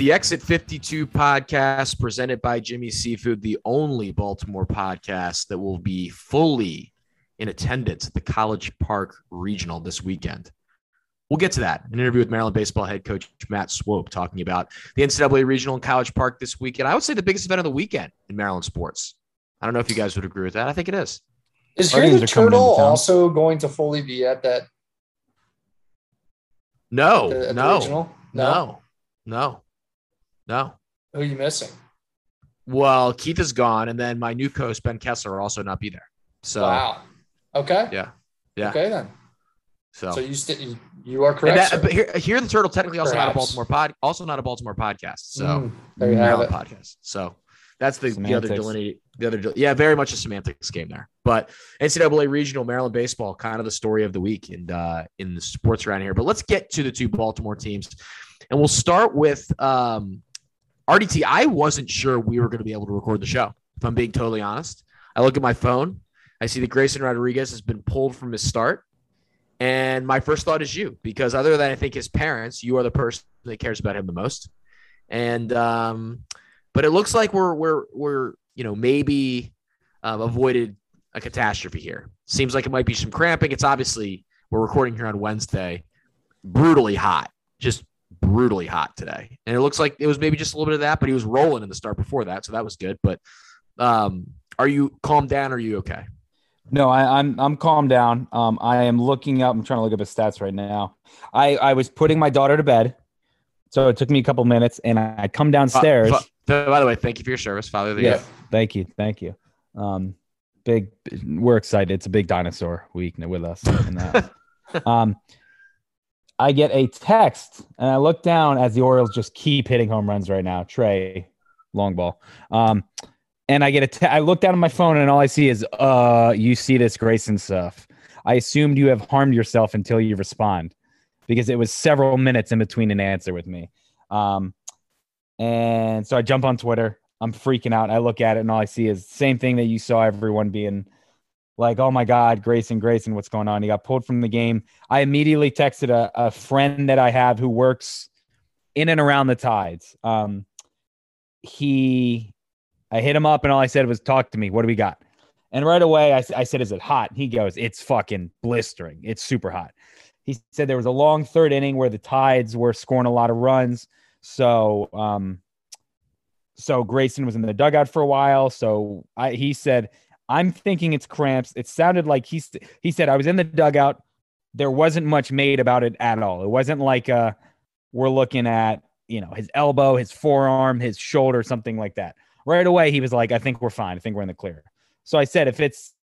It's the Exit 52 podcast presented by Jimmy Seafood, the only Baltimore podcast that will be fully in attendance at the College Park Regional this weekend. We'll get to that. An interview with Maryland baseball head coach Matt Swope talking about the NCAA Regional in College Park this weekend. I would say the biggest event of the weekend in Maryland sports. I don't know if you guys would agree with that. I think it is. Is here the turtle also going to fully be at that? No, at no, no, no, no. No. Who are you missing? Well, Keith is gone, and then my new coach Ben Kessler will also not be there. So wow. Okay. Yeah. Yeah. Okay then. So, so you st- you are correct. That, but here, here, the turtle technically also Perhaps. not a Baltimore pod, also not a Baltimore podcast. So mm, there you have it. podcast. So that's the, the other delineate the other yeah very much a semantics game there. But NCAA regional Maryland baseball kind of the story of the week and uh, in the sports around here. But let's get to the two Baltimore teams, and we'll start with um, RDT, I wasn't sure we were going to be able to record the show, if I'm being totally honest. I look at my phone, I see that Grayson Rodriguez has been pulled from his start. And my first thought is you, because other than I think his parents, you are the person that cares about him the most. And um, but it looks like we're we're we're you know maybe um, avoided a catastrophe here. Seems like it might be some cramping. It's obviously we're recording here on Wednesday, brutally hot, just brutally hot today. And it looks like it was maybe just a little bit of that, but he was rolling in the start before that. So that was good. But um, are you calmed down? Are you okay? No, I, am I'm, I'm calmed down. Um, I am looking up. I'm trying to look up his stats right now. I I was putting my daughter to bed, so it took me a couple minutes, and I come downstairs. Uh, by the way, thank you for your service, Father. Yeah, thank you, thank you. Um, big, we're excited. It's a big dinosaur week with us. In that. Um, I get a text and I look down as the Orioles just keep hitting home runs right now. Trey, long ball. Um, and I get a. Te- I look down at my phone and all I see is, uh, you see this Grayson stuff. I assumed you have harmed yourself until you respond because it was several minutes in between an answer with me. Um, and so I jump on Twitter. I'm freaking out. I look at it and all I see is same thing that you saw everyone being like, oh my God, Grayson, Grayson, what's going on? He got pulled from the game. I immediately texted a, a friend that I have who works in and around the tides. Um, he, I hit him up and all I said was, talk to me. What do we got? And right away, I, I said, is it hot? He goes, it's fucking blistering. It's super hot. He said there was a long third inning where the tides were scoring a lot of runs. So, um, so Grayson was in the dugout for a while. So I, he said I'm thinking it's cramps. It sounded like he he said I was in the dugout. There wasn't much made about it at all. It wasn't like uh we're looking at you know his elbow, his forearm, his shoulder, something like that. Right away, he was like, "I think we're fine. I think we're in the clear." So I said, "If it's,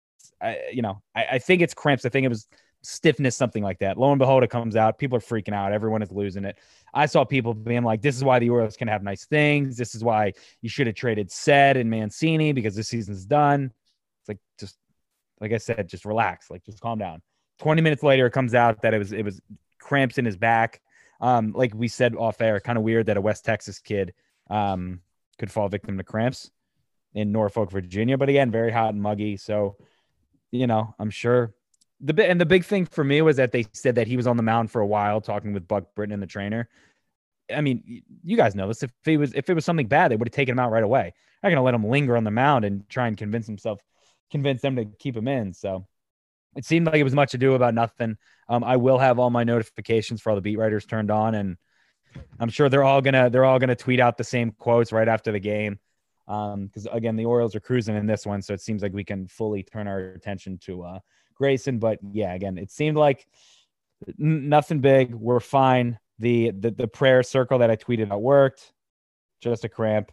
uh, you know, I, I think it's cramps. I think it was stiffness, something like that." Lo and behold, it comes out. People are freaking out. Everyone is losing it. I saw people being like, "This is why the Orioles can have nice things. This is why you should have traded Ced and Mancini because this season's done." It's like just like I said, just relax, like just calm down. 20 minutes later, it comes out that it was it was cramps in his back. Um, like we said off air, kind of weird that a West Texas kid um, could fall victim to cramps in Norfolk, Virginia. But again, very hot and muggy. So, you know, I'm sure the bit and the big thing for me was that they said that he was on the mound for a while talking with Buck Britton and the trainer. I mean, you guys know this. If he was if it was something bad, they would have taken him out right away. They're not gonna let him linger on the mound and try and convince himself convince them to keep him in. So it seemed like it was much ado about nothing. Um, I will have all my notifications for all the beat writers turned on, and I'm sure they're all gonna they're all gonna tweet out the same quotes right after the game. Because um, again, the Orioles are cruising in this one, so it seems like we can fully turn our attention to uh, Grayson. But yeah, again, it seemed like n- nothing big. We're fine. The, the the prayer circle that I tweeted out worked. Just a cramp.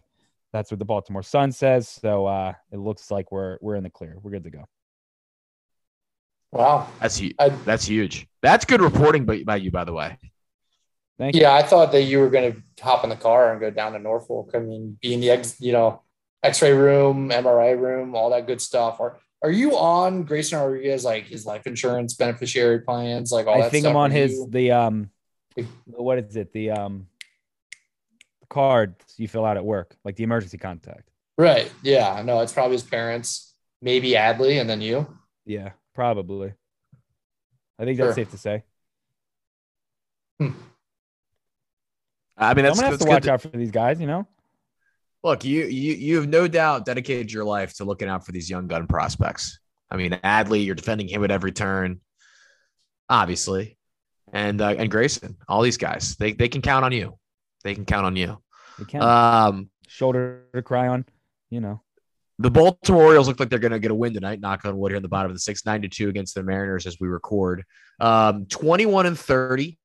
That's what the Baltimore Sun says. So uh, it looks like we're we're in the clear. We're good to go. Wow, that's huge. That's huge. That's good reporting by, by you, by the way. Thank yeah, you. I thought that you were going to hop in the car and go down to Norfolk. I mean, be in the ex, you know, X-ray room, MRI room, all that good stuff. Are are you on Grayson Rodriguez like his life insurance beneficiary plans, like all I that? I think I'm on his you? the um, what is it? The um, cards you fill out at work, like the emergency contact. Right. Yeah. No, it's probably his parents, maybe Adley, and then you. Yeah, probably. I think that's sure. safe to say. Hmm. I mean, that's, I'm gonna have to watch to... out for these guys. You know. Look, you you you have no doubt dedicated your life to looking out for these young gun prospects. I mean, Adley, you're defending him at every turn, obviously, and uh, and Grayson, all these guys, they they can count on you. They can count on you. They can. Um, shoulder to cry on, you know. The Baltimore Orioles look like they're going to get a win tonight. Knock on wood here in the bottom of the six, nine to two against the Mariners as we record. Um, 21 and 30,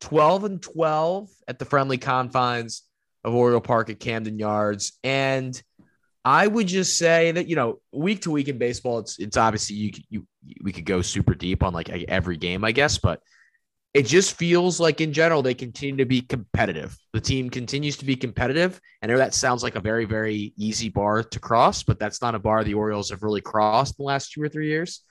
12 and 12 at the friendly confines of Oriole Park at Camden Yards. And I would just say that, you know, week to week in baseball, it's, it's obviously you, you, we could go super deep on like every game, I guess, but it just feels like in general they continue to be competitive. The team continues to be competitive. I know that sounds like a very, very easy bar to cross, but that's not a bar the Orioles have really crossed in the last two or three years.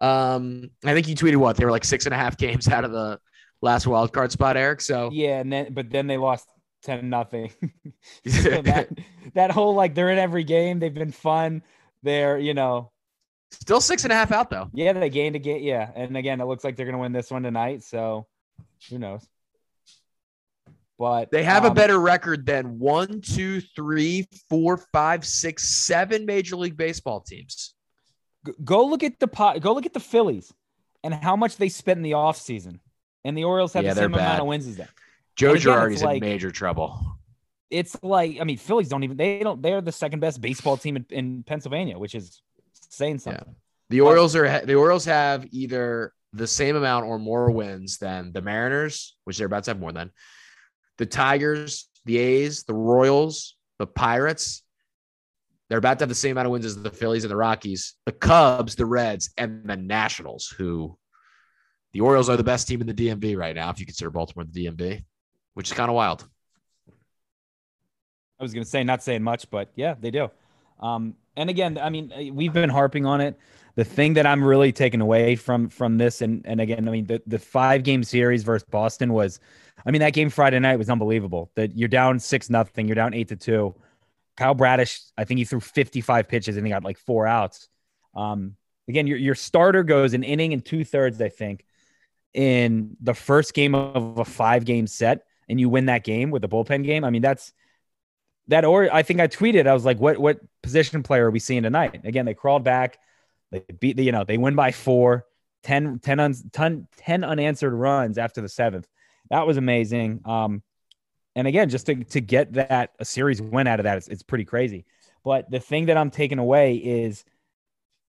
Um, I think you tweeted what they were like six and a half games out of the last wild card spot, Eric. So yeah, and then but then they lost ten nothing. so that, that whole like they're in every game. They've been fun. They're you know Still six and a half out though. Yeah, they gained a game. Yeah, and again, it looks like they're going to win this one tonight. So, who knows? But they have um, a better record than one, two, three, four, five, six, seven Major League Baseball teams. Go look at the pot. Go look at the Phillies and how much they spent in the offseason. And the Orioles have yeah, the same bad. amount of wins as them. Joe again, Girardi's like, in major trouble. It's like I mean, Phillies don't even they don't they're the second best baseball team in, in Pennsylvania, which is saying something. Yeah. The Orioles are the Orioles have either the same amount or more wins than the Mariners, which they're about to have more than the Tigers, the A's, the Royals, the Pirates. They're about to have the same amount of wins as the Phillies and the Rockies, the Cubs, the Reds, and the Nationals, who the Orioles are the best team in the DMV right now, if you consider Baltimore the DMV, which is kind of wild. I was going to say, not saying much, but yeah, they do. Um, and again, I mean, uh, we've been harping on it. The thing that I'm really taking away from from this, and and again, I mean, the the five game series versus Boston was, I mean, that game Friday night was unbelievable. That you're down six nothing, you're down eight to two. Kyle Bradish, I think he threw 55 pitches and he got like four outs. Um, again, your your starter goes an inning and two thirds, I think, in the first game of a five game set, and you win that game with a bullpen game. I mean, that's that or I think I tweeted, I was like, what what position player are we seeing tonight? Again, they crawled back, they beat the, you know, they win by four, 10, 10, un, 10, 10 unanswered runs after the seventh. That was amazing. Um, and again, just to, to get that a series win out of that, it's, it's pretty crazy. But the thing that I'm taking away is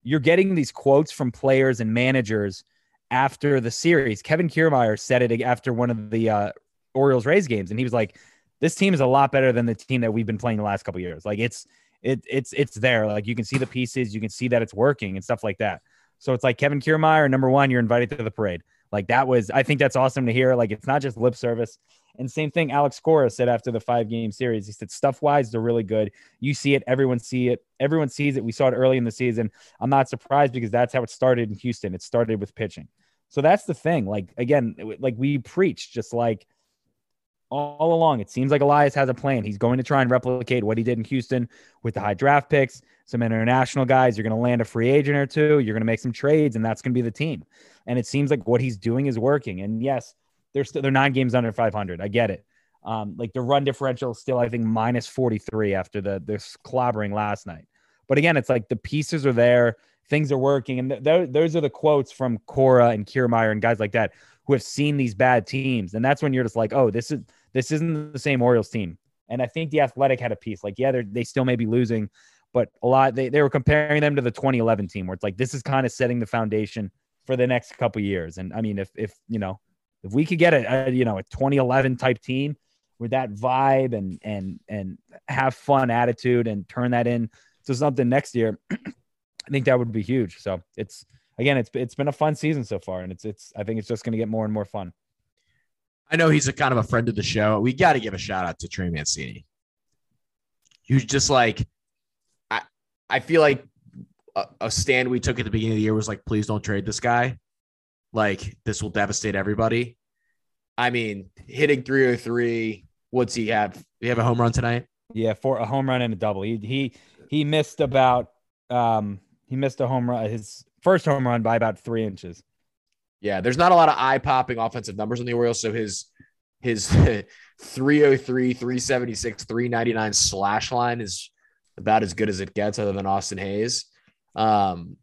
you're getting these quotes from players and managers after the series. Kevin Kiermaier said it after one of the uh, Orioles Rays games, and he was like, this team is a lot better than the team that we've been playing the last couple years. Like it's it it's it's there. Like you can see the pieces, you can see that it's working and stuff like that. So it's like Kevin Kiermaier, number one, you're invited to the parade. Like that was, I think that's awesome to hear. Like it's not just lip service. And same thing, Alex Cora said after the five game series. He said stuff wise, they're really good. You see it, everyone see it, everyone sees it. We saw it early in the season. I'm not surprised because that's how it started in Houston. It started with pitching. So that's the thing. Like again, like we preach, just like all along. It seems like Elias has a plan. He's going to try and replicate what he did in Houston with the high draft picks, some international guys. You're going to land a free agent or two. You're going to make some trades, and that's going to be the team. And it seems like what he's doing is working. And yes, they're still they're nine games under 500. I get it. Um, like the run differential is still, I think, minus 43 after the this clobbering last night. But again, it's like the pieces are there, things are working, and th- th- those are the quotes from Cora and Kiermaier and guys like that who have seen these bad teams, and that's when you're just like, oh, this is this isn't the same Orioles team. And I think the Athletic had a piece like, yeah, they they still may be losing, but a lot they, they were comparing them to the 2011 team where it's like this is kind of setting the foundation for the next couple years. And I mean, if if you know if we could get a, a you know a 2011 type team with that vibe and and and have fun attitude and turn that in to something next year, I think that would be huge. So it's again, it's it's been a fun season so far, and it's it's I think it's just going to get more and more fun. I know he's a kind of a friend of the show. We got to give a shout out to Trey Mancini. He's just like, I, I feel like a, a stand we took at the beginning of the year was like, please don't trade this guy. Like this will devastate everybody. I mean, hitting 303. What's he have? he have a home run tonight? Yeah, for a home run and a double. He he he missed about um he missed a home run his first home run by about three inches. Yeah, there's not a lot of eye popping offensive numbers on the Orioles. So his his 303, 376, 399 slash line is about as good as it gets, other than Austin Hays. Um,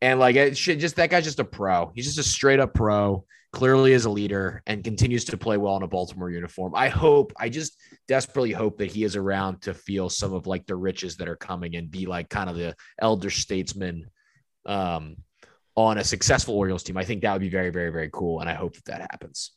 and like it should just that guy's just a pro. He's just a straight up pro, clearly is a leader and continues to play well in a Baltimore uniform. I hope, I just desperately hope that he is around to feel some of like the riches that are coming and be like kind of the elder statesman um, on a successful Orioles team. I think that would be very, very, very cool. And I hope that that happens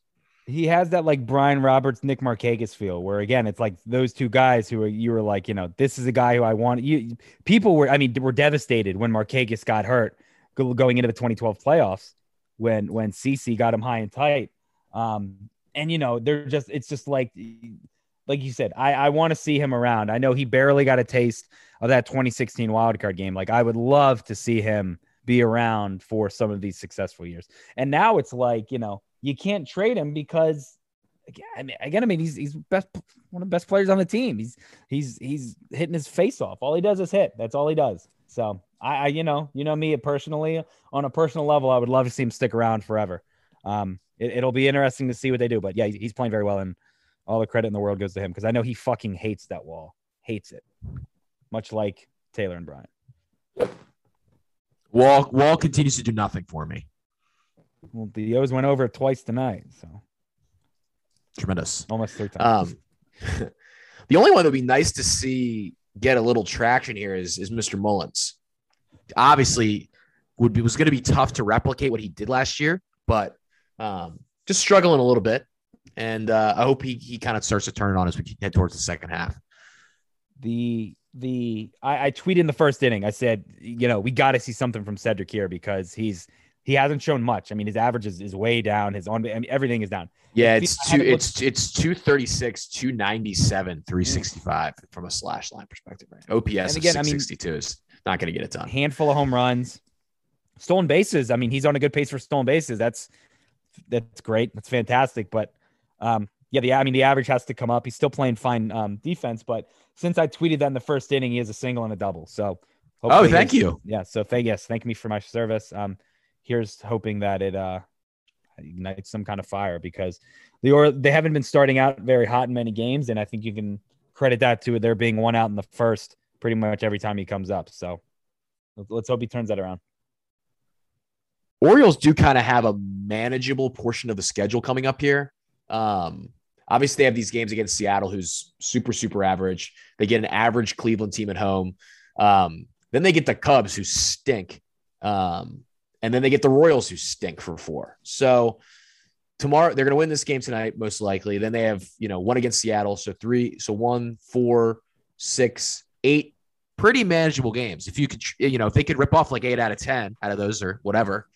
he has that like Brian Roberts, Nick Markakis feel, where again, it's like those two guys who are you were like, you know, this is a guy who I want. You people were, I mean, were devastated when Markakis got hurt going into the 2012 playoffs when when CC got him high and tight. Um, and you know, they're just it's just like like you said, I I want to see him around. I know he barely got a taste of that 2016 wildcard game. Like I would love to see him be around for some of these successful years. And now it's like, you know you can't trade him because again, I mean, again, I mean, he's he's best one of the best players on the team. He's he's he's hitting his face off. All he does is hit. That's all he does. So I, I you know, you know me personally on a personal level, I would love to see him stick around forever. Um, it, will be interesting to see what they do. But yeah, he's playing very well, and all the credit in the world goes to him because I know he fucking hates that wall, hates it, much like Taylor and Brian. Wall Wall continues to do nothing for me. Well, the O's went over twice tonight, so tremendous, almost three times. Um, the only one that would be nice to see get a little traction here is is Mr. Mullins. Obviously, would be was going to be tough to replicate what he did last year, but um, just struggling a little bit. And uh, I hope he he kind of starts to turn it on as we head towards the second half. The the I, I tweeted in the first inning. I said, you know, we got to see something from Cedric here because he's he hasn't shown much. I mean, his average is, is way down. His on I mean, everything is down. Yeah, it's two it's it's 236, 297, 365 from a slash line perspective, right? OPS and again, of 662 I mean, is not going to get it done. Handful of home runs, stolen bases. I mean, he's on a good pace for stolen bases. That's that's great. That's fantastic. But um, yeah, the I mean, the average has to come up. He's still playing fine um, defense, but since I tweeted that in the first inning, he has a single and a double. So, oh, thank you. Yeah, so thank yes, thank me for my service. Um, here's hoping that it uh, ignites some kind of fire because the or they haven't been starting out very hot in many games, and I think you can credit that to there being one out in the first pretty much every time he comes up. So let's hope he turns that around. Orioles do kind of have a manageable portion of the schedule coming up here. Um, obviously, they have these games against Seattle, who's super, super average. They get an average Cleveland team at home. Um, then they get the Cubs, who stink. Um, and then they get the Royals who stink for four. So tomorrow they're going to win this game tonight, most likely. Then they have, you know, one against Seattle. So three, so one, four, six, eight pretty manageable games. If you could, you know, if they could rip off like eight out of 10 out of those or whatever,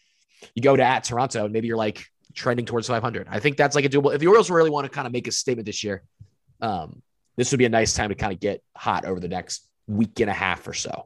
you go to at Toronto and maybe you're like trending towards 500. I think that's like a doable. If the Orioles really want to kind of make a statement this year, um, this would be a nice time to kind of get hot over the next week and a half or so.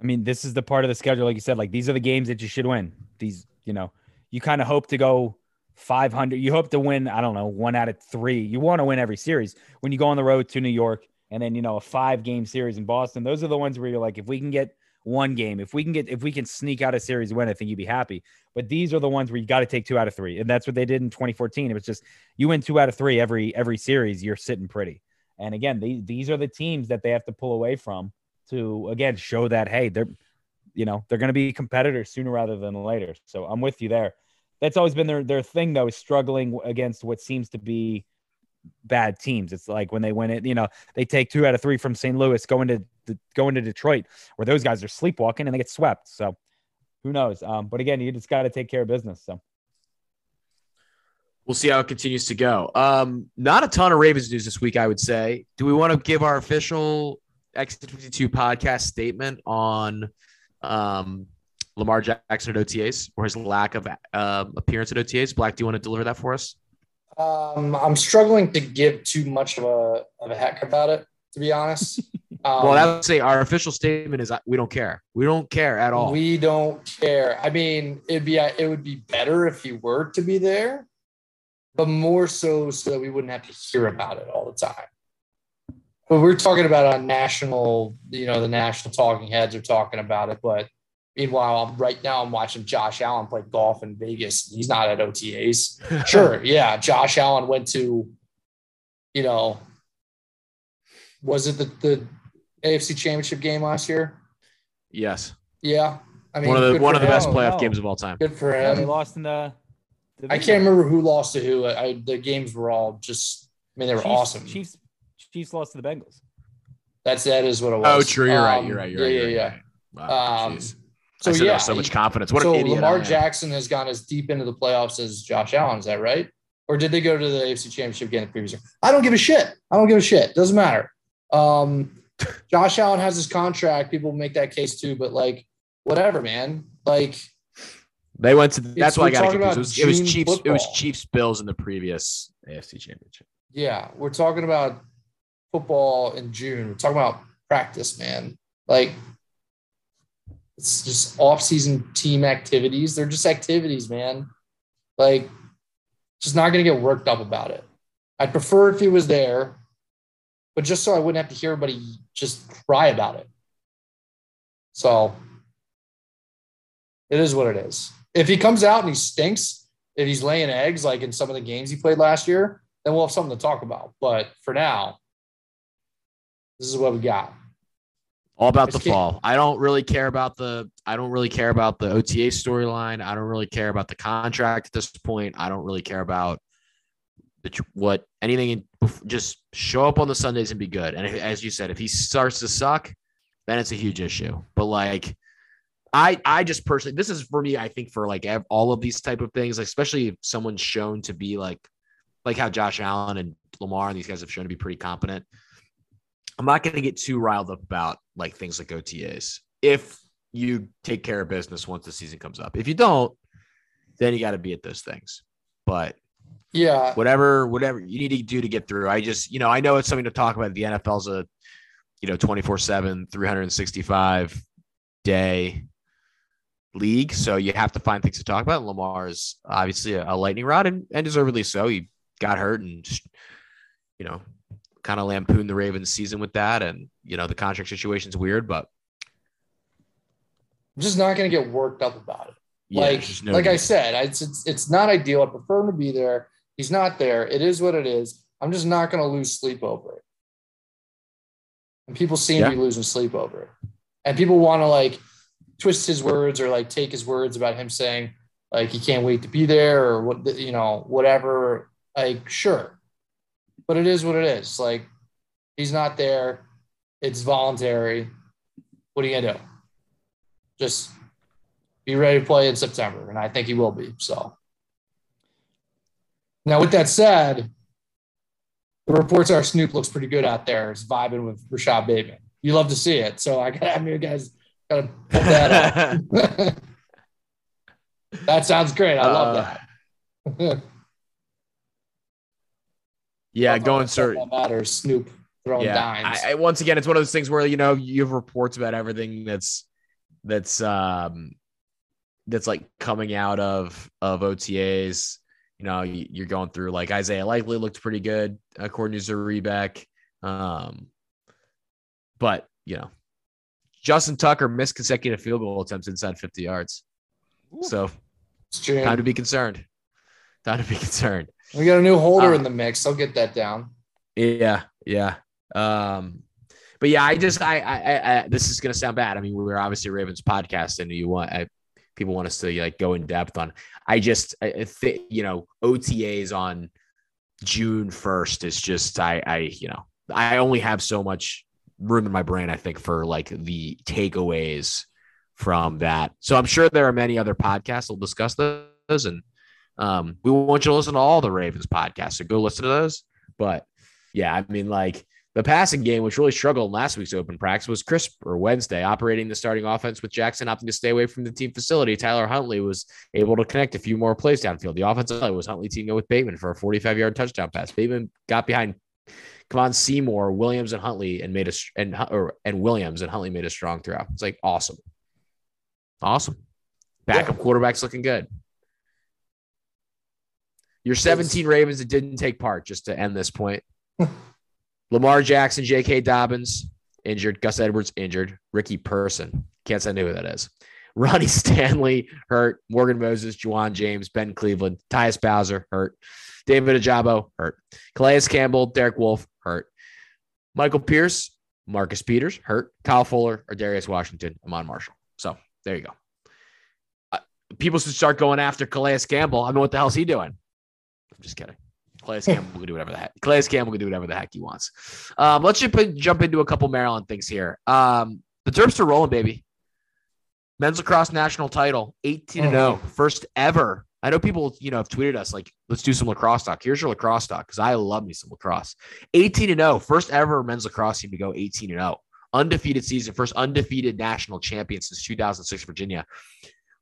I mean, this is the part of the schedule, like you said, like these are the games that you should win. These, you know, you kind of hope to go 500. You hope to win, I don't know, one out of three. You want to win every series when you go on the road to New York and then, you know, a five game series in Boston. Those are the ones where you're like, if we can get one game, if we can get, if we can sneak out a series win, I think you'd be happy. But these are the ones where you got to take two out of three. And that's what they did in 2014. It was just, you win two out of three every, every series, you're sitting pretty. And again, these, these are the teams that they have to pull away from to again show that hey, they're you know they're going to be competitors sooner rather than later. So I'm with you there. That's always been their their thing though, is struggling against what seems to be bad teams. It's like when they win it, you know, they take two out of three from St. Louis, going to going to Detroit, where those guys are sleepwalking and they get swept. So who knows? Um, but again, you just got to take care of business. So we'll see how it continues to go. Um, not a ton of Ravens news this week, I would say. Do we want to give our official X52 podcast statement on um, Lamar Jackson at OTAs or his lack of uh, appearance at OTAs. Black, do you want to deliver that for us? Um, I'm struggling to give too much of a, of a heck about it, to be honest. Um, well, I would say our official statement is uh, we don't care. We don't care at all. We don't care. I mean, it'd be it would be better if he were to be there, but more so so that we wouldn't have to hear about it all the time but we're talking about on national, you know, the national talking heads are talking about it, but Meanwhile, right now I'm watching Josh Allen play golf in Vegas. He's not at OTAs. sure, yeah. Josh Allen went to, you know, was it the, the AFC Championship game last year? Yes. Yeah. I mean, one of the one of the best playoff no. games of all time. Good for him. they lost in the. I can't remember who lost to who. I, the games were all just. I mean, they were Chiefs, awesome. Chiefs, Chiefs lost to the Bengals. That's that is what it oh, was. Oh, true. You're um, right. You're right. You're yeah, right. yeah, yeah. Wow, um, so yeah, so much confidence. What so Lamar Jackson has gone as deep into the playoffs as Josh Allen. Is that right? Or did they go to the AFC Championship game the previous year? I don't give a shit. I don't give a shit. Doesn't matter. Um, Josh Allen has his contract. People make that case too, but like, whatever, man. Like, they went to. That's why I got to confused. It was, it was Chiefs. Football. It was Chiefs Bills in the previous AFC Championship. Yeah, we're talking about football in June. We're talking about practice, man. Like, it's just off-season team activities. They're just activities, man. Like, just not going to get worked up about it. I'd prefer if he was there, but just so I wouldn't have to hear everybody just cry about it. So it is what it is. If he comes out and he stinks, if he's laying eggs like in some of the games he played last year, then we'll have something to talk about. But for now, this is what we got. All about the fall. I don't really care about the I don't really care about the OTA storyline. I don't really care about the contract at this point. I don't really care about the, what anything in, just show up on the Sundays and be good. And if, as you said, if he starts to suck, then it's a huge issue. But like I I just personally this is for me I think for like all of these type of things, like especially if someone's shown to be like like how Josh Allen and Lamar and these guys have shown to be pretty competent. I'm not going to get too riled up about like things like OTAs. If you take care of business once the season comes up, if you don't, then you got to be at those things. But yeah, whatever, whatever you need to do to get through. I just, you know, I know it's something to talk about. The NFL's a, you know, 24 7, 365 day league. So you have to find things to talk about. And Lamar is obviously a, a lightning rod and, and deservedly so. He got hurt and, you know, kind of lampooned the Ravens season with that. And, you know, the contract situation's weird, but I'm just not going to get worked up about it. Yeah, like, no like I said, it's, it's, it's not ideal. I prefer him to be there. He's not there. It is what it is. I'm just not going to lose sleep over it. And people seem yeah. to be losing sleep over it. And people want to like twist his words or like take his words about him saying like he can't wait to be there or what you know whatever. Like sure, but it is what it is. Like he's not there. It's voluntary. What are you gonna do? Just be ready to play in September, and I think he will be. So now, with that said, the reports are Snoop looks pretty good out there. He's vibing with Rashod Bateman. You love to see it. So I got I mean, guys gotta put that up. that sounds great. I love uh, that. Yeah, going sir. Matters. Snoop throwing yeah, dimes. I, I, once again, it's one of those things where you know you have reports about everything that's that's um that's like coming out of of OTAs. You know, you're going through like Isaiah Likely looked pretty good according to Zrebiec. Um, but you know, Justin Tucker missed consecutive field goal attempts inside 50 yards. Ooh. So time to be concerned. Time to be concerned. We got a new holder uh, in the mix. I'll get that down. Yeah, yeah. Um, but yeah, I just I, I I this is gonna sound bad. I mean, we were obviously Ravens podcast, and you want I, people want us to like go in depth on. I just I, th- you know OTAs on June first is just I I you know I only have so much room in my brain. I think for like the takeaways from that. So I'm sure there are many other podcasts will discuss those and um, we want you to listen to all the Ravens podcasts, so go listen to those. But yeah, I mean, like the passing game, which really struggled in last week's open practice, was crisp or Wednesday, operating the starting offense with Jackson opting to stay away from the team facility. Tyler Huntley was able to connect a few more plays downfield. The offensive line was Huntley teaming up with Bateman for a 45 yard touchdown pass. Bateman got behind Kevon Seymour, Williams, and Huntley, and made a and or and Williams and Huntley made a strong throw. It's like awesome, awesome. Backup yeah. quarterbacks looking good. Your 17 Ravens that didn't take part, just to end this point. Lamar Jackson, J.K. Dobbins, injured. Gus Edwards, injured. Ricky Person, can't say I knew who that is. Ronnie Stanley hurt. Morgan Moses, Ja'Wuan James, Ben Cleveland, Tyus Bowser hurt. David Ojabo, hurt. Calais Campbell, Derek Wolfe hurt. Michael Pierce, Marcus Peters hurt. Kyle Fuller Ar'Darius Washington, Iman Marshall. So there you go. Uh, people should start going after Calais Campbell. I mean, what the hell's he doing? Just kidding. Calais Campbell can do whatever the heck. Calais Campbell can do whatever the heck he wants. Um, let's just in, jump into a couple Maryland things here. Um, the Terps are rolling, baby. Men's lacrosse national title, 18 0, first ever. I know people, you know, have tweeted us like, let's do some lacrosse talk. Here's your lacrosse talk because I love me some lacrosse. 18 0, first ever men's lacrosse team to go 18 0. Undefeated season, first undefeated national champion since 2006 Virginia.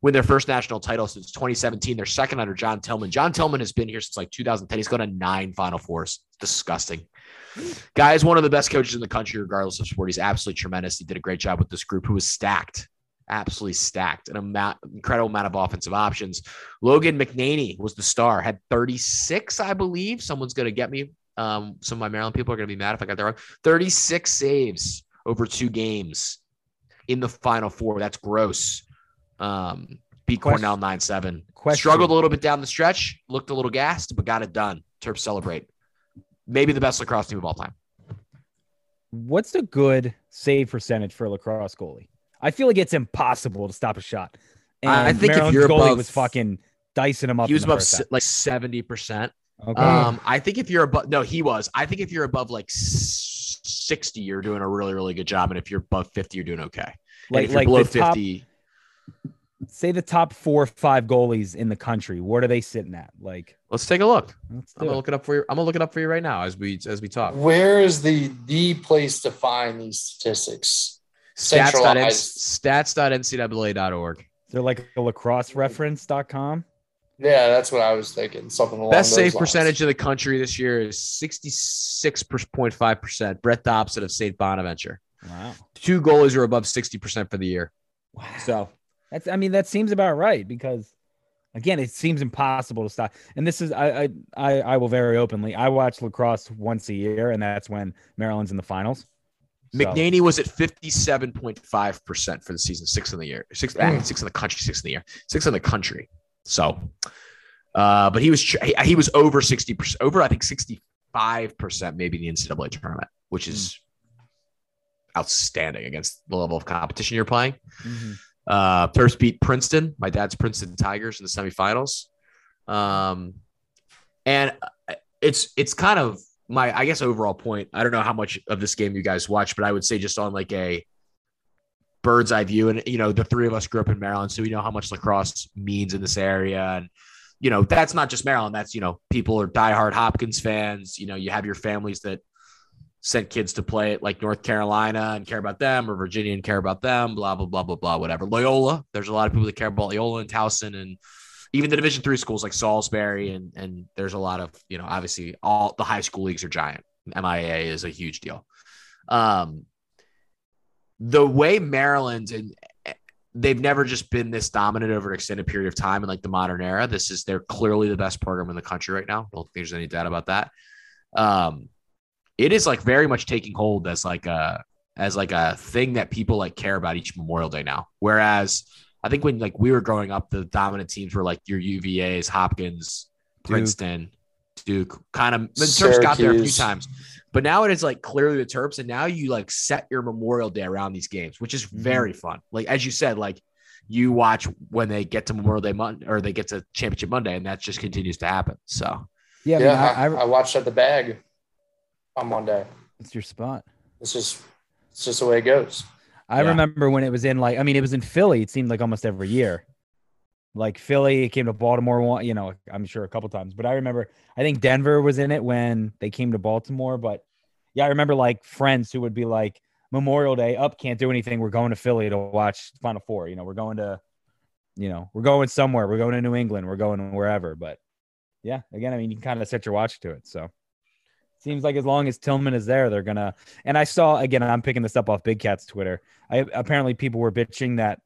Win their first national title since 2017. They're second under John Tillman. John Tillman has been here since like 2010. He's gone to nine Final Fours. Disgusting. Guy is one of the best coaches in the country, regardless of sport. He's absolutely tremendous. He did a great job with this group, who was stacked absolutely stacked, an amount, incredible amount of offensive options. Logan McNaney was the star, had 36, I believe. Someone's going to get me. Um, some of my Maryland people are going to be mad if I got that wrong. 36 saves over two games in the final four. That's gross. Um, beat Question. Cornell 9 7. Struggled a little bit down the stretch, looked a little gassed, but got it done. Terps celebrate. Maybe the best lacrosse team of all time. What's the good save percentage for a lacrosse goalie? I feel like it's impossible to stop a shot. And I think Maryland's if you're goalie above, was fucking dicing him up. He was above like seventy percent. Okay. Um, I think if you're above, no, he was. I think if you're above like sixty, you're doing a really, really good job, and if you're above fifty, you're doing okay. Like, if you're like below fifty. Top, say the top four or five goalies in the country. What are they sitting at? Like, let's take a look. I'm gonna look it up for you. I'm gonna look it up for you right now as we as we talk. Where is the the place to find these statistics? Stats.ncaa.org. They're like a lacrosse reference.com. Yeah, that's what I was thinking. Something along Best save lines. percentage of the country this year is 66.5%. Brett Dobson of St. Bonaventure. Wow. Two goalies are above 60% for the year. Wow. So that's I mean, that seems about right because again, it seems impossible to stop. And this is I I I, will very openly. I watch lacrosse once a year, and that's when Maryland's in the finals. McNaney was at 57.5% for the season, six in the year, six, mm. six in the country, six in the year, six in the country. So, uh, but he was, he was over 60%, over, I think 65% maybe in the NCAA tournament, which is mm. outstanding against the level of competition you're playing. Mm-hmm. Uh, Terps beat Princeton, my dad's Princeton Tigers in the semifinals. Um, and it's, it's kind of, my I guess overall point. I don't know how much of this game you guys watch, but I would say just on like a bird's eye view, and you know, the three of us grew up in Maryland, so we know how much lacrosse means in this area, and you know, that's not just Maryland. That's you know, people are diehard Hopkins fans. You know, you have your families that sent kids to play at like North Carolina and care about them, or Virginia and care about them. Blah blah blah blah blah. Whatever. Loyola. There's a lot of people that care about Loyola and Towson and even the Division three schools like Salisbury and and there's a lot of you know obviously all the high school leagues are giant. MIA is a huge deal. Um, the way Maryland and they've never just been this dominant over an extended period of time in like the modern era. This is they're clearly the best program in the country right now. I don't think there's any doubt about that. Um, it is like very much taking hold as like a as like a thing that people like care about each Memorial Day now. Whereas I think when like we were growing up, the dominant teams were like your UVA's, Hopkins, Duke. Princeton, Duke. Kind of the Terps got there a few times, but now it is like clearly the Terps, and now you like set your Memorial Day around these games, which is mm-hmm. very fun. Like as you said, like you watch when they get to Memorial Day Monday or they get to Championship Monday, and that just continues to happen. So yeah, yeah. I, mean, I, I, I watched at the bag on Monday. It's your spot. It's just it's just the way it goes. I yeah. remember when it was in like I mean it was in Philly. It seemed like almost every year. Like Philly, it came to Baltimore one, you know, I'm sure a couple times. But I remember I think Denver was in it when they came to Baltimore. But yeah, I remember like friends who would be like Memorial Day up, can't do anything. We're going to Philly to watch Final Four. You know, we're going to, you know, we're going somewhere. We're going to New England. We're going wherever. But yeah, again, I mean, you can kind of set your watch to it. So Seems like as long as Tillman is there, they're gonna. And I saw again, I'm picking this up off Big Cat's Twitter. I apparently people were bitching that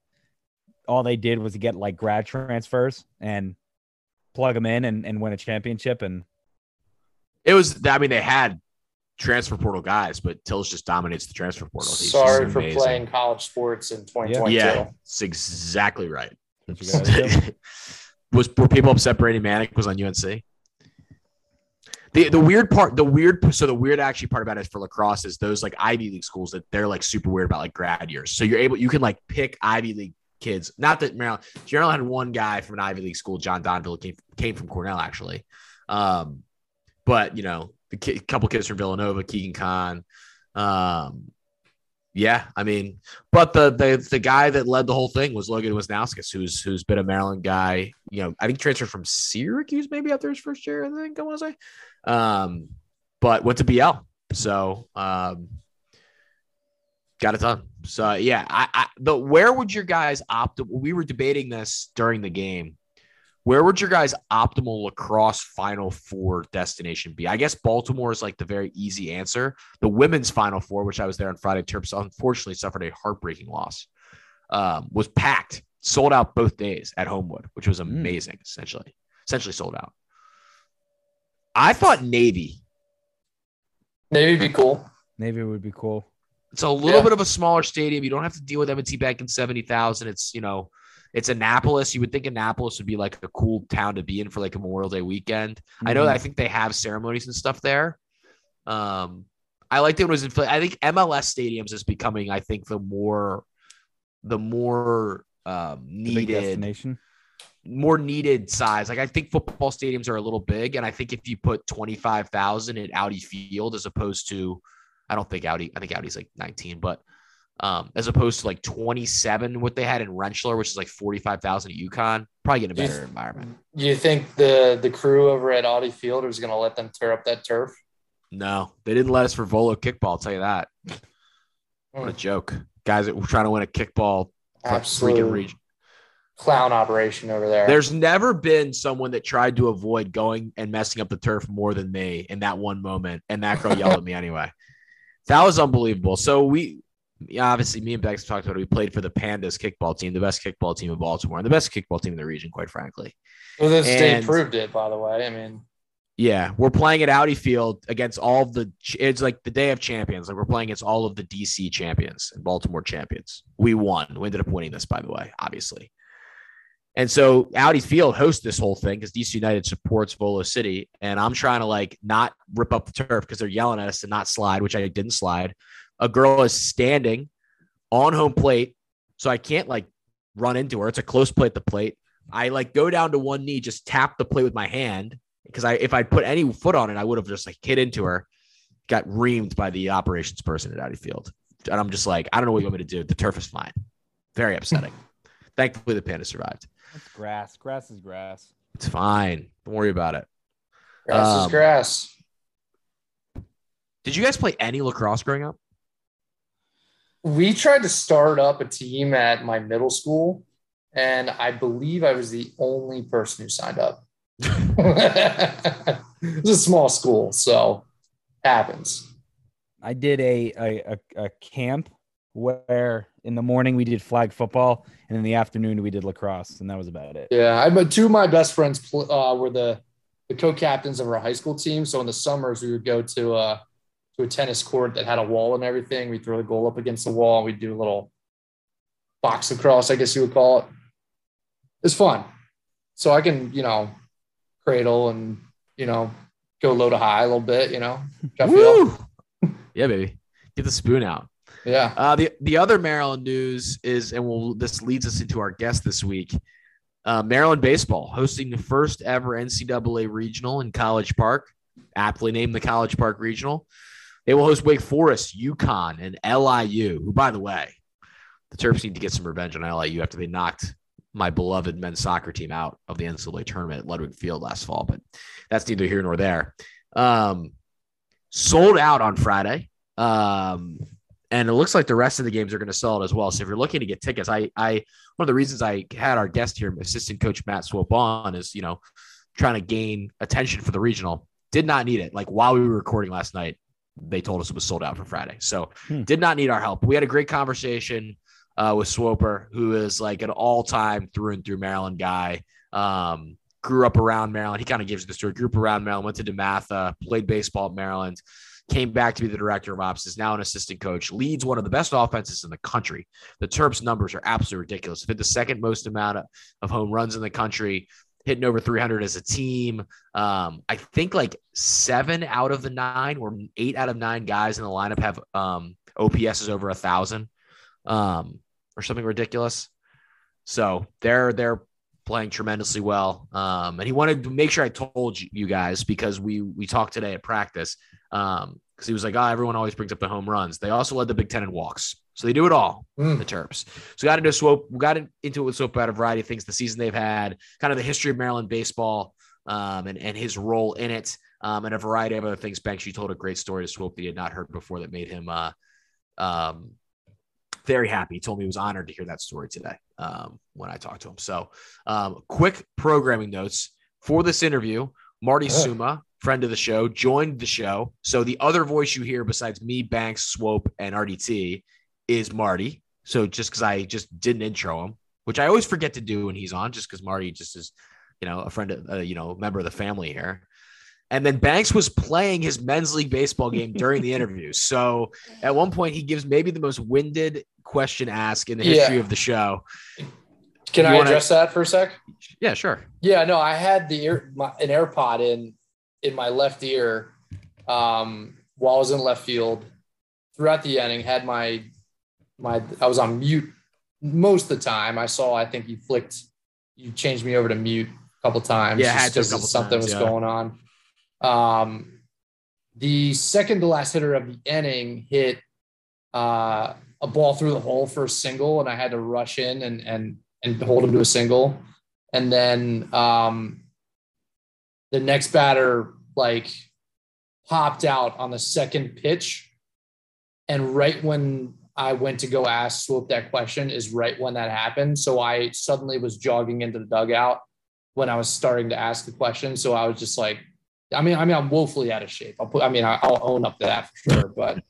all they did was get like grad transfers and plug them in and, and win a championship. And it was, I mean, they had transfer portal guys, but Tills just dominates the transfer portal. He's Sorry for playing college sports in 2022. Yeah, it's exactly right. was were people upset Brady Manek was on UNC? The, the weird part, the weird, so the weird actually part about it for lacrosse is those like Ivy League schools that they're like super weird about like grad years. So you're able, you can like pick Ivy League kids. Not that Maryland, Maryland had one guy from an Ivy League school, John Donville, came, came from Cornell actually. Um, but you know, the couple kids from Villanova, Keegan Khan. Um, yeah, I mean, but the the the guy that led the whole thing was Logan Wisnauskas, who's who's been a Maryland guy. You know, I think transferred from Syracuse maybe after his first year. I think I want to say, um, but went to BL. So um, got it done. So yeah, I, I but where would your guys optimal? We were debating this during the game where would your guys' optimal lacrosse Final Four destination be? I guess Baltimore is like the very easy answer. The women's Final Four, which I was there on Friday, Terps unfortunately suffered a heartbreaking loss. Um, was packed, sold out both days at Homewood, which was hmm. amazing. Mm. Essentially, essentially sold out. I thought Navy. Navy would be cool. Navy would be cool. It's a little yeah. bit of a smaller stadium. You don't have to deal with M&T Bank in seventy thousand. It's you know it's Annapolis. You would think Annapolis would be like a cool town to be in for like a Memorial Day weekend. Mm-hmm. I know I think they have ceremonies and stuff there. Um, I liked it when it was in I think MLS stadiums is becoming, I think, the more the more um, needed more needed size. Like I think football stadiums are a little big, and I think if you put twenty five thousand at Audi Field as opposed to, I don't think Audi. I think Audi's like nineteen, but um, as opposed to like 27 what they had in Rentschler, which is like 45,000 at UConn. Probably getting a better you, environment. Do you think the the crew over at Audi Field is going to let them tear up that turf? No, they didn't let us for Volo kickball. I'll tell you that. Mm. What a hmm. joke, guys! That were trying to win a kickball freaking region. Clown operation over there. There's never been someone that tried to avoid going and messing up the turf more than me in that one moment, and that girl yelled at me anyway. That was unbelievable. So we obviously, me and Bex talked about it. We played for the Pandas kickball team, the best kickball team in Baltimore, and the best kickball team in the region, quite frankly. Well, the state proved it, by the way. I mean, yeah, we're playing at Audi Field against all of the. It's like the day of champions. Like we're playing against all of the DC champions and Baltimore champions. We won. We ended up winning this, by the way, obviously. And so Audi Field hosts this whole thing because DC United supports Volo City, and I'm trying to like not rip up the turf because they're yelling at us to not slide, which I didn't slide a girl is standing on home plate. So I can't like run into her. It's a close play at the plate. I like go down to one knee, just tap the plate with my hand because I if I put any foot on it, I would have just like hit into her. Got reamed by the operations person at Audi Field, and I'm just like, I don't know what you want me to do. The turf is fine. Very upsetting. Thankfully, the panda survived. It's grass. Grass is grass. It's fine. Don't worry about it. Grass um, is grass. Did you guys play any lacrosse growing up? we tried to start up a team at my middle school, and I believe I was the only person who signed up. it's a small school, so happens. I did a, a, a camp where in the morning we did flag football, and in the afternoon we did lacrosse, and that was about it. Yeah, I but two of my best friends uh, were the the co-captains of our high school team. So in the summers we would go to uh, to a tennis court that had a wall and everything. We'd throw the goal up against the wall. and We'd do a little box across, I guess you would call it. It's fun. So I can, you know, cradle and, you know, go low to high a little bit, you know. yeah, baby. Get the spoon out. Yeah. Uh, the the other Maryland news is, and we'll this leads us into our guest this week. Uh, Maryland baseball hosting the first ever NCAA regional in College Park, aptly named the College Park Regional. They will host Wake Forest, UConn, and LIU, who, by the way, the Terps need to get some revenge on LIU after they knocked my beloved men's soccer team out of the NCAA tournament at Ludwig Field last fall, but that's neither here nor there. Um, sold out on Friday. Um, and it looks like the rest of the games are going to sell it as well. So if you're looking to get tickets, I, I, one of the reasons I had our guest here, assistant coach Matt Swope on is, you know, trying to gain attention for the regional. Did not need it. Like while we were recording last night, they told us it was sold out for Friday. So hmm. did not need our help. We had a great conversation uh, with Swoper, who is like an all time through and through Maryland guy. Um, grew up around Maryland. He kind of gives the story. Grew up around Maryland, went to DeMatha, played baseball at Maryland. Came back to be the director of ops, is now an assistant coach, leads one of the best offenses in the country. The Terps numbers are absolutely ridiculous. Hit the second most amount of, home runs in the country, hitting over 300 as a team. Um, I think like seven out of the nine or eight out of nine guys in the lineup have um, OPS is over a thousand um, or something ridiculous. So they're they're playing tremendously well. Um, and he wanted to make sure I told you guys because we we talked today at practice. Um, because he was like, oh, everyone always brings up the home runs. They also led the Big Ten in walks. So they do it all, mm. the Terps. So got into swope, we got into it with Swope about a variety of things, the season they've had, kind of the history of Maryland baseball, um, and, and his role in it, um, and a variety of other things. Banks, you told a great story to Swope that he had not heard before that made him uh, um, very happy. He told me he was honored to hear that story today um, when I talked to him. So, um, quick programming notes for this interview. Marty Suma, friend of the show, joined the show. So the other voice you hear besides me, Banks, Swope, and RDT is Marty. So just because I just didn't intro him, which I always forget to do when he's on, just because Marty just is, you know, a friend of, uh, you know, member of the family here. And then Banks was playing his men's league baseball game during the interview. So at one point, he gives maybe the most winded question ask in the history yeah. of the show. Can you I wanna... address that for a sec? Yeah, sure. Yeah, no, I had the ear, my, an AirPod in in my left ear um, while I was in left field throughout the inning. Had my my I was on mute most of the time. I saw. I think you flicked. You changed me over to mute a couple times. Yeah, had because something times, was yeah. going on. Um, the second to last hitter of the inning hit uh, a ball through the hole for a single, and I had to rush in and and and hold him to a single. And then um, the next batter like popped out on the second pitch, and right when I went to go ask Swope that question is right when that happened. So I suddenly was jogging into the dugout when I was starting to ask the question. So I was just like, I mean, I mean, I'm woefully out of shape. I'll put, I mean, I'll own up to that for sure. But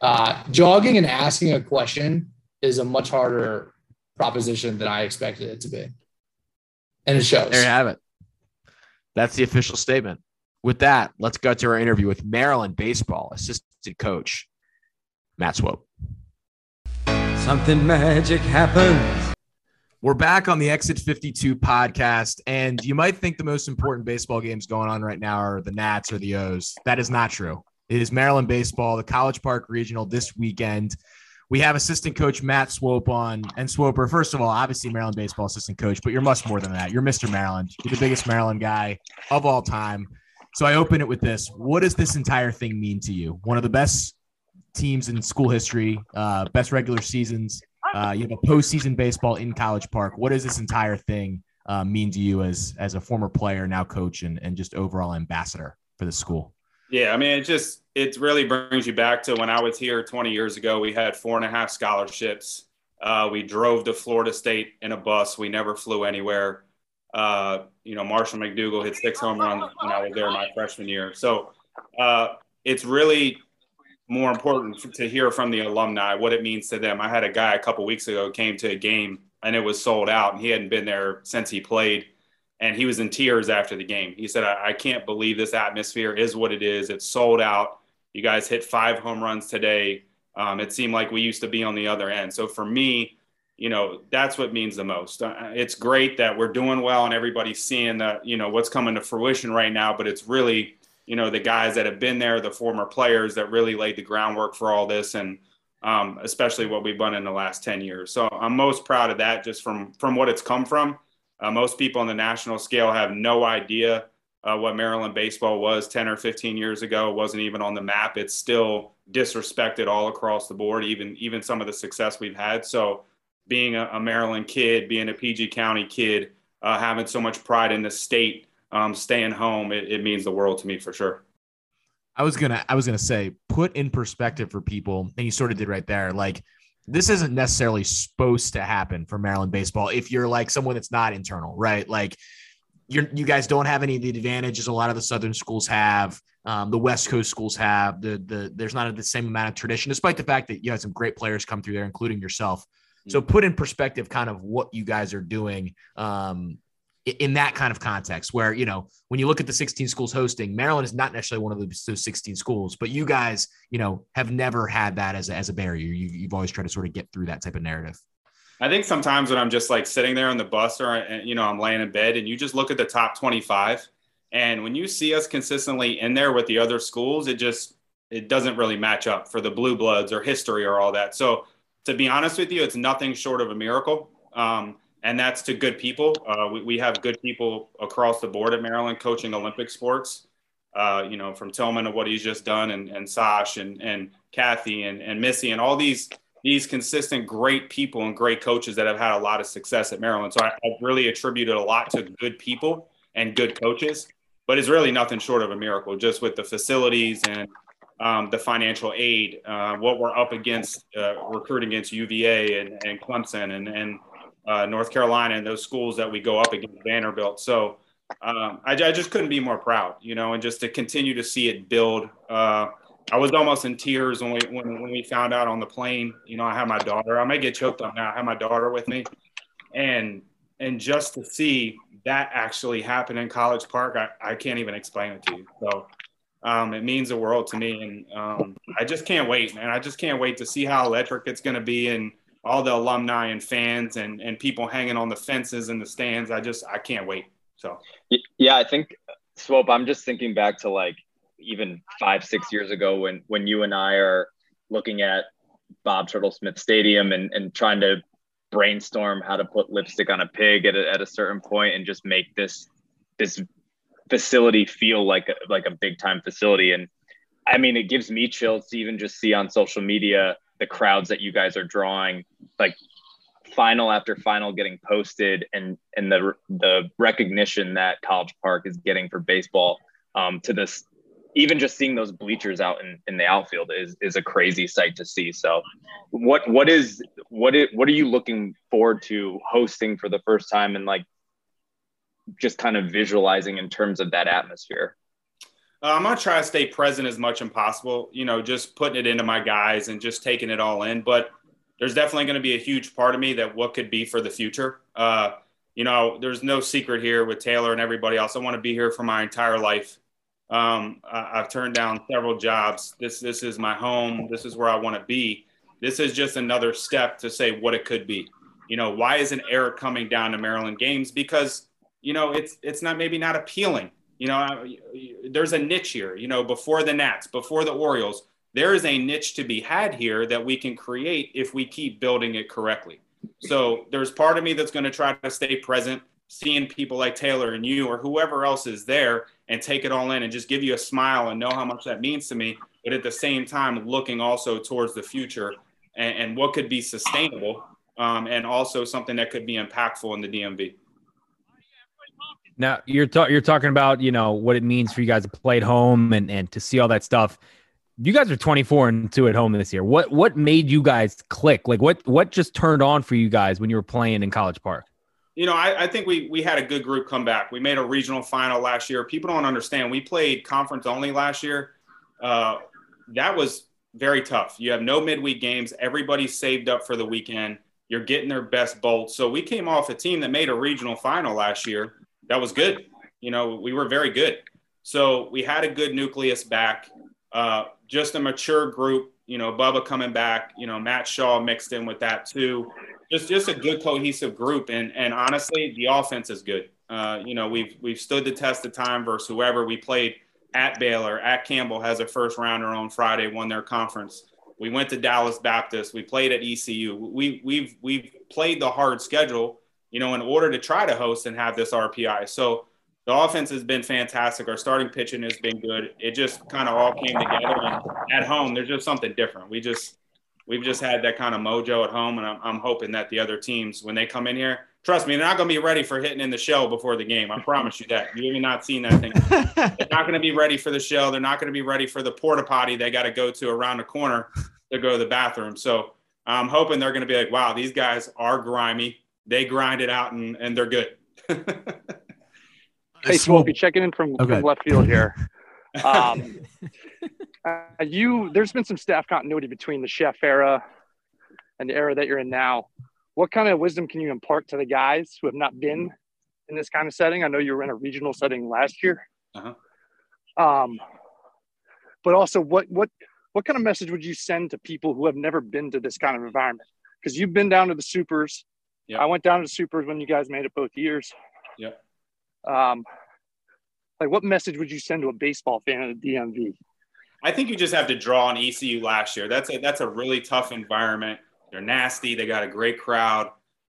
uh, jogging and asking a question is a much harder proposition than I expected it to be. And it shows. There you have it. That's the official statement. With that, let's go to our interview with Maryland baseball assistant coach, Matt Swope. Something magic happens. We're back on the Exit 52 podcast, and you might think the most important baseball games going on right now are the Nats or the O's. That is not true. It is Maryland baseball, the College Park Regional this weekend. We have assistant coach Matt Swope on. And Swoper, first of all, obviously Maryland baseball assistant coach, but you're much more than that. You're Mr. Maryland. You're the biggest Maryland guy of all time. So I open it with this. What does this entire thing mean to you? One of the best teams in school history, uh, best regular seasons. Uh, you have a postseason baseball in College Park. What does this entire thing uh, mean to you as as a former player, now coach, and, and just overall ambassador for the school? Yeah, I mean, it just it really brings you back to when I was here 20 years ago. We had four and a half scholarships. Uh, we drove to Florida State in a bus. We never flew anywhere. Uh, you know, Marshall McDougall hit six home runs when I was there my freshman year. So uh, it's really more important to hear from the alumni what it means to them. I had a guy a couple weeks ago came to a game and it was sold out, and he hadn't been there since he played and he was in tears after the game. He said, I, I, can't believe this atmosphere is what it is. It's sold out. You guys hit five home runs today. Um, it seemed like we used to be on the other end. So for me, you know, that's what means the most. Uh, it's great that we're doing well and everybody's seeing that, you know, what's coming to fruition right now, but it's really, you know, the guys that have been there, the former players that really laid the groundwork for all this and um, especially what we've done in the last 10 years. So I'm most proud of that just from, from what it's come from uh, most people on the national scale have no idea uh, what Maryland baseball was 10 or 15 years ago. It wasn't even on the map. It's still disrespected all across the board, even even some of the success we've had. So, being a, a Maryland kid, being a PG County kid, uh, having so much pride in the state, um, staying home, it, it means the world to me for sure. I was gonna I was gonna say put in perspective for people, and you sort of did right there. Like this isn't necessarily supposed to happen for Maryland baseball if you're like someone that's not internal, right? Like you're, you guys don't have any of the advantages a lot of the Southern schools have. Um, the West Coast schools have the the there's not the same amount of tradition, despite the fact that you had some great players come through there, including yourself. So mm-hmm. put in perspective kind of what you guys are doing. Um, in that kind of context where you know when you look at the 16 schools hosting maryland is not necessarily one of those 16 schools but you guys you know have never had that as a, as a barrier. You, you've always tried to sort of get through that type of narrative. I think sometimes when i'm just like sitting there on the bus or you know i'm laying in bed and you just look at the top 25 and when you see us consistently in there with the other schools it just it doesn't really match up for the blue bloods or history or all that. So to be honest with you it's nothing short of a miracle. Um, and that's to good people. Uh, we, we have good people across the board at Maryland coaching Olympic sports. Uh, you know, from Tillman to what he's just done, and, and Sash and and Kathy and, and Missy and all these these consistent great people and great coaches that have had a lot of success at Maryland. So I, I really attributed a lot to good people and good coaches, but it's really nothing short of a miracle. Just with the facilities and um, the financial aid, uh, what we're up against, uh, recruiting against UVA and, and Clemson and and uh, North Carolina and those schools that we go up against Vanderbilt. So um, I, I, just couldn't be more proud, you know, and just to continue to see it build. Uh, I was almost in tears when we when, when we found out on the plane. You know, I had my daughter. I may get choked up now. I have my daughter with me, and and just to see that actually happen in College Park, I, I can't even explain it to you. So um, it means the world to me, and um, I just can't wait, man. I just can't wait to see how electric it's going to be and all the alumni and fans and and people hanging on the fences in the stands. I just I can't wait. So yeah, I think Swope. I'm just thinking back to like even five six years ago when when you and I are looking at Bob Turtle Smith Stadium and and trying to brainstorm how to put lipstick on a pig at a, at a certain point and just make this this facility feel like a, like a big time facility and I mean it gives me chills to even just see on social media the crowds that you guys are drawing, like final after final getting posted and and the the recognition that College Park is getting for baseball um, to this even just seeing those bleachers out in, in the outfield is is a crazy sight to see. So what what is what is what are you looking forward to hosting for the first time and like just kind of visualizing in terms of that atmosphere? Uh, I'm gonna try to stay present as much as possible. You know, just putting it into my guys and just taking it all in. But there's definitely going to be a huge part of me that what could be for the future. Uh, you know, there's no secret here with Taylor and everybody else. I want to be here for my entire life. Um, I, have turned down several jobs. This this is my home. This is where I want to be. This is just another step to say what it could be. You know, why isn't Eric coming down to Maryland games? Because you know it's it's not maybe not appealing you know, there's a niche here, you know, before the Nats, before the Orioles, there is a niche to be had here that we can create if we keep building it correctly. So there's part of me that's going to try to stay present, seeing people like Taylor and you or whoever else is there and take it all in and just give you a smile and know how much that means to me. But at the same time, looking also towards the future and, and what could be sustainable um, and also something that could be impactful in the DMV. Now you're ta- you're talking about you know what it means for you guys to play at home and and to see all that stuff. You guys are 24 and two at home this year. What what made you guys click? Like what what just turned on for you guys when you were playing in College Park? You know, I, I think we we had a good group come back. We made a regional final last year. People don't understand. We played conference only last year. Uh, that was very tough. You have no midweek games. Everybody saved up for the weekend. You're getting their best bolts. So we came off a team that made a regional final last year that was good. You know, we were very good. So we had a good nucleus back, uh, just a mature group. You know, Bubba coming back. You know, Matt Shaw mixed in with that too. Just just a good cohesive group. And and honestly, the offense is good. Uh, you know, we've we've stood the test of time versus whoever we played at Baylor. At Campbell has a first rounder on Friday, won their conference. We went to Dallas Baptist. We played at ECU. We we've we've played the hard schedule you know, in order to try to host and have this RPI. So the offense has been fantastic. Our starting pitching has been good. It just kind of all came together. And at home, there's just something different. We just we've just had that kind of mojo at home, and I'm, I'm hoping that the other teams, when they come in here, trust me, they're not going to be ready for hitting in the shell before the game. I promise you that. You've not seen that thing. they're not going to be ready for the shell. They're not going to be ready for the porta potty they got to go to around the corner to go to the bathroom. So I'm hoping they're going to be like, wow, these guys are grimy they grind it out and, and they're good. hey, Swope, checking in from, okay. from left field here. Um, uh, you, there's been some staff continuity between the Szefc era and the era that you're in now. What kind of wisdom can you impart to the guys who have not been in this kind of setting. I know you were in a regional setting last year. Uh-huh. Um, but also, what what what kind of message would you send to people who have never been to this kind of environment? Because you've been down to the supers. Yeah. I went down to the supers when you guys made it both years. Yeah. Um, like, what message would you send to a baseball fan of the DMV? I think you just have to draw on ECU last year. That's a that's a really tough environment. They're nasty. They got a great crowd.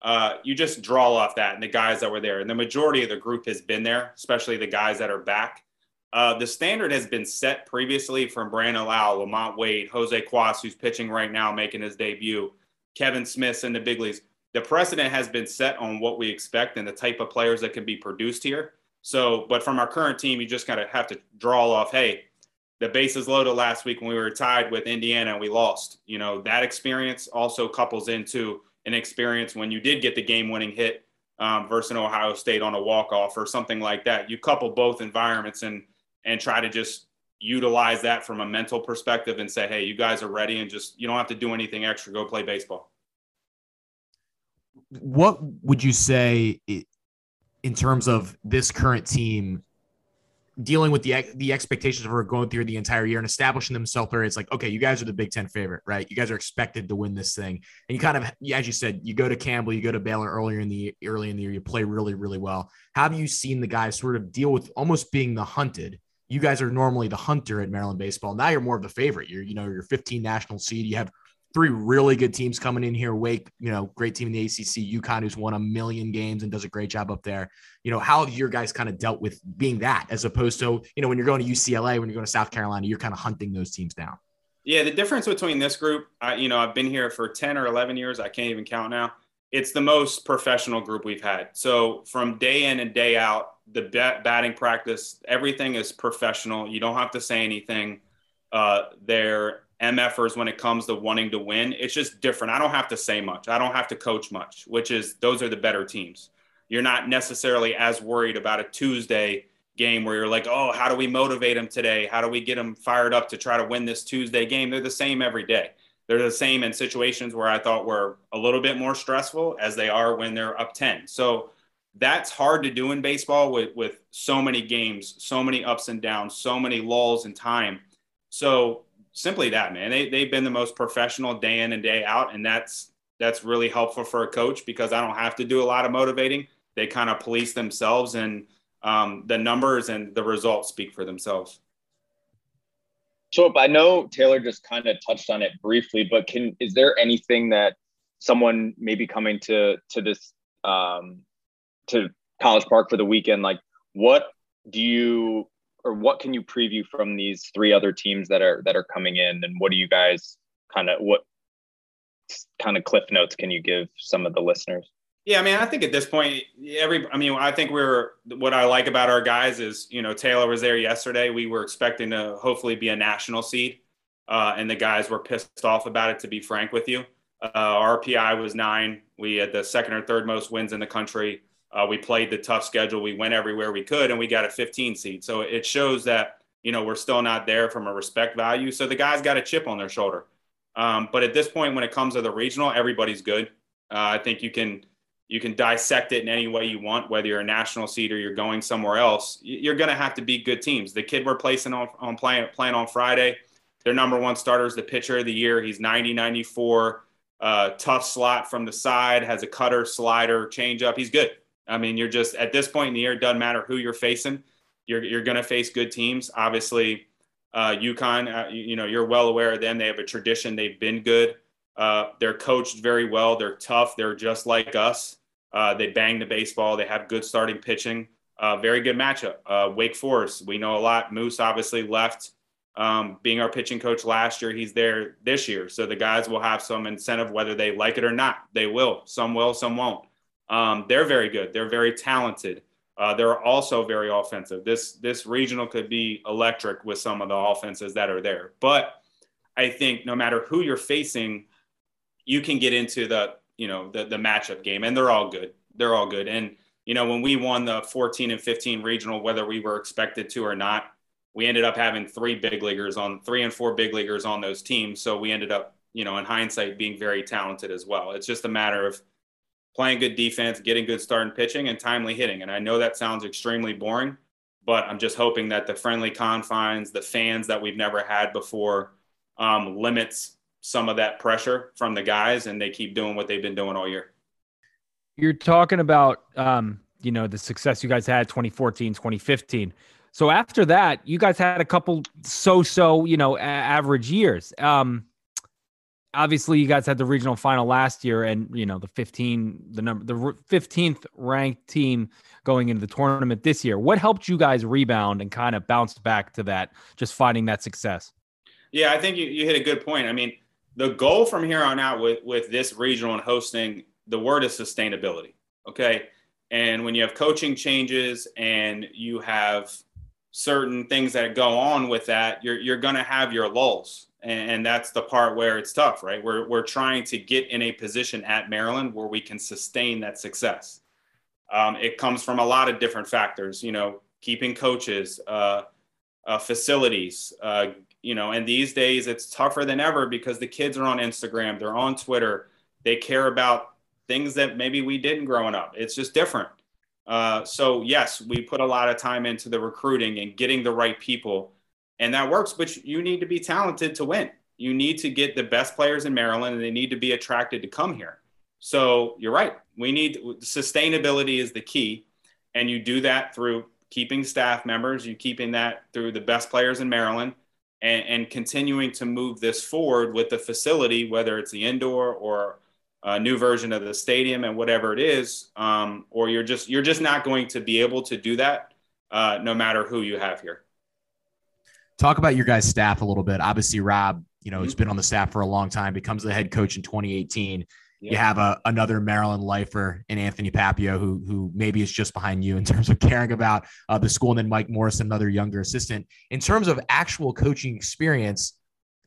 Uh, you just draw off that and the guys that were there. And the majority of the group has been there, especially the guys that are back. Uh, the standard has been set previously from Brandon Lowe, LaMonte Wade, Jose Cuas, who's pitching right now, making his debut, Kevin Smith in the big leagues. The precedent has been set on what we expect and the type of players that can be produced here. So, but from our current team, you just kind of have to draw off, hey, the bases loaded last week when we were tied with Indiana and we lost. You know, that experience also couples into an experience when you did get the game winning hit um, versus Ohio State on a walk off or something like that. You couple both environments and and try to just utilize that from a mental perspective and say, hey, you guys are ready and just you don't have to do anything extra. Go play baseball. What would you say in terms of this current team dealing with the the expectations of her going through the entire year and establishing themselves where it's like, okay, you guys are the Big Ten favorite, right? You guys are expected to win this thing, and you kind of, as you said, you go to Campbell, you go to Baylor earlier in the early in the year, you play really, really well. Have you seen the guys sort of deal with almost being the hunted? You guys are normally the hunter at Maryland baseball. Now you're more of the favorite. You're, you know, you're 15 national seed. You have three really good teams coming in here. Wake, you know, great team in the ACC. UConn, who's won a million games and does a great job up there. You know, how have your guys kind of dealt with being that as opposed to, you know, when you're going to UCLA, when you're going to South Carolina, you're kind of hunting those teams down. Yeah, the difference between this group, I, you know, I've been here for 10 or 11 years. I can't even count now. It's the most professional group we've had. So from day in and day out, the bat- batting practice, everything is professional. You don't have to say anything. Uh, they're MFers when it comes to wanting to win. It's just different. I don't have to say much. I don't have to coach much, which is those are the better teams. You're not necessarily as worried about a Tuesday game where you're like, oh, how do we motivate them today? How do we get them fired up to try to win this Tuesday game? They're the same every day. They're the same in situations where I thought were a little bit more stressful as they are when they're up 10. So that's hard to do in baseball with, with so many games, so many ups and downs, so many lulls in time. So simply that, man. They they've been the most professional day in and day out, and that's that's really helpful for a coach because I don't have to do a lot of motivating. They kind of police themselves, and um, the numbers and the results speak for themselves. So I know Taylor just kind of touched on it briefly, but can is there anything that someone maybe coming to to this um, to College Park for the weekend, like what do you or what can you preview from these three other teams that are that are coming in? And what do you guys kind of what kind of cliff notes can you give some of the listeners? Yeah i mean i think at this point every i mean i think we're what i like about our guys is you know taylor was there yesterday. We were expecting to hopefully be a national seed uh, and the guys were pissed off about it to be frank with you. Uh, our RPI was nine. We had the second or third most wins in the country uh, we played the tough schedule. We went everywhere we could, and we got a 15 seed. So it shows that you know we're still not there from a respect value. So the guys got a chip on their shoulder. Um, but at this point, when it comes to the regional, everybody's good. Uh, I think you can you can dissect it in any way you want, whether you're a national seed or you're going somewhere else. You're going to have to beat good teams. The kid we're placing on, on playing playing on Friday, their number one starter is the pitcher of the year. He's 90, 94, uh, tough slot from the side, has a cutter, slider, changeup. He's good. I mean, you're just at this point in the year, it doesn't matter who you're facing. You're, you're going to face good teams. Obviously, uh, UConn, uh, you, you, know, you're well aware of them. They have a tradition. They've been good. Uh, they're coached very well. They're tough. They're just like us. Uh, they bang the baseball. They have good starting pitching. Uh, very good matchup. Uh, Wake Forest, we know a lot. Moose obviously left um, being our pitching coach last year. He's there this year. So the guys will have some incentive, whether they like it or not. They will. Some will, some won't. Um, they're very good. They're very talented. Uh, they're also very offensive. This this regional could be electric with some of the offenses that are there. But I think no matter who you're facing, you can get into the you know the the matchup game, and they're all good. They're all good. And you know when we won the 14 and 15 regional, whether we were expected to or not, we ended up having three big leaguers on three and four big leaguers on those teams. So we ended up you know in hindsight being very talented as well. It's just a matter of playing good defense, getting good start pitching, and timely hitting. And I know that sounds extremely boring, but I'm just hoping that the friendly confines, the fans that we've never had before, um, limits some of that pressure from the guys, and they keep doing what they've been doing all year. You're talking about, um, you know, the success you guys had 2014, 2015. So after that, you guys had a couple so-so, you know, a- average years. Um, obviously you guys had the regional final last year and you know the 15 the number the 15th ranked team going into the tournament this year. What helped you guys rebound and kind of bounce back to that just finding that success? Yeah i think you, you hit a good point. I mean the goal from here on out with with this regional and hosting the word is sustainability okay? And when you have coaching changes and you have certain things that go on with that you're, you're going to have your lulls and that's the part where it's tough, right? We're we're trying to get in a position at Maryland where we can sustain that success. Um, it comes from a lot of different factors, you know, keeping coaches, uh, uh, facilities, uh, you know, and these days it's tougher than ever because the kids are on Instagram, they're on Twitter, they care about things that maybe we didn't growing up. It's just different. Uh, so yes, we put a lot of time into the recruiting and getting the right people and that works. But you need to be talented to win. You need to get the best players in Maryland, and they need to be attracted to come here. So you're right. We need sustainability is the key, and you do that through keeping staff members. You keeping that through the best players in Maryland, and, and continuing to move this forward with the facility, whether it's the indoor or a new version of the stadium and whatever it is, um, or you're just you're just not going to be able to do that uh, no matter who you have here. Talk about your guys' staff a little bit. Obviously, Rob, you know, mm-hmm. has been on the staff for a long time, becomes the head coach in 2018. You have a, another Maryland lifer in Anthony Papio, who who maybe is just behind you in terms of caring about uh, the school, and then Mike Morris, another younger assistant. In terms of actual coaching experience,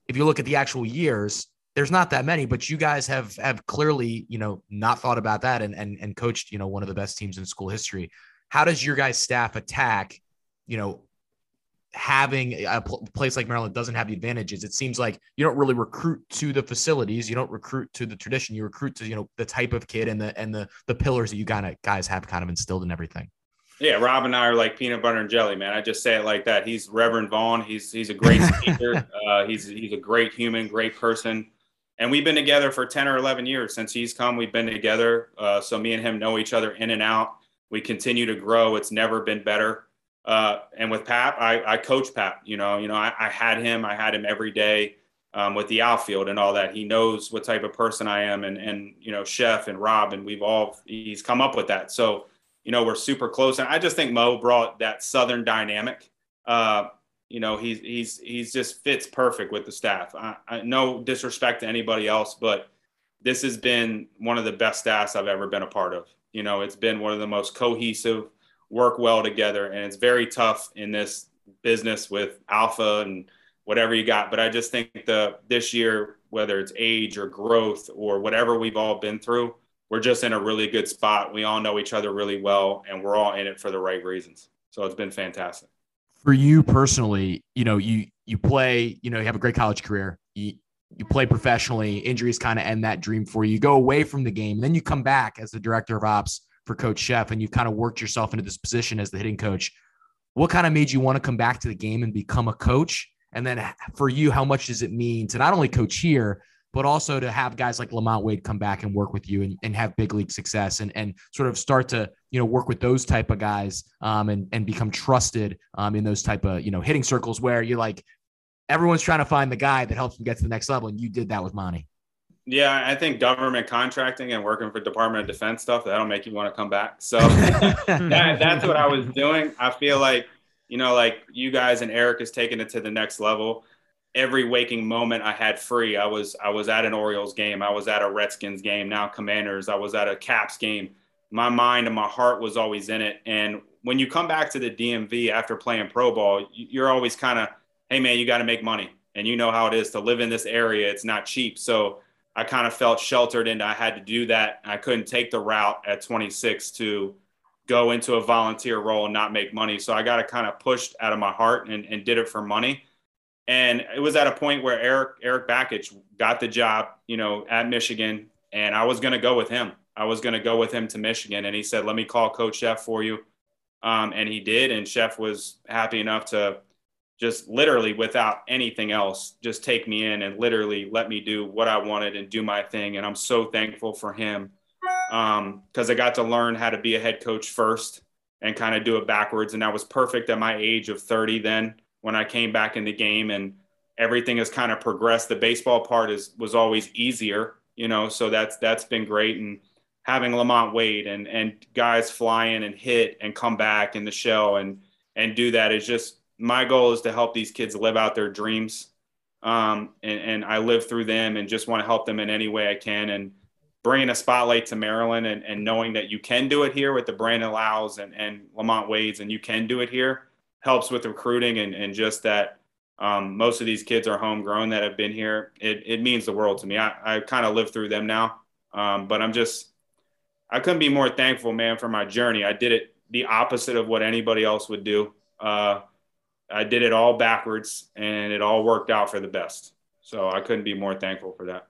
if you look at the actual years, there's not that many, but you guys have have clearly, you know, not thought about that and and and coached, you know, one of the best teams in school history. How does your guys' staff attack, you know, having a place like Maryland doesn't have the advantages. It seems like you don't really recruit to the facilities, you don't recruit to the tradition, you recruit to you know the type of kid and the and the the pillars that you kind of guys have kind of instilled in everything. Yeah, Rob and I are like peanut butter and jelly, man. I just say it like that. He's Reverend Vaughn. He's he's a great speaker. uh, he's he's a great human, great person, and we've been together for ten or eleven years since he's come. We've been together, uh, so me and him know each other in and out. We continue to grow. It's never been better. Uh, and with Pap, I, I coach Pap. You know, you know, I, I had him. I had him every day um, with the outfield and all that. He knows what type of person I am, and and you know, Szefc and Rob, and we've all he's come up with that. So, you know, we're super close, and I just think Mo brought that Southern dynamic. Uh, you know, he's he's he's just fits perfect with the staff. I, I, no disrespect to anybody else, but this has been one of the best staffs I've ever been a part of. You know, it's been one of the most cohesive work well together. And it's very tough in this business with alpha and whatever you got. But I just think the this year, whether it's age or growth or whatever we've all been through, we're just in a really good spot. We all know each other really well, and we're all in it for the right reasons. So it's been fantastic. For you personally, you know, you you play, you know, you have a great college career. You you play professionally. Injuries kind of end that dream for you. You go away from the game, then you come back as the director of ops for Coach Szefc, and you've kind of worked yourself into this position as the hitting coach. What kind of made you want to come back to the game and become a coach? And then for you, how much does it mean to not only coach here, but also to have guys like LaMonte Wade come back and work with you and, and have big league success and, and sort of start to, you know, work with those type of guys um, and, and become trusted um, in those type of, you know, hitting circles where you're like, everyone's trying to find the guy that helps them get to the next level. And you did that with Monty. Yeah, I think government contracting and working for Department of Defense stuff that'll make you want to come back. So that, that's what I was doing. I feel like you know, like you guys and Eric is taking it to the next level. Every waking moment I had free, I was I was at an Orioles game, I was at a Redskins game, now Commanders, I was at a Caps game. My mind and my heart was always in it. And when you come back to the DMV after playing pro ball, you're always kind of, hey man, you got to make money, and you know how it is to live in this area. It's not cheap, so I kind of felt sheltered and I had to do that. I couldn't take the route at 26 to go into a volunteer role and not make money. So I got it kind of pushed out of my heart and, and did it for money. And it was at a point where Eric Erik Bakich got the job, you know, at Michigan, and I was going to go with him. I was going to go with him to Michigan, and he said, "Let me call Coach Szefc for you," um, and he did. And Szefc was happy enough to just literally, without anything else, just take me in and literally let me do what I wanted and do my thing. And I'm so thankful for him because um, I got to learn how to be a head coach first and kind of do it backwards. And I was perfect at my age of 30 then when I came back in the game, and everything has kind of progressed. The baseball part is was always easier, you know, so that's that's been great. And having LaMonte Wade and and guys fly in and hit and come back in the show and and do that is just my goal is to help these kids live out their dreams. Um, and, and I live through them and just want to help them in any way I can. And bringing a spotlight to Maryland and, and knowing that you can do it here with the Brandon Lowes and, and LaMonte Wades and you can do it here helps with recruiting and, and just that um, most of these kids are homegrown that have been here. It, it means the world to me. I, I kind of live through them now. Um, but I'm just I couldn't be more thankful, man, for my journey. I did it the opposite of what anybody else would do. Uh, I did it all backwards, and it all worked out for the best. So I couldn't be more thankful for that.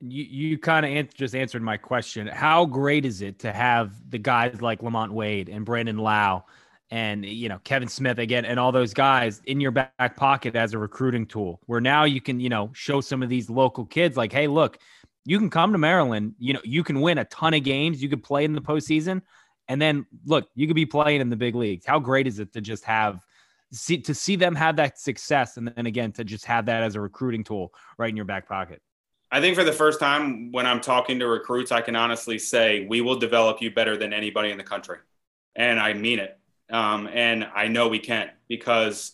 You you kind of an- just answered my question. How great is it to have the guys like LaMonte Wade and Brandon Lowe and you know Kevin Smith again and all those guys in your back pocket as a recruiting tool where now you can you know show some of these local kids like hey look you can come to Maryland. You know, you can win a ton of games. You could play in the postseason, and then look, you could be playing in the big leagues. How great is it to just have see to see them have that success, and then again to just have that as a recruiting tool right in your back pocket? I think for the first time when I'm talking to recruits, I can honestly say we will develop you better than anybody in the country, and I mean it. Um, and I know we can because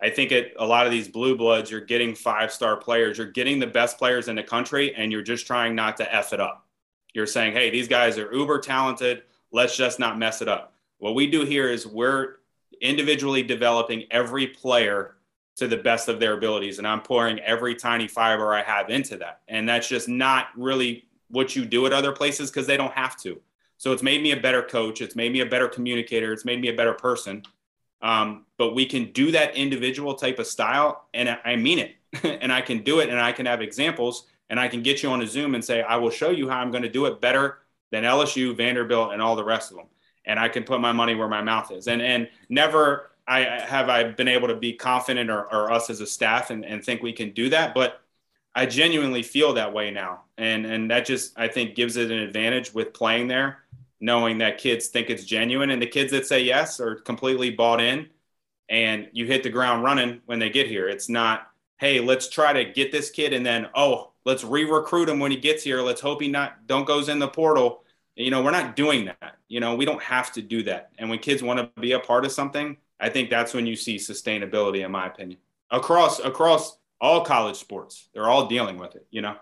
I think at a lot of these blue bloods, you're getting five star players. You're getting the best players in the country, and you're just trying not to F it up. You're saying, hey, these guys are uber talented. Let's just not mess it up. What we do here is we're individually developing every player to the best of their abilities. And I'm pouring every tiny fiber I have into that. And that's just not really what you do at other places because they don't have to. So it's made me a better coach. It's made me a better communicator. It's made me a better person. Um, but we can do that individual type of style, and I mean it. and I can do it, and I can have examples, and I can get you on a Zoom and say, I will show you how I'm going to do it better than LSU, Vanderbilt, and all the rest of them. And I can put my money where my mouth is. And and never I have I been able to be confident or, or us as a staff and, and think we can do that. But I genuinely feel that way now. And and that just I think gives it an advantage with playing there knowing that kids think it's genuine and the kids that say yes are completely bought in and you hit the ground running when they get here. It's not, hey, let's try to get this kid and then, oh, let's re-recruit him when he gets here. Let's hope he not don't goes in the portal. You know, we're not doing that. You know, we don't have to do that. And when kids want to be a part of something, I think that's when you see sustainability, in my opinion, across across all college sports. They're all dealing with it. You know.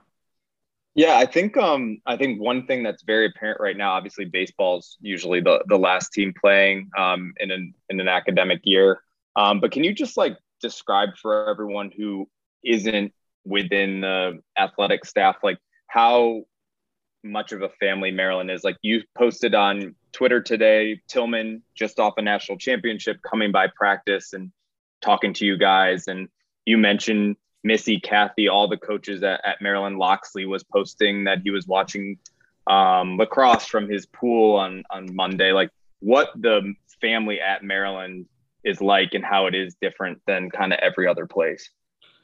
Yeah, I think um I think one thing that's very apparent right now, obviously baseball's usually the the last team playing um in an in an academic year. Um, but can you just like describe for everyone who isn't within the athletic staff like how much of a family Maryland is? Like you posted on Twitter today, Tillman just off a national championship coming by practice and talking to you guys and you mentioned Missy, Kathy, all the coaches at, at Maryland. Locksley was posting that he was watching um, lacrosse from his pool on on Monday. Like what the family at Maryland is like and how it is different than kind of every other place.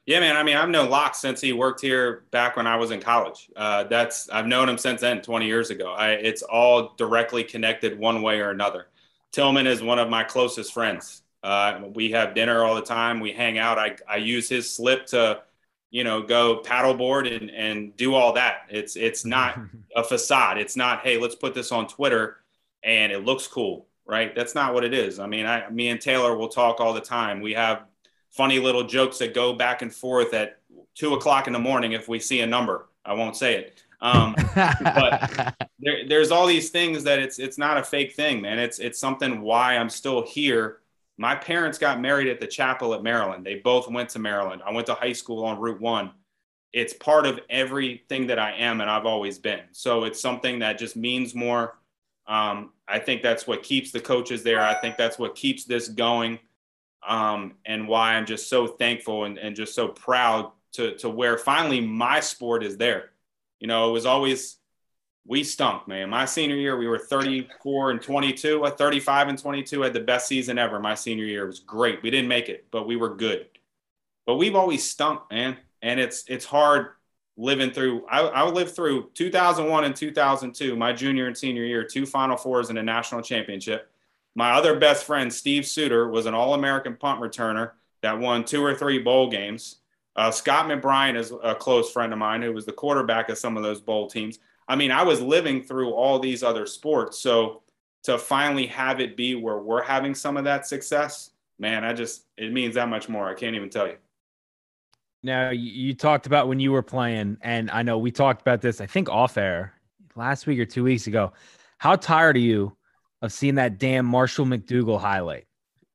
Yeah, man. I mean, I've known Locke since he worked here back when I was in college. Uh, that's I've known him since then, 20 years ago. I, it's all directly connected one way or another. Tillman is one of my closest friends. Uh, we have dinner all the time. We hang out. I, I use his slip to, you know, go paddleboard and, and do all that. It's it's not a facade. It's not, hey, let's put this on Twitter and it looks cool, right? That's not what it is. I mean, I, me and Taylor will talk all the time. We have funny little jokes that go back and forth at two o'clock in the morning if we see a number. I won't say it. Um, but there, there's all these things that it's it's not a fake thing, man. It's it's something why I'm still here my parents got married at the chapel at Maryland. They both went to Maryland. I went to high school on Route One. It's part of everything that I am and I've always been. So it's something that just means more. Um, I think that's what keeps the coaches there. I think that's what keeps this going. Um, and why I'm just so thankful and, and just so proud to, to where finally my sport is there. You know, it was always we stunk, man. My senior year, we were 34 and 22. 35 and 22 had the best season ever. My senior year was great. We didn't make it, but we were good. But we've always stunk, man. And it's it's hard living through. I, I lived through 2001 and 2002, my junior and senior year, two Final Fours and a national championship. My other best friend, Steve Suter, was an All American punt returner that won two or three bowl games. Uh, Scott McBrien is a close friend of mine who was the quarterback of some of those bowl teams. I mean, I was living through all these other sports. So to finally have it be where we're having some of that success, man, I just, it means that much more. I can't even tell you. Now, you talked about when you were playing, and I know we talked about this, I think off air last week or two weeks ago. How tired are you of seeing that damn Marshall McDougall highlight?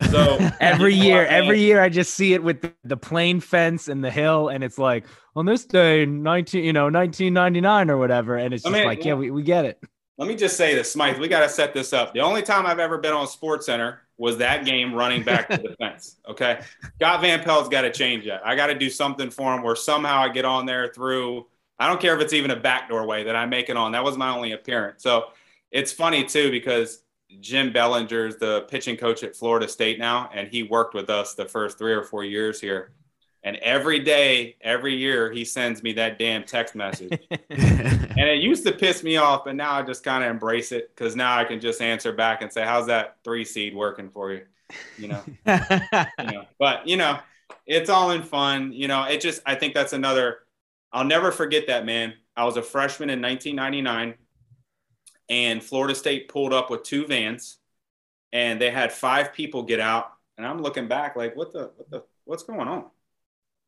So every year, every year, I just see it with the, the plain fence and the hill, and it's like on this day, nineteen, you know, nineteen ninety nine or whatever, and it's just I mean, like, yeah, we, we get it. Let me just say this, Smythe. We got to set this up. The only time I've ever been on SportsCenter was that game running back to the fence. Okay, Scott Van Pelt's got to change that. I got to do something for him where somehow I get on there through. I don't care if it's even a backdoor way that I make it on. That was my only appearance. So it's funny too because Jim Belanger is the pitching coach at Florida State now, and he worked with us the first three or four years here. And every day, every year, he sends me that damn text message. and it used to piss me off, but now I just kind of embrace it because now I can just answer back and say, "How's that three seed working for you?" You know. you know. But you know, it's all in fun. You know, it just I think that's another. I'll never forget that man. I was a freshman in 1999 and Florida State pulled up with two vans, and they had five people get out. And I'm looking back like, what the, what the, what's going on?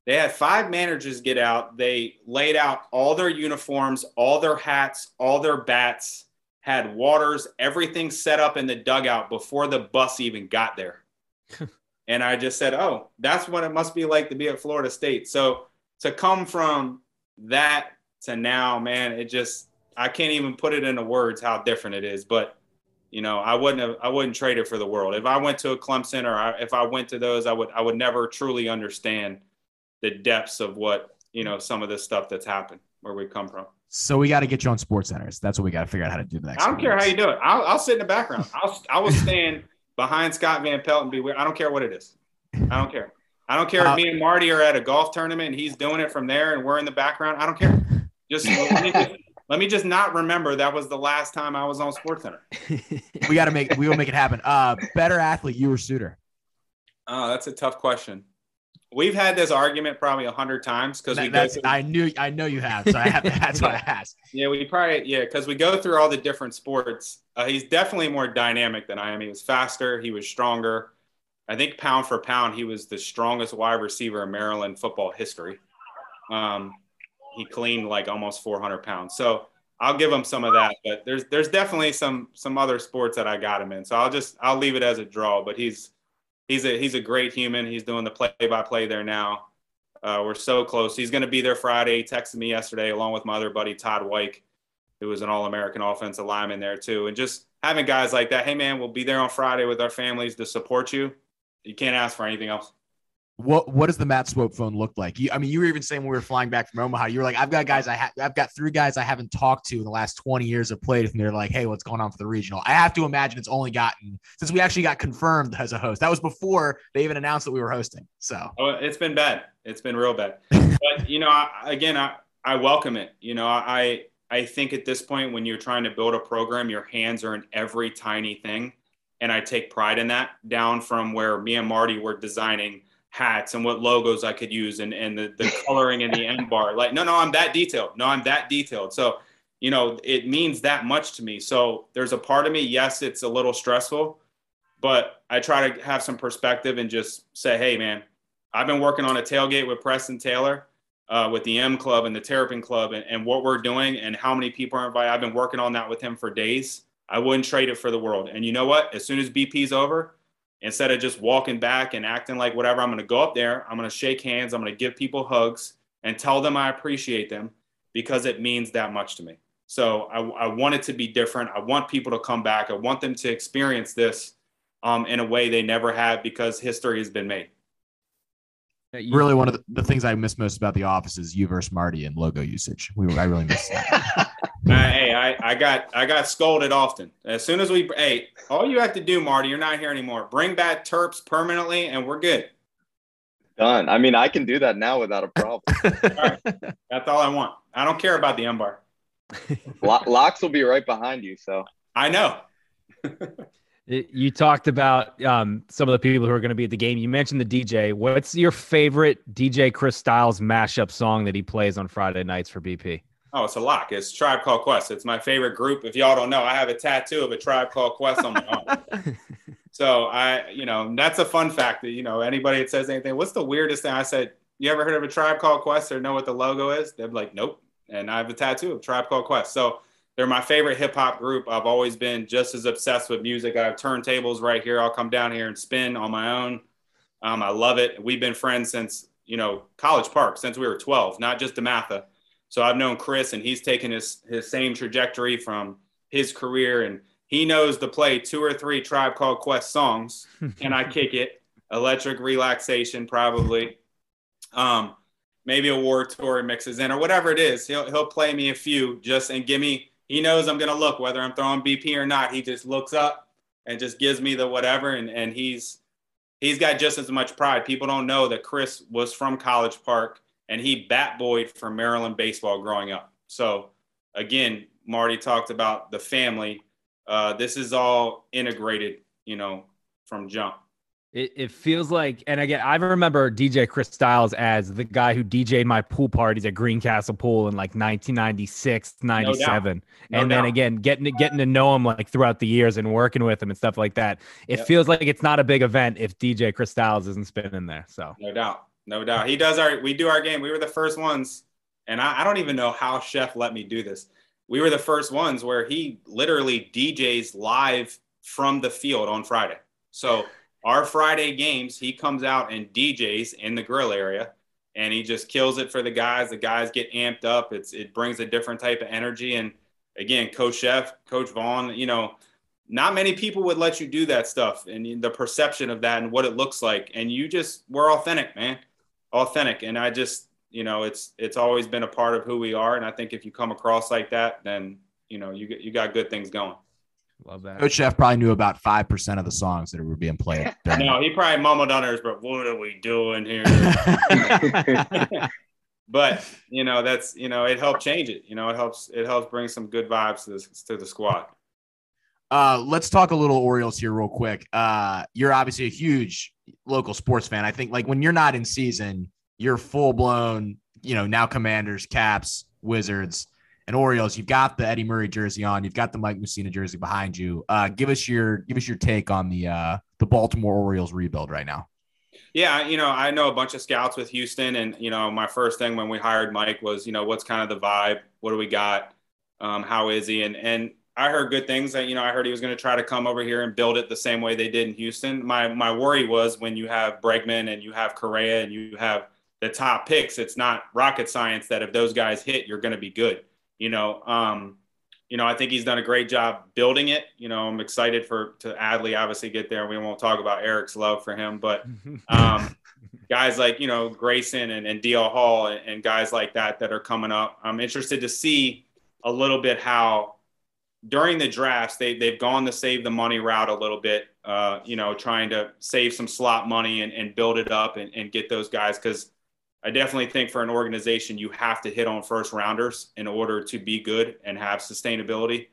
They had five managers get out. They laid out all their uniforms, all their hats, all their bats, had waters, everything set up in the dugout before the bus even got there. and I just said, oh, that's what it must be like to be at Florida State. So to come from that to now, man, it just I can't even put it into words how different it is. But you know, I wouldn't have, I wouldn't trade it for the world. If I went to a Clemson or I, if I went to those, I would I would never truly understand the depths of what you know some of this stuff that's happened where we come from. So we got to get you on Sports Centers. That's what we got to figure out how to do the next. I don't care how you do it. I'll, I'll sit in the background. I'll I will stand behind Scott Van Pelt and be. I don't care what it is. I don't care. I don't care uh, if me and Marty are at a golf tournament and he's doing it from there and we're in the background. I don't care. Just, just let me just not remember that was the last time I was on SportsCenter. we got to make we will make it happen. Uh, better athlete, you or Suter? Oh, that's a tough question. We've had this argument probably a hundred times because we. That's, I knew I know you have, so I have. That's why I asked. Yeah, we probably yeah because we go through all the different sports. Uh, he's definitely more dynamic than I am. He was faster. He was stronger. I think pound for pound, he was the strongest wide receiver in Maryland football history. Um, he cleaned like almost 400 pounds. So I'll give him some of that. But there's there's definitely some some other sports that I got him in. So I'll just I'll leave it as a draw. But he's he's a he's a great human. He's doing the play by play there now. Uh, we're so close. He's going to be there Friday. He texted me yesterday along with my other buddy Todd White, who was an All American offensive lineman there too. And just having guys like that. Hey man, we'll be there on Friday with our families to support you. You can't ask for anything else what what does the Matt Swope phone look like? You, I mean, you were even saying when we were flying back from Omaha, you were like, I've got guys I have, I've got three guys I haven't talked to in the last 20 years have played with me. They're like, hey, what's going on for the regional? I have to imagine it's only gotten since we actually got confirmed as a host. That was before they even announced that we were hosting. So oh, it's been bad. It's been real bad. but you know, I, again, I I welcome it. You know, I I think at this point when you're trying to build a program, your hands are in every tiny thing, and I take pride in that. Down from where me and Marty were designing hats and what logos I could use and, and the, the coloring in the end bar. Like, no, no, I'm that detailed. No, I'm that detailed. So, you know, it means that much to me. So there's a part of me, yes, it's a little stressful, but I try to have some perspective and just say, hey, man, I've been working on a tailgate with Preston Taylor. Uh, with the M Club and the Terrapin Club and, and what we're doing and how many people are invited. I've been working on that with him for days. I wouldn't trade it for the world. And you know what? As soon as BP's over, instead of just walking back and acting like whatever, I'm going to go up there, I'm going to shake hands, I'm going to give people hugs and tell them I appreciate them because it means that much to me. So I, I want it to be different. I want people to come back. I want them to experience this um, in a way they never have because history has been made. Really, one of the, the, things I miss most about the office is you versus Marty and logo usage. We, I really miss that. hey, I, I got I got scolded often. As soon as we hey, all you have to do, Marty, you're not here anymore. Bring back Terps permanently, and we're good. Done. I mean, I can do that now without a problem. all right. That's all I want. I don't care about the umpire. Locks will be right behind you. So I know. you talked about um, some of the people who are going to be at the game. You mentioned the DJ. What's your favorite DJ Chris Styles mashup song that he plays on Friday nights for BP? Oh, it's a lock. It's Tribe Called Quest. It's my favorite group. If y'all don't know, I have a tattoo of a Tribe Called Quest on my arm. so I, you know, that's a fun fact that you know anybody that says anything. What's the weirdest thing? I said, you ever heard of a Tribe Called Quest or know what the logo is? They're like, nope. And I have a tattoo of Tribe Called Quest. So they're my favorite hip hop group. I've always been just as obsessed with music. I have turntables right here. I'll come down here and spin on my own. Um, I love it. We've been friends since you know College Park, since we were 12, not just DeMatha. So I've known Chris, and he's taken his his same trajectory from his career, and he knows to play two or three Tribe Called Quest songs. Can I kick it? Electric relaxation, probably. Um, maybe Award Tour mixes in or whatever it is. He'll he'll play me a few just and give me he knows I'm gonna look whether I'm throwing BP or not. He just looks up and just gives me the whatever, and and he's he's got just as much pride. People don't know that Chris was from College Park and he bat boyed for Maryland baseball growing up. So again, Marty talked about the family. Uh, this is all integrated, you know, from jump. It, it feels like, and again, I remember DJ Chris Styles as the guy who DJ'd my pool parties at Greencastle Pool in like 1996, 97. No no and then again, getting to, getting to know him like throughout the years and working with him and stuff like that. It yep. feels like it's not a big event if DJ Chris Styles isn't spinning there. So, no doubt. No doubt. He does our, we do our game. We were the first ones. And I, I don't even know how Szefc let me do this. We were the first ones where he literally DJs live from the field on Friday. So, our Friday games, he comes out and DJs in the grill area and he just kills it for the guys. The guys get amped up. It's it brings a different type of energy. And again, Coach Szefc, Coach Vaughn, you know, not many people would let you do that stuff and the perception of that and what it looks like. And you just we're authentic, man. Authentic. And I just, you know, it's it's always been a part of who we are. And I think if you come across like that, then you know, you you got good things going. Love that. Coach Szefc probably knew about five percent of the songs that were being played. no, he probably mumbled on hers, but what are we doing here? but you know, that's you know, it helped change it. You know, it helps it helps bring some good vibes to the, to the squad. Uh, let's talk a little Orioles here, real quick. Uh, you're obviously a huge local sports fan. I think like when you're not in season, you're full blown. You know, now Commanders, Caps, Wizards and Orioles, you've got the Eddie Murray jersey on, you've got the Mike Mussina jersey behind you. Uh, give us your give us your take on the uh, the Baltimore Orioles rebuild right now. Yeah, you know, I know a bunch of scouts with Houston, and you know, my first thing when we hired Mike was, you know, what's kind of the vibe? What do we got? Um, how is he? And and I heard good things. That you know, I heard he was going to try to come over here and build it the same way they did in Houston. My my worry was when you have Bregman and you have Correa and you have the top picks, it's not rocket science that if those guys hit, you're going to be good. You know, um, you know, I think he's done a great job building it. You know, I'm excited for to Adley obviously get there. We won't talk about Eric's love for him, but um, guys like you know Grayson and, and DL Hall and, and guys like that that are coming up. I'm interested to see a little bit how during the drafts they they've gone the save the money route a little bit. Uh, you know, trying to save some slot money and, and build it up and, and get those guys because I definitely think for an organization, you have to hit on first rounders in order to be good and have sustainability.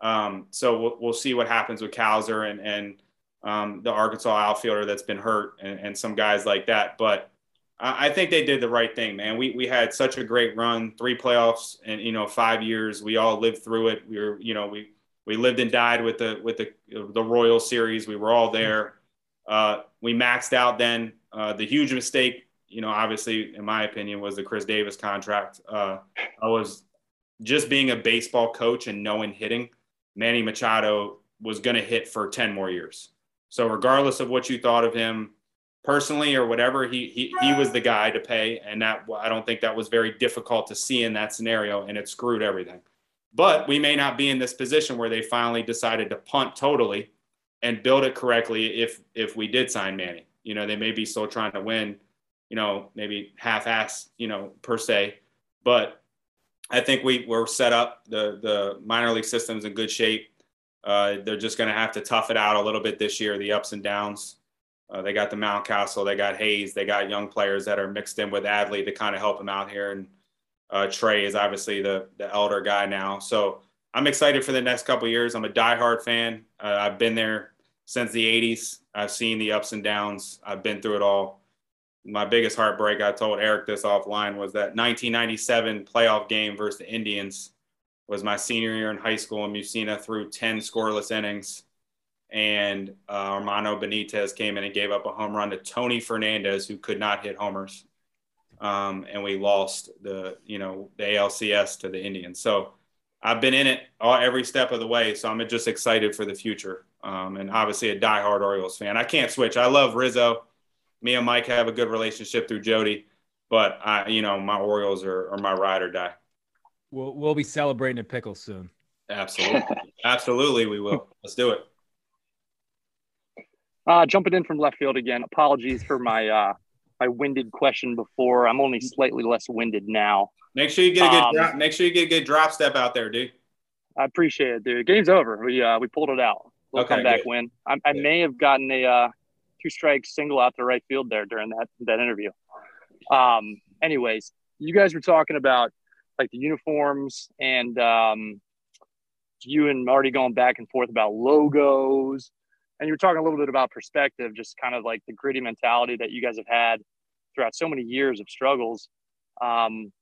Um, so we'll, we'll, see what happens with Cowser and, and um, the Arkansas outfielder that's been hurt and, and some guys like that. But I, I, think they did the right thing, man. We, we had such a great run, three playoffs and, you know, five years. We all lived through it. We were, you know, we, we lived and died with the, with the, the Royal series. We were all there. Uh, we maxed out then. Uh, the huge mistake you know, obviously, in my opinion, was the Chris Davis contract. Uh, I was just being a baseball coach and knowing hitting, Manny Machado was going to hit for 10 more years. So, regardless of what you thought of him personally or whatever, he, he, he was the guy to pay. And that I don't think that was very difficult to see in that scenario, and it screwed everything. But we may not be in this position where they finally decided to punt totally and build it correctly if if we did sign Manny. You know, they may be still trying to win you know, maybe half-ass, you know, per se. But I think we we're set up. The the minor league system's in good shape. Uh, they're just going to have to tough it out a little bit this year. The ups and downs. Uh, they got the Mountcastle, they got Hays, they got young players that are mixed in with Adley to kind of help them out here. And uh, Trey is obviously the the elder guy now. So I'm excited for the next couple years. I'm a diehard fan. Uh, I've been there since the 80s. I've seen the ups and downs. I've been through it all. My biggest heartbreak, I told Eric this offline, was that 1997 playoff game versus the Indians was my senior year in high school, and Mussina threw 10 scoreless innings. And uh, Armando Benitez came in and gave up a home run to Tony Fernandez, who could not hit homers. Um, and we lost the, you know, the ALCS to the Indians. So I've been in it all, every step of the way. So I'm just excited for the future. Um, and obviously a diehard Orioles fan. I can't switch. I love Rizzo. Me and Mike have a good relationship through Jody, but I, you know, my Orioles are, are my ride or die. We'll we'll be celebrating a pickle soon. Absolutely, absolutely, we will. Let's do it. Uh, jumping in from left field again. Apologies for my uh, my winded question before. I'm only slightly less winded now. Make sure you get a good um, drop, make sure you get a good drop step out there, dude. I appreciate it, dude. Game's over. We uh, we pulled it out. We'll okay, come back good. win. I, I may have gotten a uh, two strikes single out to right field there during that that interview. Um, anyways, you guys were talking about like the uniforms and um, you and Marty going back and forth about logos. And you were talking a little bit about perspective, just kind of like the gritty mentality that you guys have had throughout so many years of struggles. Um,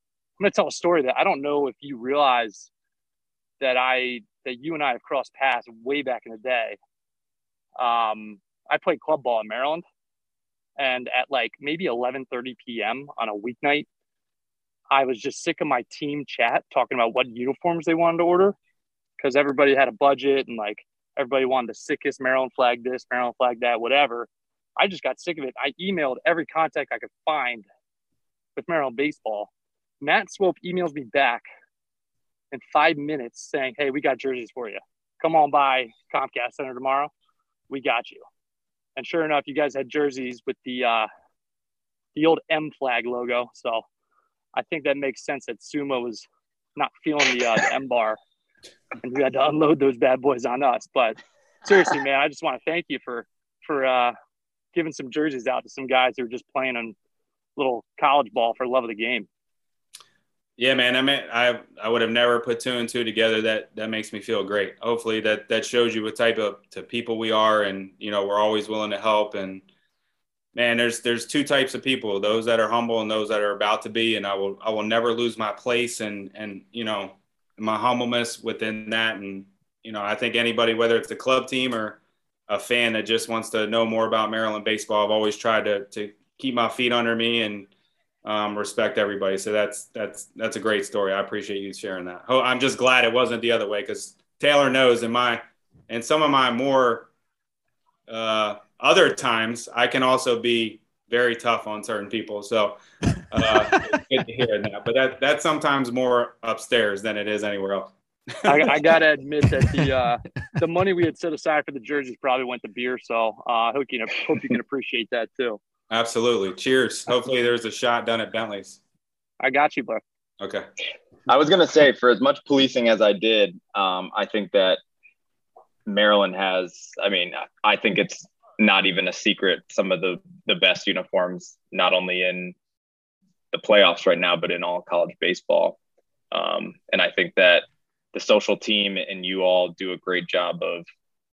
I'm going to tell a story that I don't know if you realize that I that you and I have crossed paths way back in the day. Um, I played club ball in Maryland, and at like maybe 11:30 p.m. on a weeknight, I was just sick of my team chat talking about what uniforms they wanted to order because everybody had a budget and like everybody wanted the sickest Maryland flag this, Maryland flag that, whatever. I just got sick of it. I emailed every contact I could find with Maryland baseball. Matt Swope emails me back in five minutes saying, Hey, we got jerseys for you. Come on by Comcast Center tomorrow. We got you. And sure enough, you guys had jerseys with the uh, the old M flag logo. So I think that makes sense that Sumo was not feeling the, uh, the M bar, and we had to unload those bad boys on us. But seriously, man, I just want to thank you for for uh, giving some jerseys out to some guys who are just playing on little college ball for love of the game. Yeah, man. I mean, I I would have never put two and two together. That that makes me feel great. Hopefully, that that shows you what type of to people we are, and you know, we're always willing to help and man, there's there's two types of people: those that are humble and those that are about to be. And I will I will never lose my place and and you know my humbleness within that. And you know, I think anybody, whether it's a club team or a fan that just wants to know more about Maryland baseball, I've always tried to to keep my feet under me and um, respect everybody. So that's that's that's a great story. I appreciate you sharing that. I'm just glad it wasn't the other way because Taylor knows in my and some of my more uh, other times I can also be very tough on certain people. So uh, good to hear that. But that that's sometimes more upstairs than it is anywhere else. I, I, gotta admit that the uh, the money we had set aside for the jerseys probably went to beer. So uh, I hope you can, hope you can appreciate that too. Absolutely. Cheers. Hopefully there's a shot done at Bentley's. I got you, bro. Okay. I was gonna say, for as much policing as I did, um, I think that Maryland has. I mean, I think it's not even a secret some of the the best uniforms not only in the playoffs right now but in all college baseball um, and i think that the social team and you all do a great job of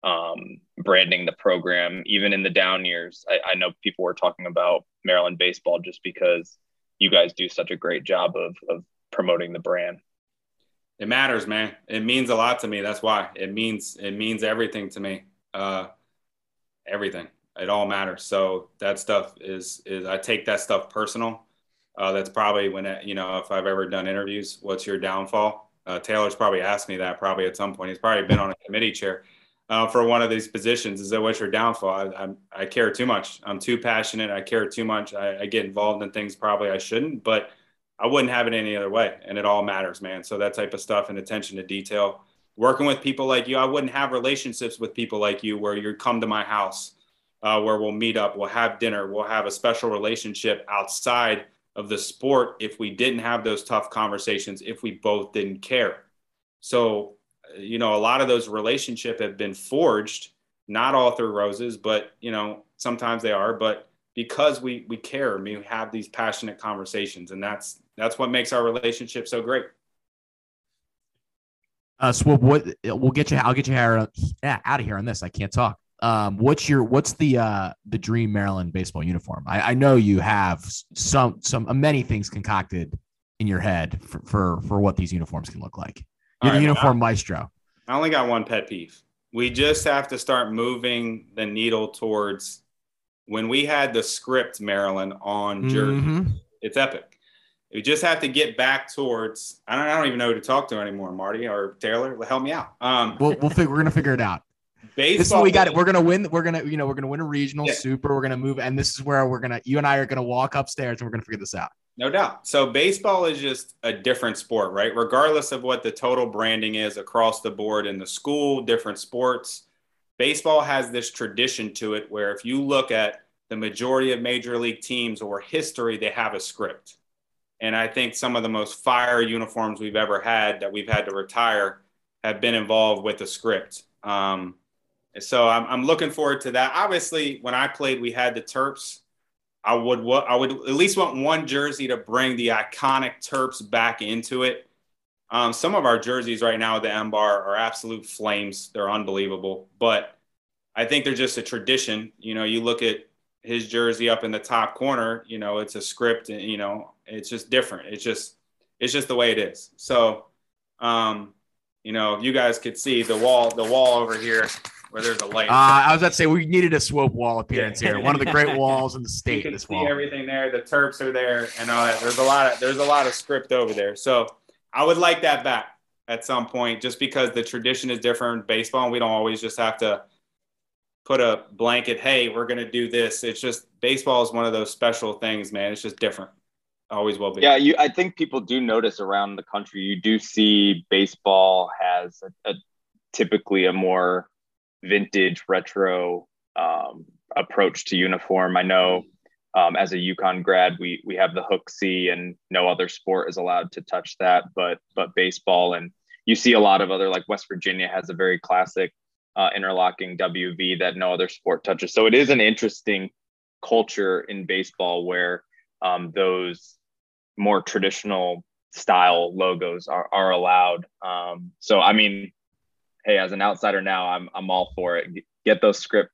um, branding the program even in the down years I, I know people were talking about maryland baseball just because you guys do such a great job of, of promoting the brand it matters man it means a lot to me that's why it means it means everything to me uh, everything. It all matters. So that stuff is is I take that stuff personal. Uh, that's probably when it, you know if I've ever done interviews, what's your downfall? Uh, Taylor's probably asked me that probably at some point. He's probably been on a committee chair uh, for one of these positions. Is that what's your downfall? I, I, I, care too much. I'm too passionate. I care too much. I, I get involved in things probably I shouldn't, but I wouldn't have it any other way. And it all matters, man. So that type of stuff and attention to detail working with people like you. I wouldn't have relationships with people like you where you come to my house, uh, where we'll meet up, we'll have dinner, we'll have a special relationship outside of the sport if we didn't have those tough conversations, if we both didn't care. So, you know, a lot of those relationships have been forged, not all through roses, but, you know, sometimes they are, but because we, we care, and we have these passionate conversations and that's, that's what makes our relationship so great. Uh, Swope, what we'll get you. I'll get you out of here on this. I can't talk. Um, what's your what's the uh the dream Maryland baseball uniform? I, I know you have some some uh, many things concocted in your head for for, for what these uniforms can look like. You're right, the uniform I, maestro. I only got one pet peeve. We just have to start moving the needle towards when we had the script Maryland on jersey. Mm-hmm. It's epic. We just have to get back towards. I don't. I don't even know who to talk to anymore. Marty or Taylor, help me out. Um, we'll we'll figure. We're gonna figure it out. Baseball. This is what we got. It. We're gonna win. We're gonna, you know, we're gonna win a regional yeah. super. We're gonna move, and this is where we're gonna. You and I are gonna walk upstairs, and we're gonna figure this out. No doubt. So baseball is just a different sport, right? Regardless of what the total branding is across the board in the school, different sports, baseball has this tradition to it where if you look at the majority of major league teams or history, they have a script. And I think some of the most fire uniforms we've ever had that we've had to retire have been involved with a script. Um, so I'm, I'm looking forward to that. Obviously, when I played, we had the Terps. I would I would at least want one jersey to bring the iconic Terps back into it. Um, some of our jerseys right now at the M Bar are absolute flames. They're unbelievable, but I think they're just a tradition. You know, you look at his jersey up in the top corner. You know, it's a script, and you know, it's just different. It's just it's just the way it is. So, um, you know, you guys could see the wall the wall over here where there's a light. Uh, I was about to say we needed a swope wall appearance here. One of the great walls in the state. You can see wall. everything there. The Terps are there, and all that. There's a lot of there's a lot of script over there. So I would like that back at some point, just because the tradition is different. Baseball, and we don't always just have to put a blanket. Hey, we're gonna do this. It's just baseball is one of those special things, man. It's just different. Always will be. Yeah, you. I think people do notice around the country. You do see baseball has a, a typically a more vintage retro um, approach to uniform. I know um, as a UConn grad, we we have the hook C, and no other sport is allowed to touch that, but but baseball. And you see a lot of other like West Virginia has a very classic uh, interlocking WV that no other sport touches. So it is an interesting culture in baseball where um, those more traditional style logos are, are allowed. Um, so I mean, hey, as an outsider now, I'm I'm all for it. Get those script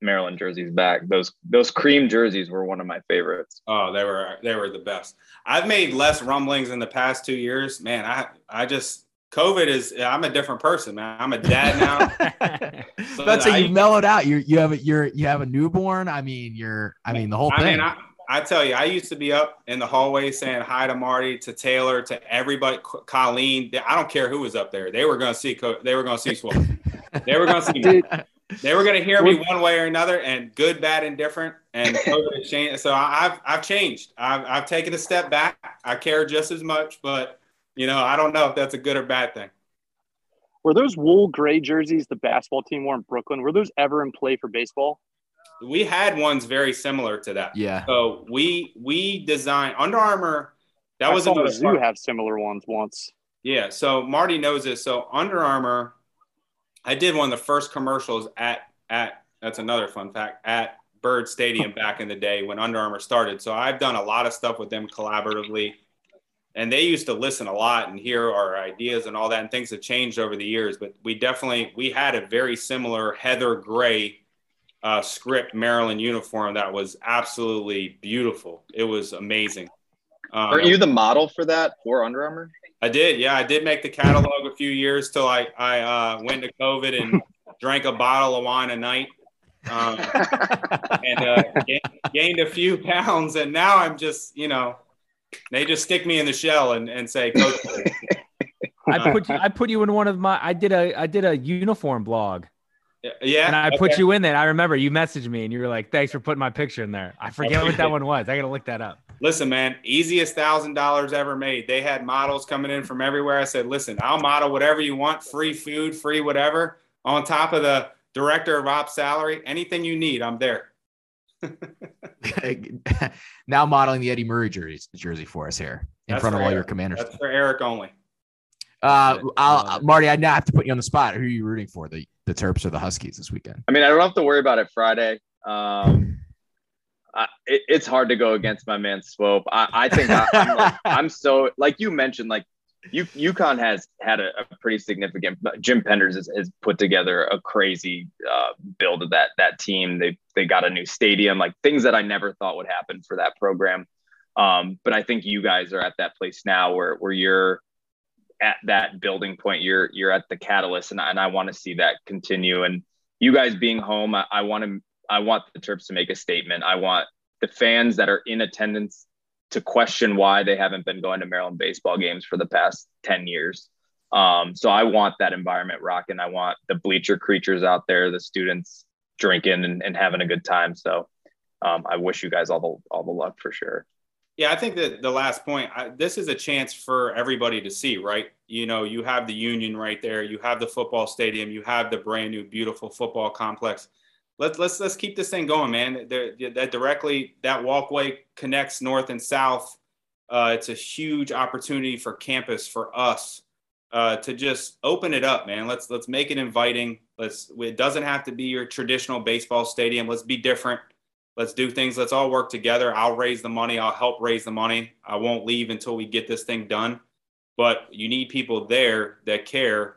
Maryland jerseys back. Those those cream jerseys were one of my favorites. Oh, they were they were the best. I've made less rumblings in the past two years. Man, I I just COVID is I'm a different person, man. I'm a dad now. so That's you mellowed out. You you have a you're you have a newborn. I mean, you're I mean the whole I thing. Mean, I, I tell you, I used to be up in the hallway saying hi to Marty, to Taylor, to everybody, Colleen. I don't care who was up there. They were going to see. They were going to see Swope. they were going to see me. They were going to hear me one way or another, and good, bad, and different. And COVID changed. So I've I've changed. I've I've taken a step back. I care just as much, but you know, I don't know if that's a good or bad thing. Were those wool gray jerseys the basketball team wore in Brooklyn? Were those ever in play for baseball? We had ones very similar to that. Yeah. So we we designed Under Armour. That I was a zoo have similar ones once. Yeah. So Marty knows this. So Under Armour, I did one of the first commercials at at that's another fun fact at Byrd Stadium back in the day when Under Armour started. So I've done a lot of stuff with them collaboratively. And they used to listen a lot and hear our ideas and all that. And things have changed over the years. But we definitely we had a very similar heather gray uh, script Maryland uniform that was absolutely beautiful. It was amazing. Um, Aren't you the model for that for Under Armour? I did. Yeah, I did make the catalog a few years till I I uh, went to COVID and drank a bottle of wine a night. Um, and uh, gained a few pounds, and now I'm just, you know, they just stick me in the shell and, and say, Coach. I put you, I put you in one of my. I did a I did a uniform blog yeah. And I okay. put you in there. I remember you messaged me and you were like, thanks for putting my picture in there. I forget what that one was. I got to look that up. Listen, man, easiest thousand dollars ever made. They had models coming in from everywhere. I said, listen, I'll model whatever you want, free food, free whatever, on top of the director of ops salary. Anything you need, I'm there. now modeling the Eddie Murray jersey, jersey for us here in that's front of all Eric. your commanders. That's for Eric only. Uh, I'll, Marty, I now have to put you on the spot. Who are you rooting for? The the Terps or the Huskies this weekend? I mean, I don't have to worry about it Friday. Um, I, it, it's hard to go against my man Swope. I, I think I, am like, I'm so like you mentioned, like you UConn has had a, a pretty significant. Jim Penders has, has put together a crazy uh, build of that that team. They they got a new stadium, like things that I never thought would happen for that program. Um, but I think you guys are at that place now where where you're at that building point. You're you're at the catalyst, and, and I want to see that continue. And you guys being home, I, I want to I want the Terps to make a statement. I want the fans that are in attendance to question why they haven't been going to Maryland baseball games for the past 10 years. Um, so I want that environment rocking. I want the bleacher creatures out there, the students drinking and, and having a good time. So um, I wish you guys all the all the luck for sure. Yeah, I think that the last point, I, this is a chance for everybody to see, right? You know, you have the Union right there, you have the football stadium, you have the brand new, beautiful football complex let's let's let's keep this thing going, man. that directly that walkway connects north and south. Uh, it's a huge opportunity for campus for us uh, to just open it up, man. Let's let's make it inviting. Let's it doesn't have to be your traditional baseball stadium. Let's be different. Let's do things. Let's all work together. I'll raise the money. I'll help raise the money. I won't leave until we get this thing done. But you need people there that care,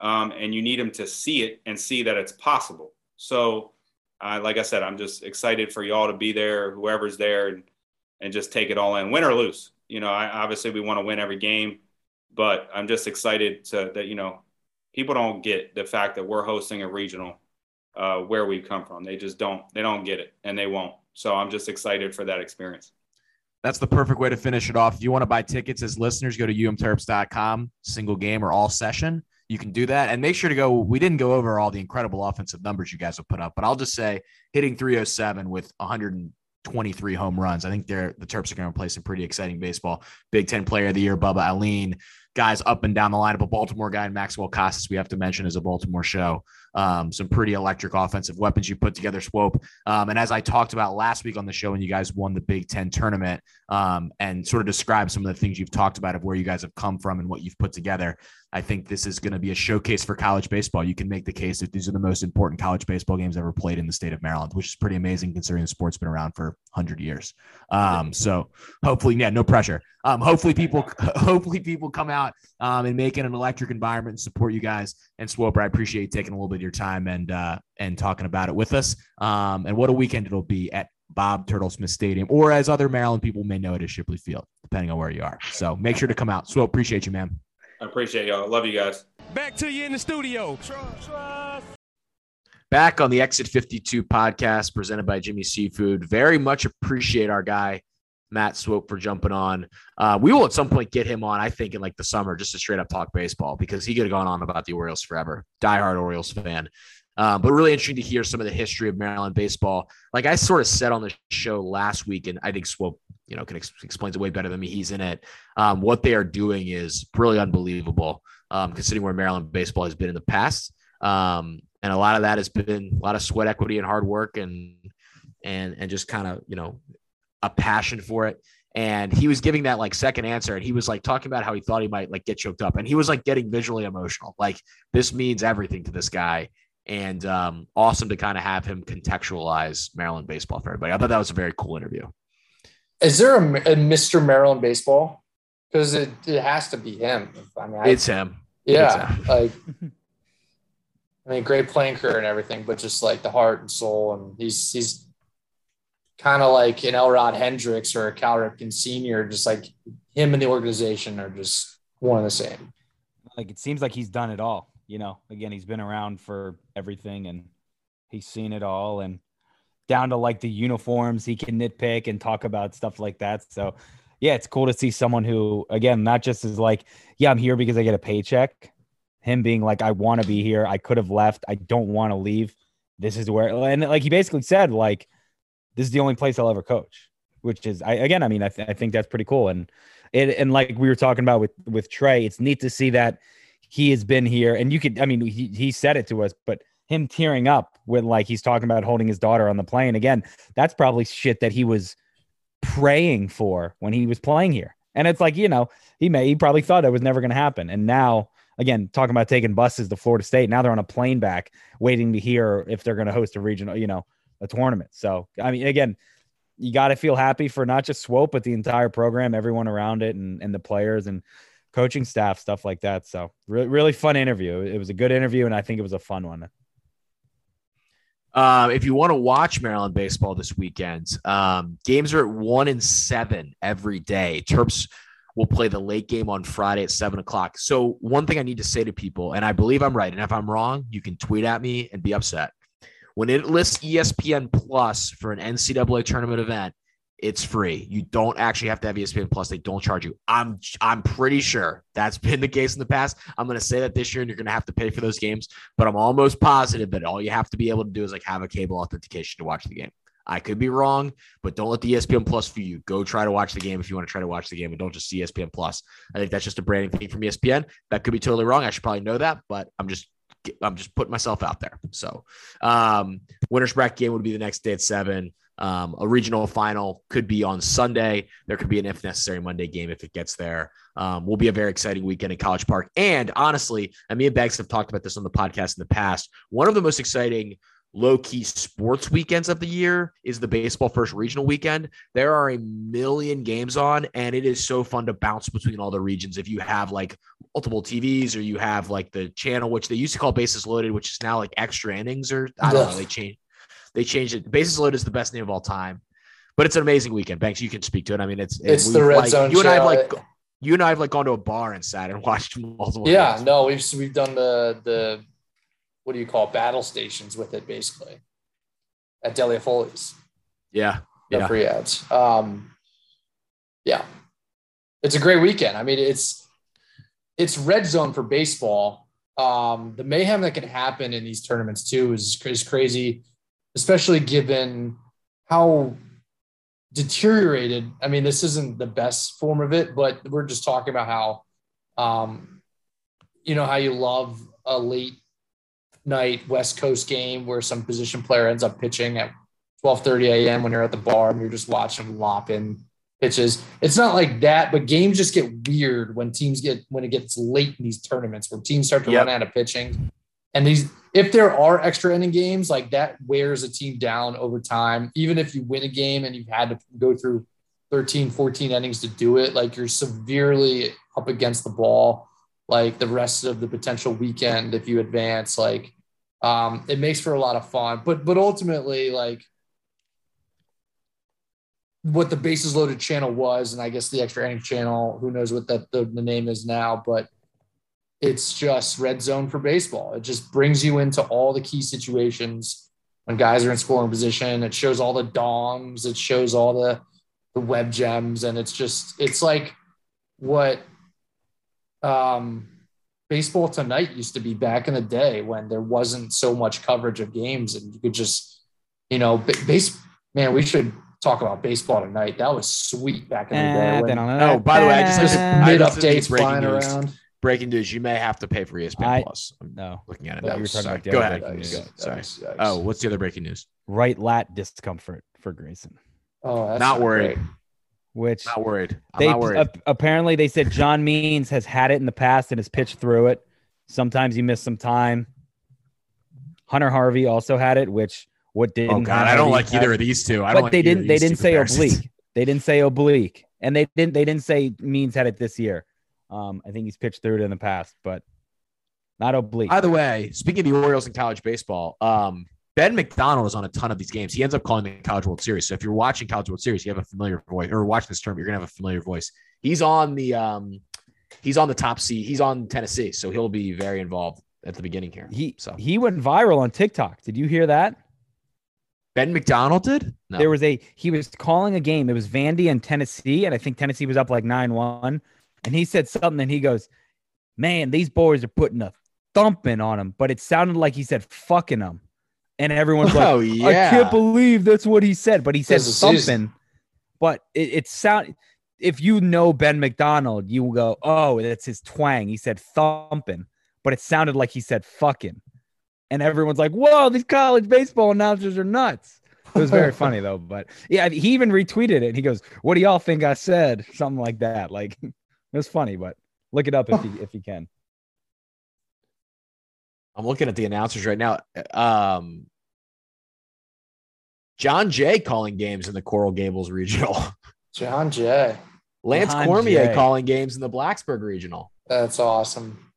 um, and you need them to see it and see that it's possible. So, uh, like I said, I'm just excited for y'all to be there, whoever's there, and and just take it all in, win or lose. You know, I, obviously we want to win every game, but I'm just excited to that. You know, people don't get the fact that we're hosting a regional uh, where we've come from. They just don't. They don't get it, and they won't. So I'm just excited for that experience. That's the perfect way to finish it off. If you want to buy tickets as listeners, go to umterps.com, single game or all session you can do that. And make sure to go. We didn't go over all the incredible offensive numbers you guys have put up, but I'll just say hitting 307 with 123 home runs. I think they're the Terps are going to play some pretty exciting baseball. Big Ten Player of the Year, Bubba Alleyne, guys up and down the lineup. A Baltimore guy, Maxwell Costes, we have to mention as a Baltimore show. Um, some pretty electric offensive weapons you put together, Swope. Um, and as I talked about last week on the show when you guys won the Big Ten tournament um, and sort of describe some of the things you've talked about of where you guys have come from and what you've put together, I think this is going to be a showcase for college baseball. You can make the case that these are the most important college baseball games ever played in the state of Maryland, which is pretty amazing considering the sport's been around for 100 years. Um, so hopefully, yeah, no pressure. Um, hopefully people, hopefully people come out um, and make it an electric environment and support you guys. And Swoper, I appreciate you taking a little bit of your time and uh, and talking about it with us. Um, and what a weekend it'll be at Bob Turtle Smith Stadium, or as other Maryland people may know it as Shipley Field, depending on where you are. So make sure to come out. Swope, appreciate you, man. I appreciate y'all. Love you guys. Back to you in the studio. Back on the Exit 52 podcast presented by Jimmy Seafood. Very much appreciate our guy, Matt Swope, for jumping on. Uh, we will at some point get him on, I think, in like the summer, just to straight up talk baseball because he could have gone on about the Orioles forever. Diehard Orioles fan. Um, but really interesting to hear some of the history of Maryland baseball. Like I sort of said on the show last week, and I think Swope, you know, can ex- explains it way better than me. He's in it. Um, what they are doing is really unbelievable, um, considering where Maryland baseball has been in the past. Um, and a lot of that has been a lot of sweat equity and hard work and and and just kind of you know a passion for it. And he was giving that like second answer, and he was like talking about how he thought he might like get choked up, and he was like getting visually emotional. Like this means everything to this guy and um, awesome to kind of have him contextualize Maryland baseball for everybody. I thought that was a very cool interview. Is there a, a Mr. Maryland baseball? Because it, it has to be him. I mean, I, it's him. Yeah, it's him. like I mean, great playing career and everything, but just like the heart and soul, and he's he's kind of like an Elrod Hendricks or a Cal Ripken Senior. Just like him and the organization are just one and the same. Like it seems like he's done it all you know, again, he's been around for everything and he's seen it all and down to like the uniforms, he can nitpick and talk about stuff like that. So, yeah, it's cool to see someone who, again, not just is like, yeah, I'm here because I get a paycheck. Him being like, I want to be here. I could have left. I don't want to leave. This is where, and like he basically said, like, this is the only place I'll ever coach, which is, I again, I mean, I, th- I think that's pretty cool. And it, and like we were talking about with with Trey, it's neat to see that he has been here, and you could, I mean, he, he said it to us, but him tearing up when like he's talking about holding his daughter on the plane again. That's probably shit that he was praying for when he was playing here. And it's like, you know, he may he probably thought that was never going to happen. And now again, talking about taking buses to Florida State, now they're on a plane back waiting to hear if they're going to host a regional, you know, a tournament. So, I mean, again, you got to feel happy for not just Swope, but the entire program, everyone around it, and, and the players and coaching staff, stuff like that. So, really, really fun interview. It was a good interview, and I think it was a fun one. Uh, if you want to watch Maryland baseball this weekend, um, games are at one and seven every day. Terps will play the late game on Friday at seven o'clock. So, one thing I need to say to people, and I believe I'm right, and if I'm wrong, you can tweet at me and be upset. When it lists ESPN Plus for an NCAA tournament event, it's free. You don't actually have to have ESPN Plus. They don't charge you. I'm I'm pretty sure that's been the case in the past. I'm going to say that this year, and you're going to have to pay for those games. But I'm almost positive that all you have to be able to do is like have a cable authentication to watch the game. I could be wrong, but don't let the ESPN Plus for you. Go try to watch the game if you want to try to watch the game, and don't just see ESPN Plus. I think that's just a branding thing from ESPN. That could be totally wrong. I should probably know that, but I'm just I'm just putting myself out there. So, um, winners bracket game would be the next day at seven. Um, a regional final could be on Sunday. There could be an if necessary Monday game if it gets there. Um, will be a very exciting weekend in College Park. And honestly, and me and Bags have talked about this on the podcast in the past. One of the most exciting low key sports weekends of the year is the baseball first regional weekend. There are a million games on, and it is so fun to bounce between all the regions. If you have like multiple TVs or you have like the channel, which they used to call bases loaded, which is now like extra innings, or I don't know, they changed they changed it. Bases loaded is the best name of all time, but it's an amazing weekend. Banks, you can speak to it. I mean, it's it's the red like, zone. You and I have like. You and I have like gone to a bar and sat and watched multiple. Yeah, games. no, we've we've done the the what do you call it, battle stations with it basically at Delia Foley's. Yeah. No yeah. free ads. Um, yeah. It's a great weekend. I mean, it's it's red zone for baseball. Um, the mayhem that can happen in these tournaments too is, is crazy, especially given how deteriorated. I mean, this isn't the best form of it, but we're just talking about how, um, you know, how you love a late night West Coast game where some position player ends up pitching at 12:30 a.m. when you're at the bar and you're just watching them lop in pitches. It's not like that, but games just get weird when teams get when it gets late in these tournaments where teams start to yep. run out of pitching. And these if there are extra inning games, like that wears a team down over time. Even if you win a game and you've had to go through 13, 14 innings to do it, like you're severely up against the ball like the rest of the potential weekend if you advance like um, it makes for a lot of fun but but ultimately like what the bases loaded channel was and i guess the extra inning channel who knows what that the, the name is now but it's just red zone for baseball it just brings you into all the key situations when guys are in scoring position it shows all the dongs it shows all the the web gems and it's just it's like what um, baseball tonight used to be back in the day when there wasn't so much coverage of games and you could just, you know, base. Man, we should talk about baseball tonight. That was sweet back in the day. When, oh, by the way, I just mid updates flying news. around. Breaking news: You may have to pay for ESPN I, Plus. I'm no, looking at it. No, sorry. Go ahead. Go. Sorry. Yikes. Oh, what's the other breaking news? Right lat discomfort for Grayson. Oh, not worried. Great which not worried. I'm they not worried. apparently they said John Means has had it in the past and has pitched through it. Sometimes you miss some time. Hunter Harvey also had it, which what oh, didn't. Oh God, I don't like either of these two. I don't. but like they didn't. They didn't say oblique. They didn't say oblique, and they didn't. They didn't say Means had it this year. Um, I think he's pitched through it in the past, but not oblique. By the way, speaking of the Orioles in college baseball, um, Ben McDonald is on a ton of these games. He ends up calling the College World Series. So if you're watching College World Series, you have a familiar voice, or watching this term, you're gonna have a familiar voice. He's on the um, he's on the top seat. He's on Tennessee, so he'll be very involved at the beginning here. He so he went viral on TikTok. Did you hear that? Ben McDonald did. No. There was a he was calling a game. It was Vandy and Tennessee, and I think Tennessee was up like nine one. And he said something, and he goes, "Man, these boys are putting a thumping on him," but it sounded like he said "fucking them." and everyone's like, oh, yeah. I can't believe that's what he said. But he said something. But it, it sound if you know Ben McDonald, you will go, oh, that's his twang. He said thumping, but it sounded like he said fucking. and everyone's like, "Whoa, these college baseball announcers are nuts." It was very funny though, but yeah, he even retweeted it. He goes, "What do y'all think I said?" Something like that. Like it was funny, but look it up if you if you can. I'm looking at the announcers right now. Um, Jon Jay calling games in the Coral Gables Regional. Jon Jay. Lance John Cormier Jay. calling games in the Blacksburg Regional. That's awesome.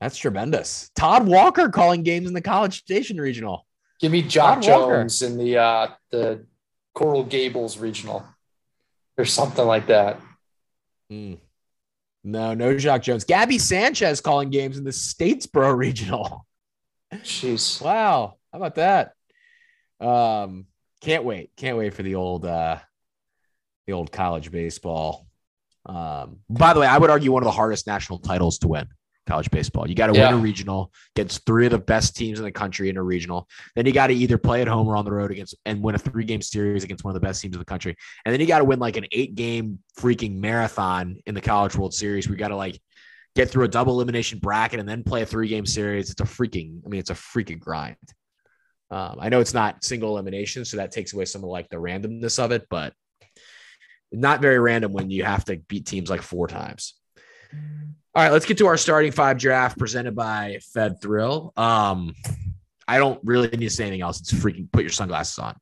That's tremendous. Todd Walker calling games in the College Station Regional. Give me Jock Jones in the uh, the Coral Gables Regional or something like that. Mm. No, no Jock Jones. Gaby Sanchez calling games in the Statesboro Regional. Jeez. Wow. How about that? Um, can't wait. Can't wait for the old uh the old college baseball. Um, by the way, I would argue one of the hardest national titles to win college baseball. You got to yeah. win a regional against three of the best teams in the country in a regional. Then you got to either play at home or on the road against and win a three game series against one of the best teams in the country. And then you got to win like an eight game freaking marathon in the College World Series. We got to like get through a double elimination bracket and then play a three game series. It's a freaking, I mean, it's a freaking grind. Um, I know it's not single elimination, so that takes away some of like the randomness of it, but not very random when you have to beat teams like four times. All right, let's get to our starting five draft presented by Fed Thrill. Um, I don't really need to say anything else. It's freaking put your sunglasses on.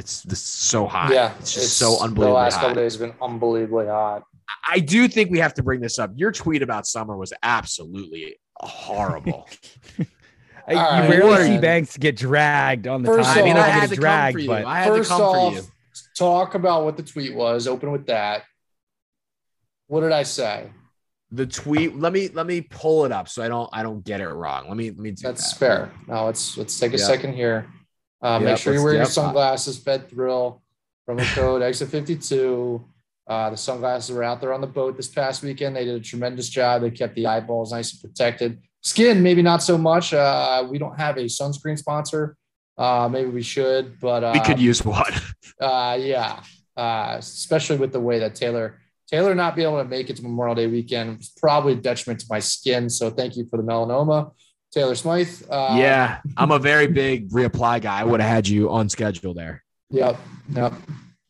It's this so hot. Yeah, it's just it's, so unbelievably The last hot. couple days have been unbelievably hot. I do think we have to bring this up. Your tweet about summer was absolutely horrible. you right, rarely see Banks get dragged on the first time. I mean, I had to dragged, come for you. I had to come off, for you. Talk about what the tweet was. Open with that. What did I say? The tweet let me let me pull it up so i don't i don't get it wrong. Let me let me do that's that. fair. Now let's let's take a yep. second here. Uh, yep, make sure you wear wearing yep. your sunglasses fed thrill from the code exit 52 uh, the sunglasses were out there on the boat this past weekend. They did a tremendous job. They kept the eyeballs nice and protected. Skin maybe not so much. Uh, we don't have a sunscreen sponsor. Uh, maybe we should but we could um, use one. uh, yeah uh, especially with the way that taylor Taylor not being able to make it to Memorial Day weekend was probably a detriment to my skin. So thank you for the melanoma. Taylor Smythe. Uh, yeah, I'm a very big reapply guy. I would have had you on schedule there. Yep. Yep.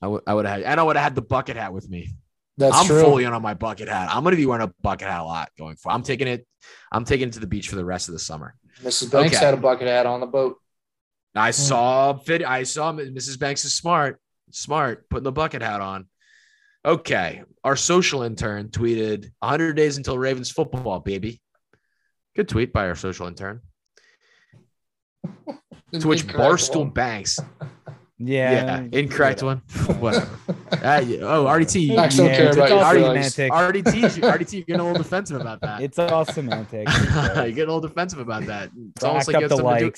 I would I would have had and I would have had the bucket hat with me. That's I'm true. fully on my bucket hat. I'm gonna be wearing a bucket hat a lot going for. I'm taking it. I'm taking it to the beach for the rest of the summer. Mrs. Banks okay. had a bucket hat on the boat. I saw fit. I saw Mrs. Banks is smart, smart, putting the bucket hat on. Okay. Our social intern tweeted 100 days until Ravens football, baby. Good tweet by our social intern. to which Barstool one. Banks. Yeah. Yeah. Incorrect one. Whatever. Uh, oh, RDT. I don't yeah, care about RDT, RDT, RDT, you're getting a little defensive about that. It's all semantic. you're getting a little defensive about that. It's almost like, you had something to do,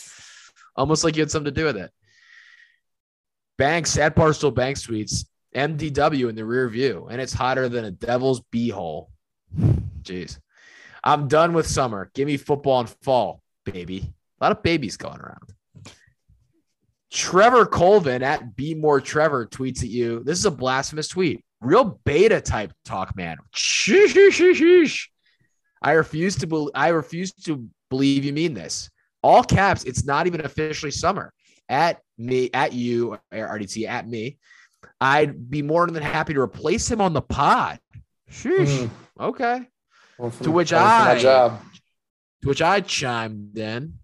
almost like you had something to do with it. Banks at Barstool Banks tweets MDW in the rear view, and it's hotter than a devil's beehole. Jeez. I'm done with summer. Give me football and fall, baby. A lot of babies going around. Trevor Colvin at Be More Trevor tweets at you. This is a blasphemous tweet. Real beta type talk, man. I refuse to be- I refuse to believe you mean this. All caps. It's not even officially summer. At me, at you, RDT, at me. I'd be more than happy to replace him on the pod. Sheesh. Mm. Okay. Well, to which I to which I chimed in.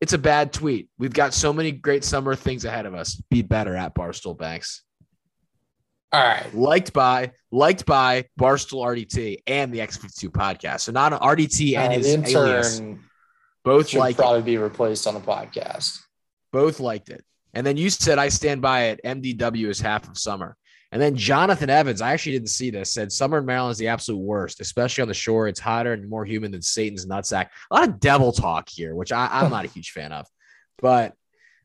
It's a bad tweet. We've got so many great summer things ahead of us. Be better at Barstool Banks. All right. Liked by liked by Barstool RDT and the X52 podcast. So not an RDT and uh, his intern alias. Both should like probably it. be replaced on the podcast. Both liked it. And then you said, I stand by it. MDW is half of summer. And then Jonathan Evans, I actually didn't see this, said summer in Maryland is the absolute worst, especially on the shore. It's hotter and more human than Satan's nutsack. A lot of devil talk here, which I, am not a huge fan of. But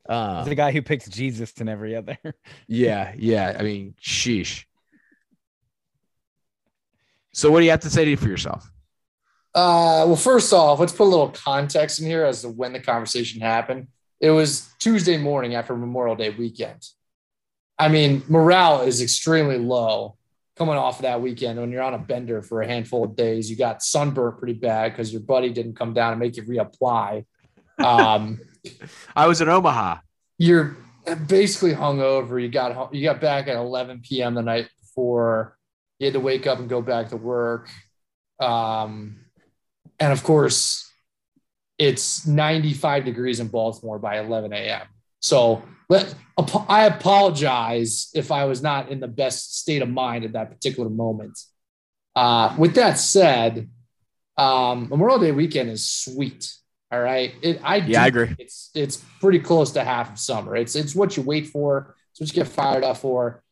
uh, the guy who picks Jesus and every other. yeah, yeah. I mean, sheesh. So, what do you have to say to you for yourself? Uh, well, first off, let's put a little context in here as to when the conversation happened. It was Tuesday morning after Memorial Day weekend. I mean, morale is extremely low coming off of that weekend when you're on a bender for a handful of days. You got sunburnt pretty bad because your buddy didn't come down and make you reapply. Um, I was in Omaha. You're basically hungover. You got home, you got back at 11 p.m. the night before. You had to wake up and go back to work. Um, and of course, it's 95 degrees in Baltimore by 11 a.m. So let, I apologize if I was not in the best state of mind at that particular moment. Uh, with that said, um, Memorial Day weekend is sweet. All right. It, I yeah, I agree. It's it's pretty close to half of summer. It's it's what you wait for. It's what you get fired up for.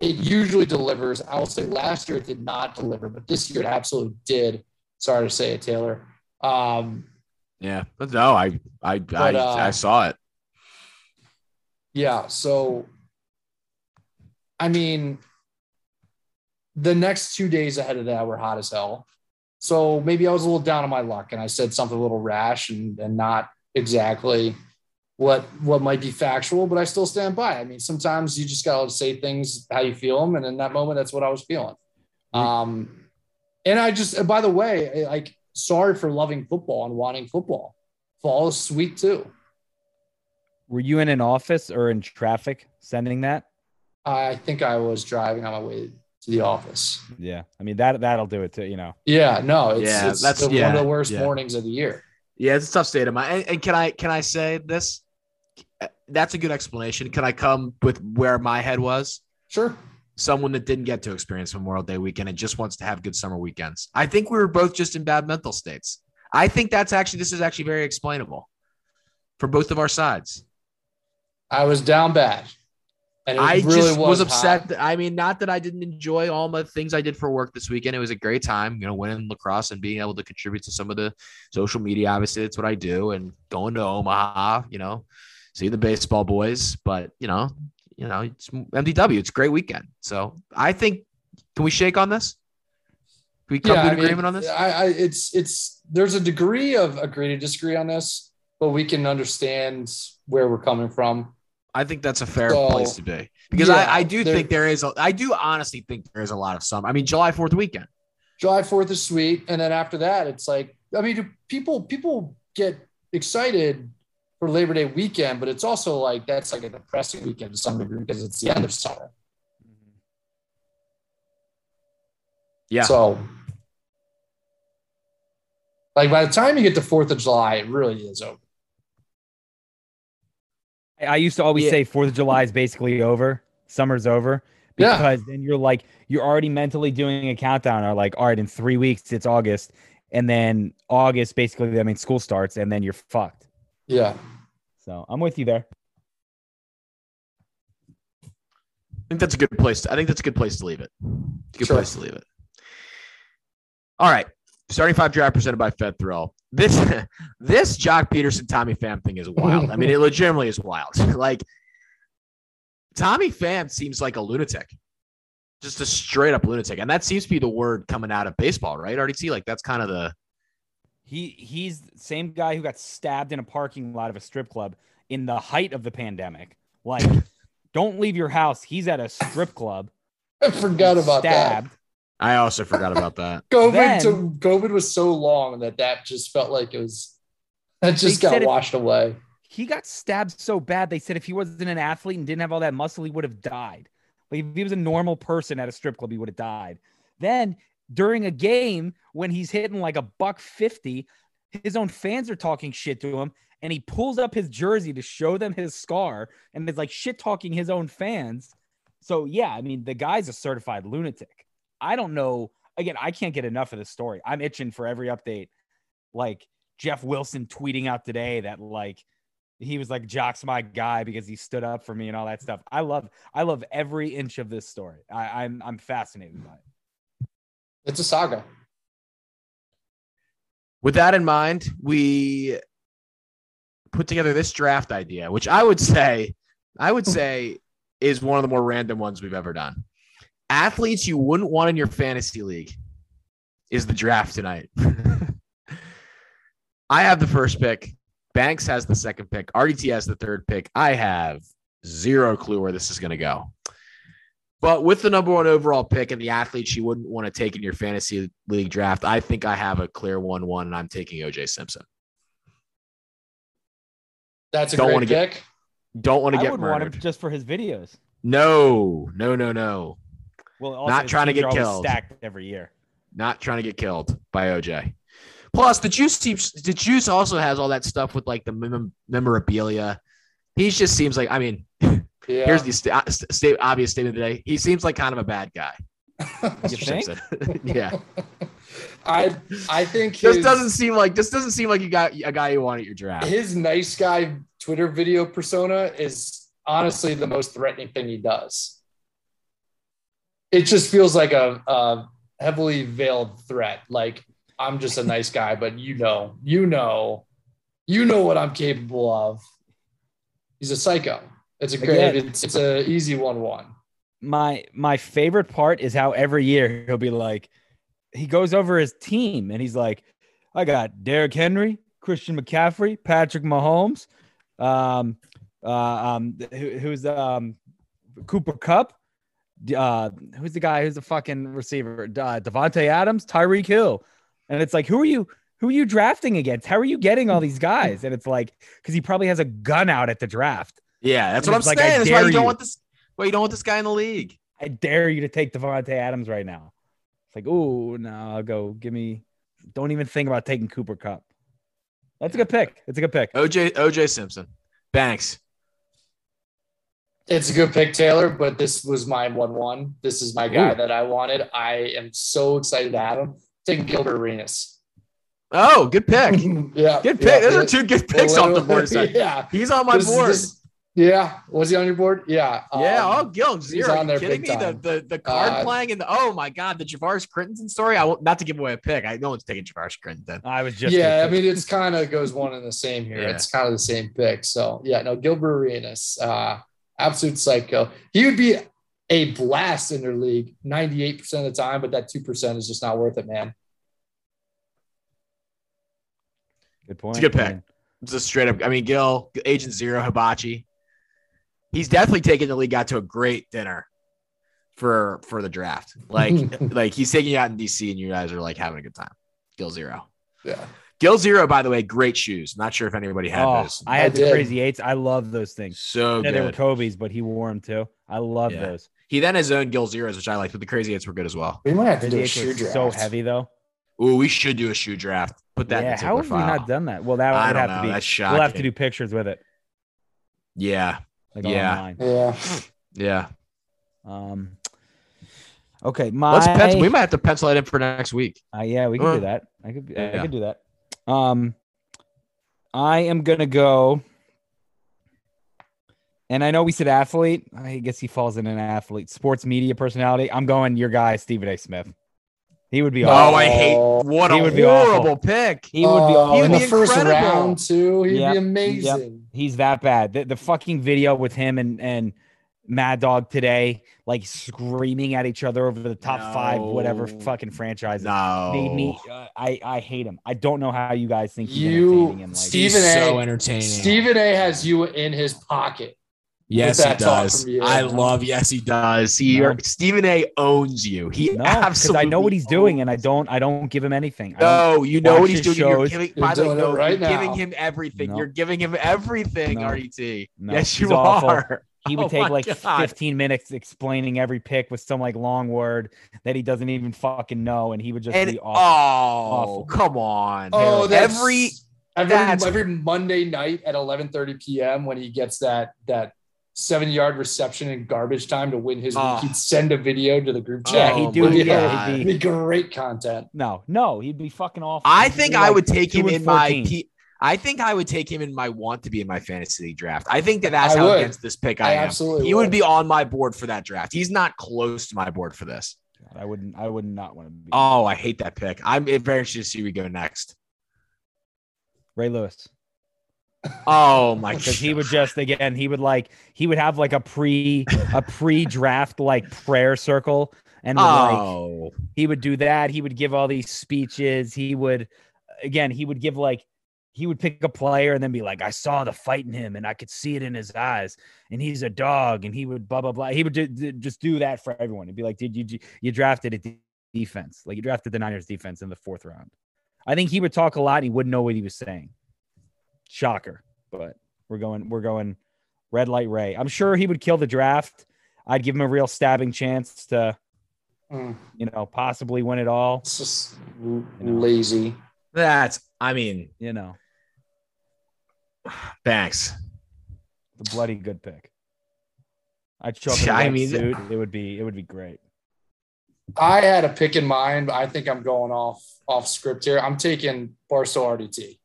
It usually delivers. I will say last year it did not deliver, but this year it absolutely did. Sorry to say it, Taylor. Um, yeah, but no, I I but, I, uh, I saw it. Yeah. So, I mean, the next two days ahead of that were hot as hell. So maybe I was a little down on my luck and I said something a little rash and, and not exactly what what might be factual, but I still stand by. I mean, sometimes you just gotta say things how you feel them, and in that moment, that's what I was feeling. Um, and I just, by the way, like, sorry for loving football and wanting football. Fall is sweet too. Were you in an office or in traffic sending that? I think I was driving on my way to the office. Yeah, I mean that that'll do it too. You know. Yeah, no, it's, yeah, it's that's the, yeah, one of the worst yeah. mornings of the year. Yeah, it's a tough state of mind. And, and, can I can I say this? That's a good explanation. Can I come with where my head was? Sure. Someone that didn't get to experience Memorial Day weekend and just wants to have good summer weekends. I think we were both just in bad mental states. I think that's actually this is actually very explainable for both of our sides. I was down bad. And I really just was, was upset. That, I mean, not that I didn't enjoy all the things I did for work this weekend. It was a great time, you know, winning lacrosse and being able to contribute to some of the social media. Obviously, that's what I do, and going to Omaha, you know, see the baseball boys. But you know, you know, it's MDW. It's a great weekend. So I think, can we shake on this? Can we come yeah, to an I mean, agreement on this? I, I, it's it's there's a degree of agree to disagree on this, but we can understand where we're coming from. I think that's a fair so, place to be because yeah, I, I do think there is, a, I do honestly think there is a lot of some. I mean, July 4th weekend. July 4th is sweet. And then after that, it's like, I mean, people, people get excited for Labor Day weekend, but it's also like, that's like a depressing weekend to some degree because it's the end of summer. Yeah. So, like, by the time you get to 4th of July, it really is over. I used to always yeah. say Fourth of July is basically over, summer's over, because yeah. then you're like you're already mentally doing a countdown. Or like, all right, in three weeks it's August, and then August basically I mean school starts, and then you're fucked. Yeah. So I'm with you there. I think that's a good place. To, I think that's a good place to leave it. Good sure. place to leave it. All right. Starting five draft presented by Fed Thrill. This this Joc Pederson Tommy Pham thing is wild. I mean, it legitimately is wild. like Tommy Pham seems like a lunatic, just a straight up lunatic, and that seems to be the word coming out of baseball, right? RDT, like that's kind of the. He he's the same guy who got stabbed in a parking lot of a strip club in the height of the pandemic. Like, don't leave your house. He's at a strip club. I forgot about stabbed. that. I also forgot about that. COVID, then, to, COVID was so long that that just felt like it was that just got washed if, away. He got stabbed so bad. They said if he wasn't an athlete and didn't have all that muscle, he would have died. Like if he was a normal person at a strip club, he would have died. Then during a game when he's hitting like a buck fifty, his own fans are talking shit to him, and he pulls up his jersey to show them his scar, and is like shit talking his own fans. So yeah, I mean the guy's a certified lunatic. I don't know. Again, I can't get enough of this story. I'm itching for every update. Like Jeff Wilson tweeting out today that like he was like Joc's my guy because he stood up for me and all that stuff. I love I love every inch of this story. I, I'm I'm fascinated by it. It's a saga. With that in mind, we put together this draft idea, which I would say, I would say is one of the more random ones we've ever done athletes you wouldn't want in your fantasy league is the draft tonight. I have the first pick. Banks has the second pick. RDT has the third pick. I have zero clue where this is going to go. But with the number one overall pick and the athletes you wouldn't want to take in your fantasy league draft, I think I have a clear 1 1, and I'm taking OJ Simpson. That's a don't great pick. Get, don't want to get murdered. want him just for his videos. No, no, no, no. Well, not trying to get killed. Stacked every year. Not trying to get killed by OJ. Plus, the juice seems the juice also has all that stuff with like the memorabilia. He just seems like I mean, yeah. here's the uh, st- st- obvious statement today. He seems like kind of a bad guy. you think? yeah. I I think his, this doesn't seem like this doesn't seem like you got a guy you want at your draft. His nice guy Twitter video persona is honestly the most threatening thing he does. It just feels like a, a heavily veiled threat. Like I'm just a nice guy, but you know, you know, you know what I'm capable of. He's a psycho. It's a great. Again, it's it's a easy one one. My my favorite part is how every year he'll be like, he goes over his team and he's like, I got Derrick Henry, Christian McCaffrey, Patrick Mahomes, um, uh, um, who, who's um, Cooper Kupp, uh, who's the guy who's the fucking receiver, uh, Davante Adams, Tyreek Hill, and it's like, who are you? Who are you drafting against? How are you getting all mm. these guys? And it's like, because he probably has a gun out at the draft. Yeah, that's and what I'm like, saying. That's why you, you don't want this. Why you don't want this guy in the league? I dare you to take Davante Adams right now. It's like, oh no, I'll go. Give me. Don't even think about taking Cooper Kupp. That's a good pick. It's a good pick. OJ OJ Simpson. Banks. It's a good pick, Taylor, but this was my 1 1. This is my guy Ooh. that I wanted. I am so excited to have him. Take Gilbert Arenas. Oh, good pick. yeah. Good pick. Yeah, Those are two good picks off the board. Yeah. He's on my this, board. This, yeah. Was he on your board? Yeah. Yeah. Um, oh, Gil, zero. Are you kidding me? The, the, the card uh, playing and the, oh my God, the Javaris Crittenton story. I won't, not to give away a pick. I know it's taking Javaris Crittenton. I was just, yeah. I mean, it's kind of goes one and the same here. Yeah. It's kind of the same pick. So, yeah, no, Gilbert Arenas, uh, absolute psycho. He would be a blast in their league 98% of the time, but that 2% is just not worth it, man. Good point. It's a good pick. It's a straight up. I mean, Gil, Agent Zero, Hibachi he's definitely taking the league out to a great dinner for for the draft. Like like he's taking you out in DC and you guys are like having a good time. Gil Zero. Yeah. Gil Zero, by the way, great shoes. Not sure if anybody had oh, those. I had I the did. crazy eights. I love those things. So yeah, good. They were Kobe's, but he wore them too. I love yeah. those. He then has his own Gil Zeros, which I like, but the crazy eights were good as well. We might have to do a shoe draft. So heavy though. Ooh, we should do a shoe draft. Put that. Yeah, how have file. we not done that? Well, that would have know. to be. That's shocking. We'll have to do pictures with it. Yeah, like yeah. Online. Yeah. Yeah. Um. Okay, my let's pencil. We might have to pencil it in for next week. Uh, yeah, we can uh, do that. I could. Yeah. I could do that. Um, I am gonna go. And I know we said athlete. I guess he falls in an athlete, sports media personality. I'm going your guy, Stephen A. Smith. He would be. Awful. Oh, awful. I hate what he a would horrible be pick. He would be. Oh, in the first round too. He'd yep. be amazing. Yep. He's that bad. The, the fucking video with him and and Mad Dog today, like screaming at each other over the top no. five, whatever fucking franchise. No, made me. Uh, I I hate him. I don't know how you guys think you entertaining like, Stephen A. So entertaining. Stephen A. has you in his pocket. Yes, he does. I love. Yes, he does. He no. Stephen A. owns you. He no, absolutely. I know what he's doing, and I don't. I don't give him anything. No, you know what he's doing. Shows. You're giving. You're by the way, no, right you're giving him everything. No. You're giving him everything. No. RET. yes, you are. He would oh take like God. 15 minutes explaining every pick with some like long word that he doesn't even fucking know, and he would just and, be awful. Oh, awful. come on! Oh, every every every Monday night at 11:30 p.m. when he gets that that seven yard reception in garbage time to win his oh. Ah. week, he'd send a video to the group chat. Yeah, he'd do oh it. Yeah, he'd be, great content. No, no, he'd be fucking awful. I think I like would take him in 14. my. P- I think I would take him in my want to be in my fantasy league draft. I think that that's I how would. against this pick I, I am. Absolutely he would. would. be on my board for that draft. He's not close to my board for this. I wouldn't. I would not want to be. Oh, I hate that pick. I'm very interested to see who we go next. Ray Lewis. Oh my! Because he would just again, he would like he would have like a pre a pre draft like prayer circle, and oh. like he would do that. He would give all these speeches. He would again, he would give like he would pick a player and then be like, I saw the fight in him and I could see it in his eyes, and he's a dog, and he would blah blah blah. He would do, just do that for everyone. He'd be like, Did you you drafted a defense? Like you drafted the Niners defense in the fourth round. I think he would talk a lot. he wouldn't know what he was saying. Shocker, but We're going. We're going. Red light Ray. I'm sure he would kill the draft. I'd give him a real stabbing chance to, mm. you know, possibly win it all. It's just you know. lazy. That's. I mean, you know. Thanks. The bloody good pick. I'd show up in I mean, suit. It would be. It would be great. I had a pick in mind, but I think I'm going off off script here. I'm taking Barstool RDT.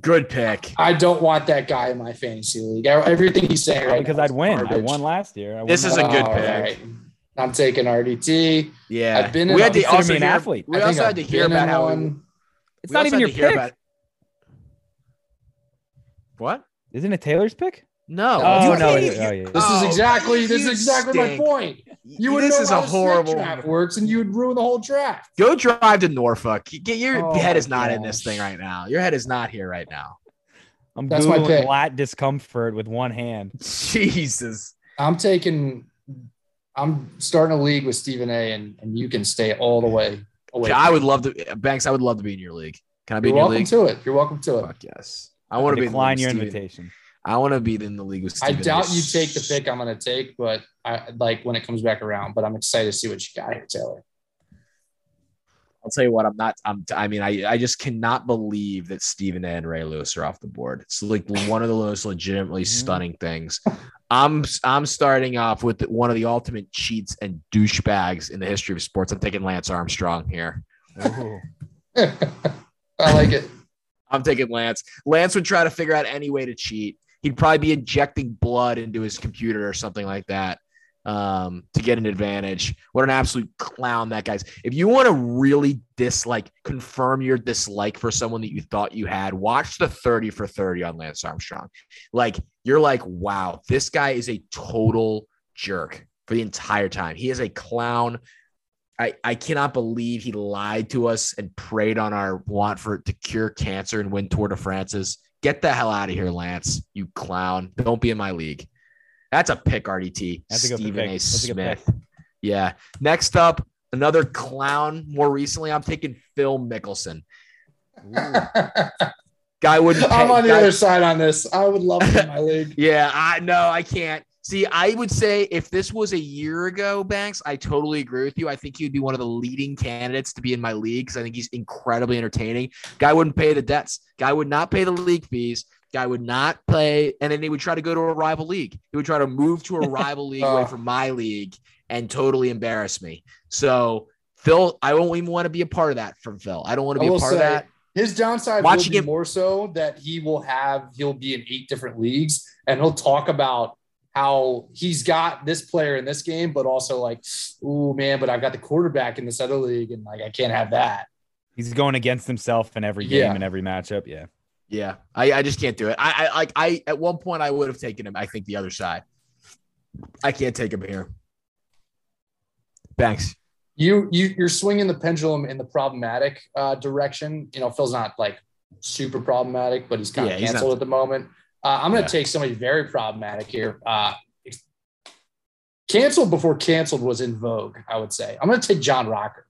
Good pick. I don't want that guy in my fantasy league. Everything he's saying right because I'd win. Garbage. I won last year. This is a good pick. Right. I'm taking RDT. Yeah, I've been. We had to also an athlete. We also had to hear about how one. it's not even your pick. About... What? Isn't it Taylor's pick? No. Oh, no. Oh, yeah. This oh, is exactly this is exactly stink. my point. You would this know is how a horrible draft works, and you would ruin the whole draft. Go drive to Norfolk. Get your oh, head is not gosh. in this thing right now. Your head is not here right now. I'm That's my pick. lat discomfort with one hand. Jesus. I'm taking. I'm starting a league with Stephen A. and and you can stay all the way away. I would love to, Banks. I would love to be in your league. Can I be You're in your league? Welcome to it. You're welcome to it. Fuck yes. I want to be. decline your Steven. invitation. I want to be in the league with. Steven I doubt you take the pick I'm going to take, but I like when it comes back around. But I'm excited to see what you got here, Taylor. I'll tell you what, I'm not. I'm. I mean, I. I just cannot believe that Stephen A. and Ray Lewis are off the board. It's like one of the most legitimately mm-hmm. stunning things. I'm. I'm starting off with one of the ultimate cheats and douchebags in the history of sports. I'm taking Lance Armstrong here. I like it. I'm taking Lance. Lance would try to figure out any way to cheat he'd probably be injecting blood into his computer or something like that um, to get an advantage. What an absolute clown that guy's. If you want to really dislike, confirm your dislike for someone that you thought you had, watch the 30 for 30 on Lance Armstrong. Like, you're like, wow, this guy is a total jerk for the entire time. He is a clown. I, I cannot believe he lied to us and preyed on our want for to cure cancer and win Tour de France's. Get the hell out of here, Lance, you clown. Don't be in my league. That's a pick, RDT. That's a Stephen pick. A. Smith. A yeah. Next up, another clown. More recently, I'm taking Phil Mickelson. Guy wouldn't. I'm on the Guy, other side on this. I would love him in my league. Yeah, I no, I can't. See, I would say if this was a year ago, Banks, I totally agree with you. I think he would be one of the leading candidates to be in my league because I think he's incredibly entertaining. Guy wouldn't pay the debts. Guy would not pay the league fees. Guy would not play, and then he would try to go to a rival league. He would try to move to a rival league away from my league and totally embarrass me. So Phil, I won't even want to be a part of that from Phil. I don't want to be a part say, of that. His downside Watching will be him- more so that he will have he'll be in eight different leagues and he'll talk about how he's got this player in this game, but also like, oh man, but I've got the quarterback in this other league, and like I can't have that. He's going against himself in every game yeah. and every matchup. Yeah. Yeah. I, I just can't do it. I, I like I at one point I would have taken him. I think the other side. I can't take him here. Thanks. You you you're swinging the pendulum in the problematic uh, direction. You know, Phil's not like super problematic, but he's kind yeah, of canceled at the moment. Uh, I'm going to yeah. take somebody very problematic here. Uh, canceled before canceled was in vogue, I would say. I'm going to take John Rocker.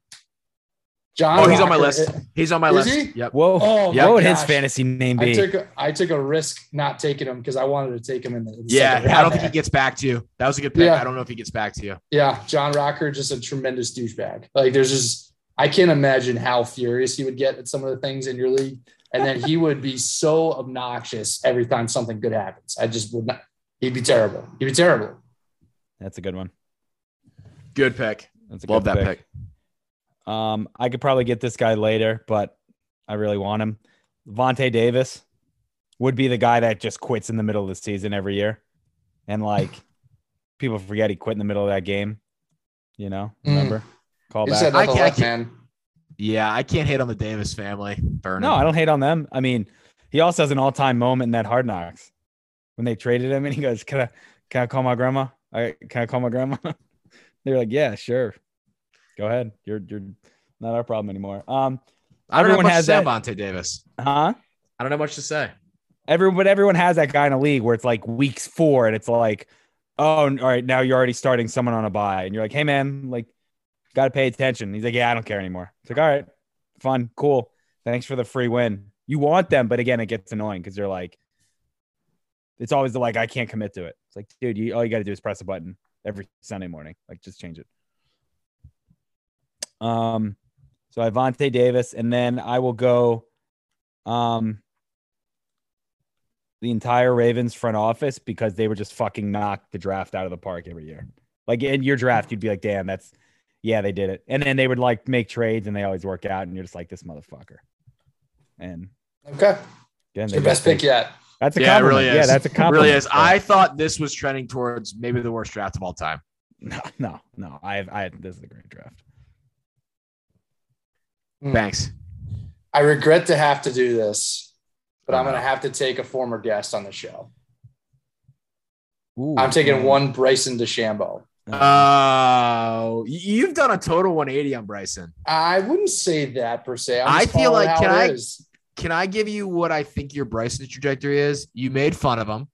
John. Oh, Rocker, he's on my list. He's on my list. He? Yep. Whoa. Oh, yep. What would his fantasy name be? I took a, I took a risk not taking him because I wanted to take him in the. In the yeah, I don't think he gets back to you. That was a good pick. Yeah. I don't know if he gets back to you. Yeah, John Rocker, just a tremendous douchebag. Like, there's just I can't imagine how furious he would get at some of the things in your league and then he would be so obnoxious every time something good happens. I just would not. He'd be terrible. He'd be terrible. That's a good one. Good pick. That's a Love that pick. pick. Um, I could probably get this guy later, but I really want him. Vontae Davis would be the guy that just quits in the middle of the season every year, and like people forget he quit in the middle of that game. You know, mm. remember? Mm. Call back. I can't, I can't, man. Yeah, I can't hate on the Davis family. Burn no, I don't hate on them. I mean, he also has an all-time moment in that Hard Knocks when they traded him, and he goes, "Can I, can I call my grandma? I, can I call my grandma?" They're like, "Yeah, sure. Go ahead. You're you're not our problem anymore." Um, I don't everyone know much has to say that, Vontae Davis. Huh? I don't know much to say. Everyone, but everyone has that guy in a league where it's like weeks four, and it's like, oh, all right, now you're already starting someone on a buy, and you're like, hey man, like got to pay attention. He's like, yeah, I don't care anymore. It's like, all right, fun, cool. Thanks for the free win. You want them, but again, it gets annoying because they're like, it's always the like I can't commit to it. It's like, dude, you all you got to do is press a button every Sunday morning. Like, just change it. Um, so Ivante Davis, and then I will go, um, the entire Ravens front office because they were just fucking knock the draft out of the park every year. Like in your draft, you'd be like, damn, that's yeah, they did it. And then they would like make trades and they always work out, and you're just like this motherfucker. And okay, again, your best pick yet. That's a yeah, compliment. Really yeah, that's a compliment. It really is. I thought this was trending towards maybe the worst draft of all time. No, no, no. I have, I have, this is a great draft. Hmm. Thanks. I regret to have to do this, but I'm going to have to take a former guest on the show. Ooh, I'm taking one Bryson DeChambeau. Oh, uh, you've done a total 180 on Bryson. I wouldn't say that per se. i feel like can I is. can I give you what I think your Bryson trajectory is? You made fun of him,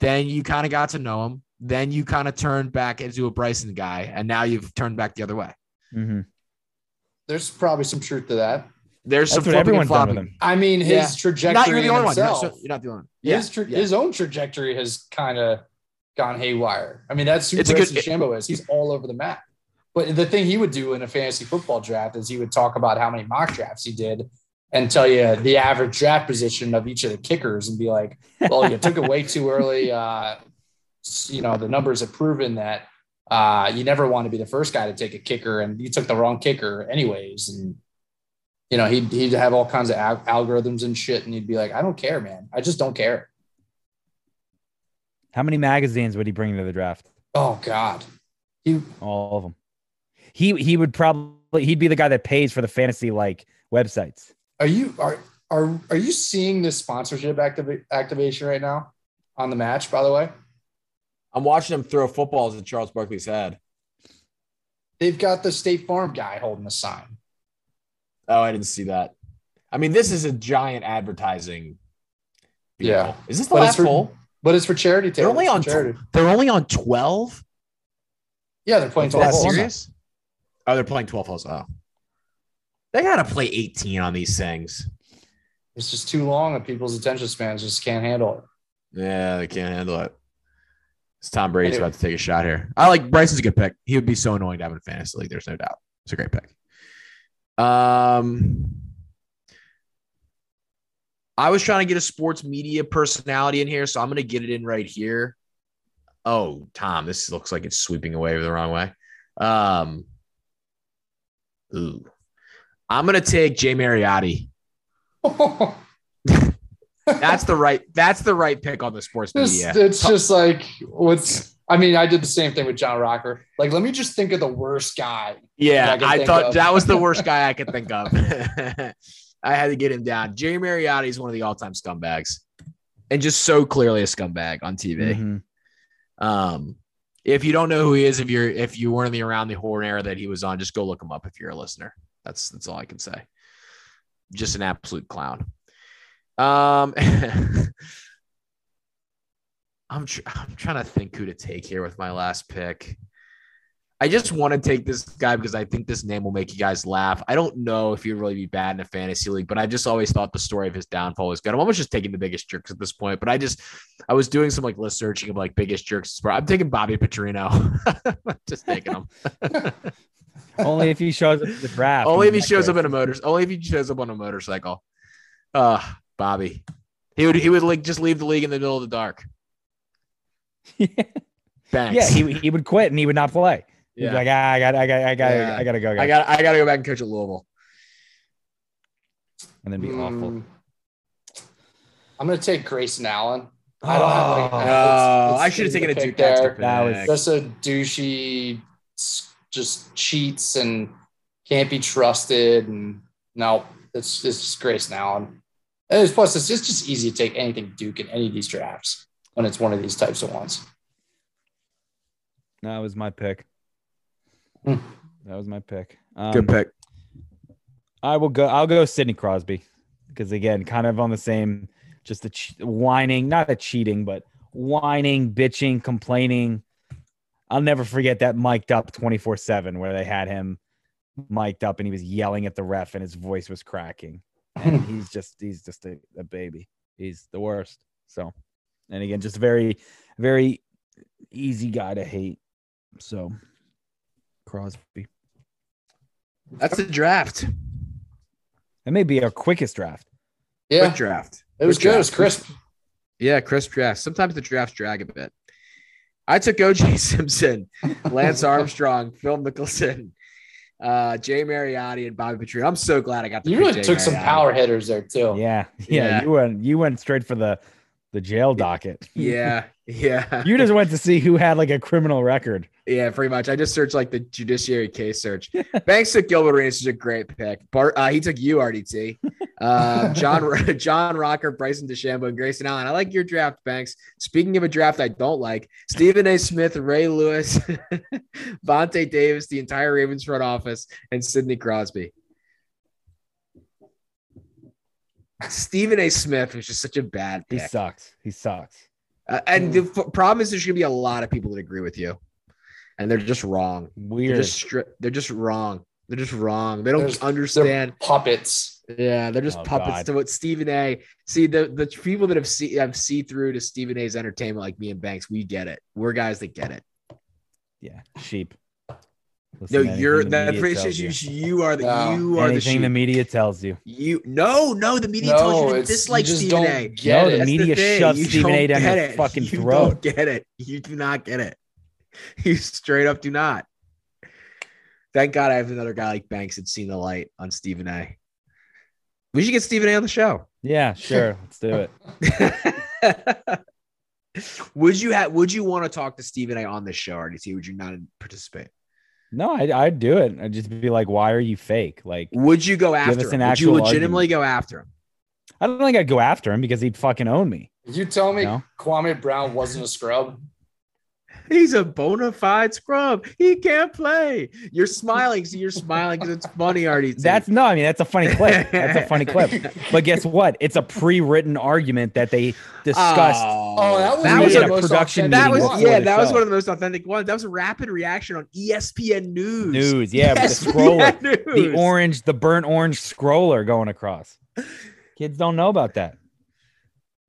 then you kind of got to know him, then you kind of turned back into a Bryson guy, and now you've turned back the other way. Mm-hmm. There's probably some truth to that. There's That's some everyone's done with him. I mean, his yeah. trajectory. Not you're the only himself, one. You're not, the only one. Yeah. His, tra- yeah. his own trajectory has kind of gone haywire. I mean, that's who Bryson DeChambeau is. He's all over the map. But the thing he would do in a fantasy football draft is he would talk about how many mock drafts he did and tell you the average draft position of each of the kickers and be like, well, you took it way too early. Uh, you know, the numbers have proven that uh, you never want to be the first guy to take a kicker and you took the wrong kicker anyways. And, you know, he'd, he'd have all kinds of al- algorithms and shit. And he'd be like, I don't care, man. I just don't care. How many magazines would he bring to the draft? Oh God, he all of them. He he would probably he'd be the guy that pays for the fantasy like websites. Are you are are are you seeing this sponsorship activa- activation right now on the match? By the way, I'm watching him throw footballs at Charles Barkley's head. They've got the State Farm guy holding the sign. Oh, I didn't see that. I mean, this is a giant advertising. Vehicle. Yeah. Is this the but last hole? But it's for charity. They're only on charity. They're only on twelve. Yeah, they're playing twelve. Serious? Oh, they're playing twelve holes. Oh, they gotta play eighteen on these things. It's just too long, and people's attention spans just can't handle it. Yeah, they can't handle it. It's Tom Brady's anyway. about to take a shot here. I like Bryson's a good pick. He would be so annoying to have in fantasy league. There's no doubt. It's a great pick. Um, I was trying to get a sports media personality in here, so I'm going to get it in right here. Oh, Tom, this looks like it's sweeping away the wrong way. Um, ooh, I'm going to take Jay Mariotti. that's the right. That's the right pick on the sports media. It's, just like what's. I mean, I did the same thing with John Rocker. Like, let me just think of the worst guy. Yeah, I, I thought of. that was the worst guy I could think of. I had to get him down. Jerry Mariotti is one of the all-time scumbags, and just so clearly a scumbag on TV. Mm-hmm. Um, if you don't know who he is, if you're if you weren't in the around the horn era that he was on, just go look him up if you're a listener. That's that's all I can say. Just an absolute clown. Um, I'm tr- I'm trying to think who to take here with my last pick. I just want to take this guy because I think this name will make you guys laugh. I don't know if he'd really be bad in a fantasy league, but I just always thought the story of his downfall was good. I'm almost just taking the biggest jerks at this point, but I just I was doing some like list searching of like biggest jerks. I'm taking Bobby Petrino. just taking him. only if he shows up in the draft. Only if he shows up in a motor. Only if he shows up on a motorcycle. Uh Bobby. He would he would like just leave the league in the middle of the dark. yeah. Thanks. Yeah, he, he would quit and he would not play. Yeah. like, ah, I got, I got, I got, yeah. I got to go. Guys. I got, I got to go back and coach at Louisville. And then be mm. awful. I'm gonna take Grayson Allen. I don't have like. Oh, it's, it's I should have taken a Duke there. That was just a douchey, just cheats and can't be trusted. And no, it's it's just Grayson Allen. And plus, it's just, it's just easy to take anything Duke in any of these drafts when it's one of these types of ones. That was my pick. Mm. That was my pick. Um, Good pick. I will go. I'll go Sidney Crosby because again, kind of on the same, just the ch- whining, not a cheating, but whining, bitching, complaining. I'll never forget that mic'd up 24 7 where they had him mic'd up and he was yelling at the ref and his voice was cracking. And he's just, he's just a, a baby. He's the worst. So, And again, just very, very easy guy to hate. So Crosby. That's a draft. That may be our quickest draft. Yeah, Quick draft. it was Quick good. It was crisp. Yeah, crisp draft. Sometimes the drafts drag a bit. I took OJ Simpson, Lance Armstrong, Phil Mickelson, uh, Jay Mariotti, and Bobby Petrino. I'm so glad I got to You really Jay took some power hitters there too. Yeah, yeah. Yeah. You went you went straight for the the jail docket. Yeah, yeah. you just went to see who had like a criminal record. Yeah, pretty much. I just searched like the judiciary case search. Banks took Gilbert Arenas is a great pick. Bart, uh, he took you, RDT. Uh, John John Rocker, Bryson DeChambeau, and Grayson Allen. I like your draft, Banks. Speaking of a draft I don't like, Stephen A. Smith, Ray Lewis, Vontae Davis, the entire Ravens front office, and Sidney Crosby. Stephen A. Smith was just such a bad He sucks. He sucks. Uh, and the f- problem is there's going to be a lot of people that agree with you, and they're just wrong. They're just stri- they're just wrong. They're just wrong. They don't There's- understand. Puppets. Yeah, they're just Oh, puppets God. to what Stephen A. See the the people that have see have see through to Stephen A.'s entertainment, like me and Banks. We get it. We're guys that get it. yeah, sheep. No, Listen to you're the that media pretty you, you are the No. you are the Anything the sheep. media tells you. You no no the media No, tells you to dislike you just Stephen don't A. get No, it. the That's media thing. shoves You Stephen A down get your it. fucking you throat. Don't get it. You do not get it. You straight up do not. Thank God I have another guy like Banks that's seen the light on Stephen A. We should get Stephen A on the show. Yeah, sure. Let's do it. would you have? Would you want to talk to Stephen A on this show, RDT? Would you not participate? No, I, I'd do it. I'd just be like, why are you fake? Like, Would you go after him? Would you actual legitimately go after him? I don't think I'd go after him because he'd fucking own me. You tell me No. Kwame Brown wasn't a scrub. He's a bona fide scrub. He can't play. You're smiling. So you're smiling because it's funny, RDT. That's no, I mean, that's a funny clip. That's a funny clip. But guess what? It's a pre-written argument that they discussed. Oh, that was, That was a most production That was yeah, the that was one of the most authentic ones. That was a rapid reaction on ESPN News. News, yeah, with the ESPN scroller, the orange, the burnt orange scroller going across. Kids don't know about that.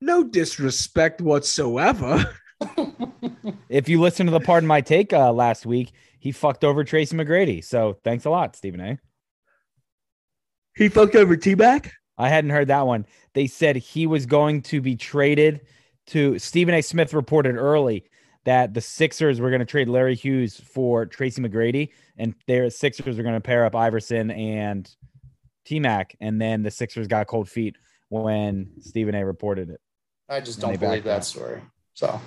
No disrespect whatsoever. If you listen to the Pardon My Take uh, last week, he fucked over Tracy McGrady. So thanks a lot, Stephen A. He fucked over T Mac. I hadn't heard that one. They said he was going to be traded to Stephen A. Smith reported early that the Sixers were going to trade Larry Hughes for Tracy McGrady, and their Sixers were going to pair up Iverson and T Mac, and then the Sixers got cold feet when Stephen A. reported it. I just don't believe backed that out. story. So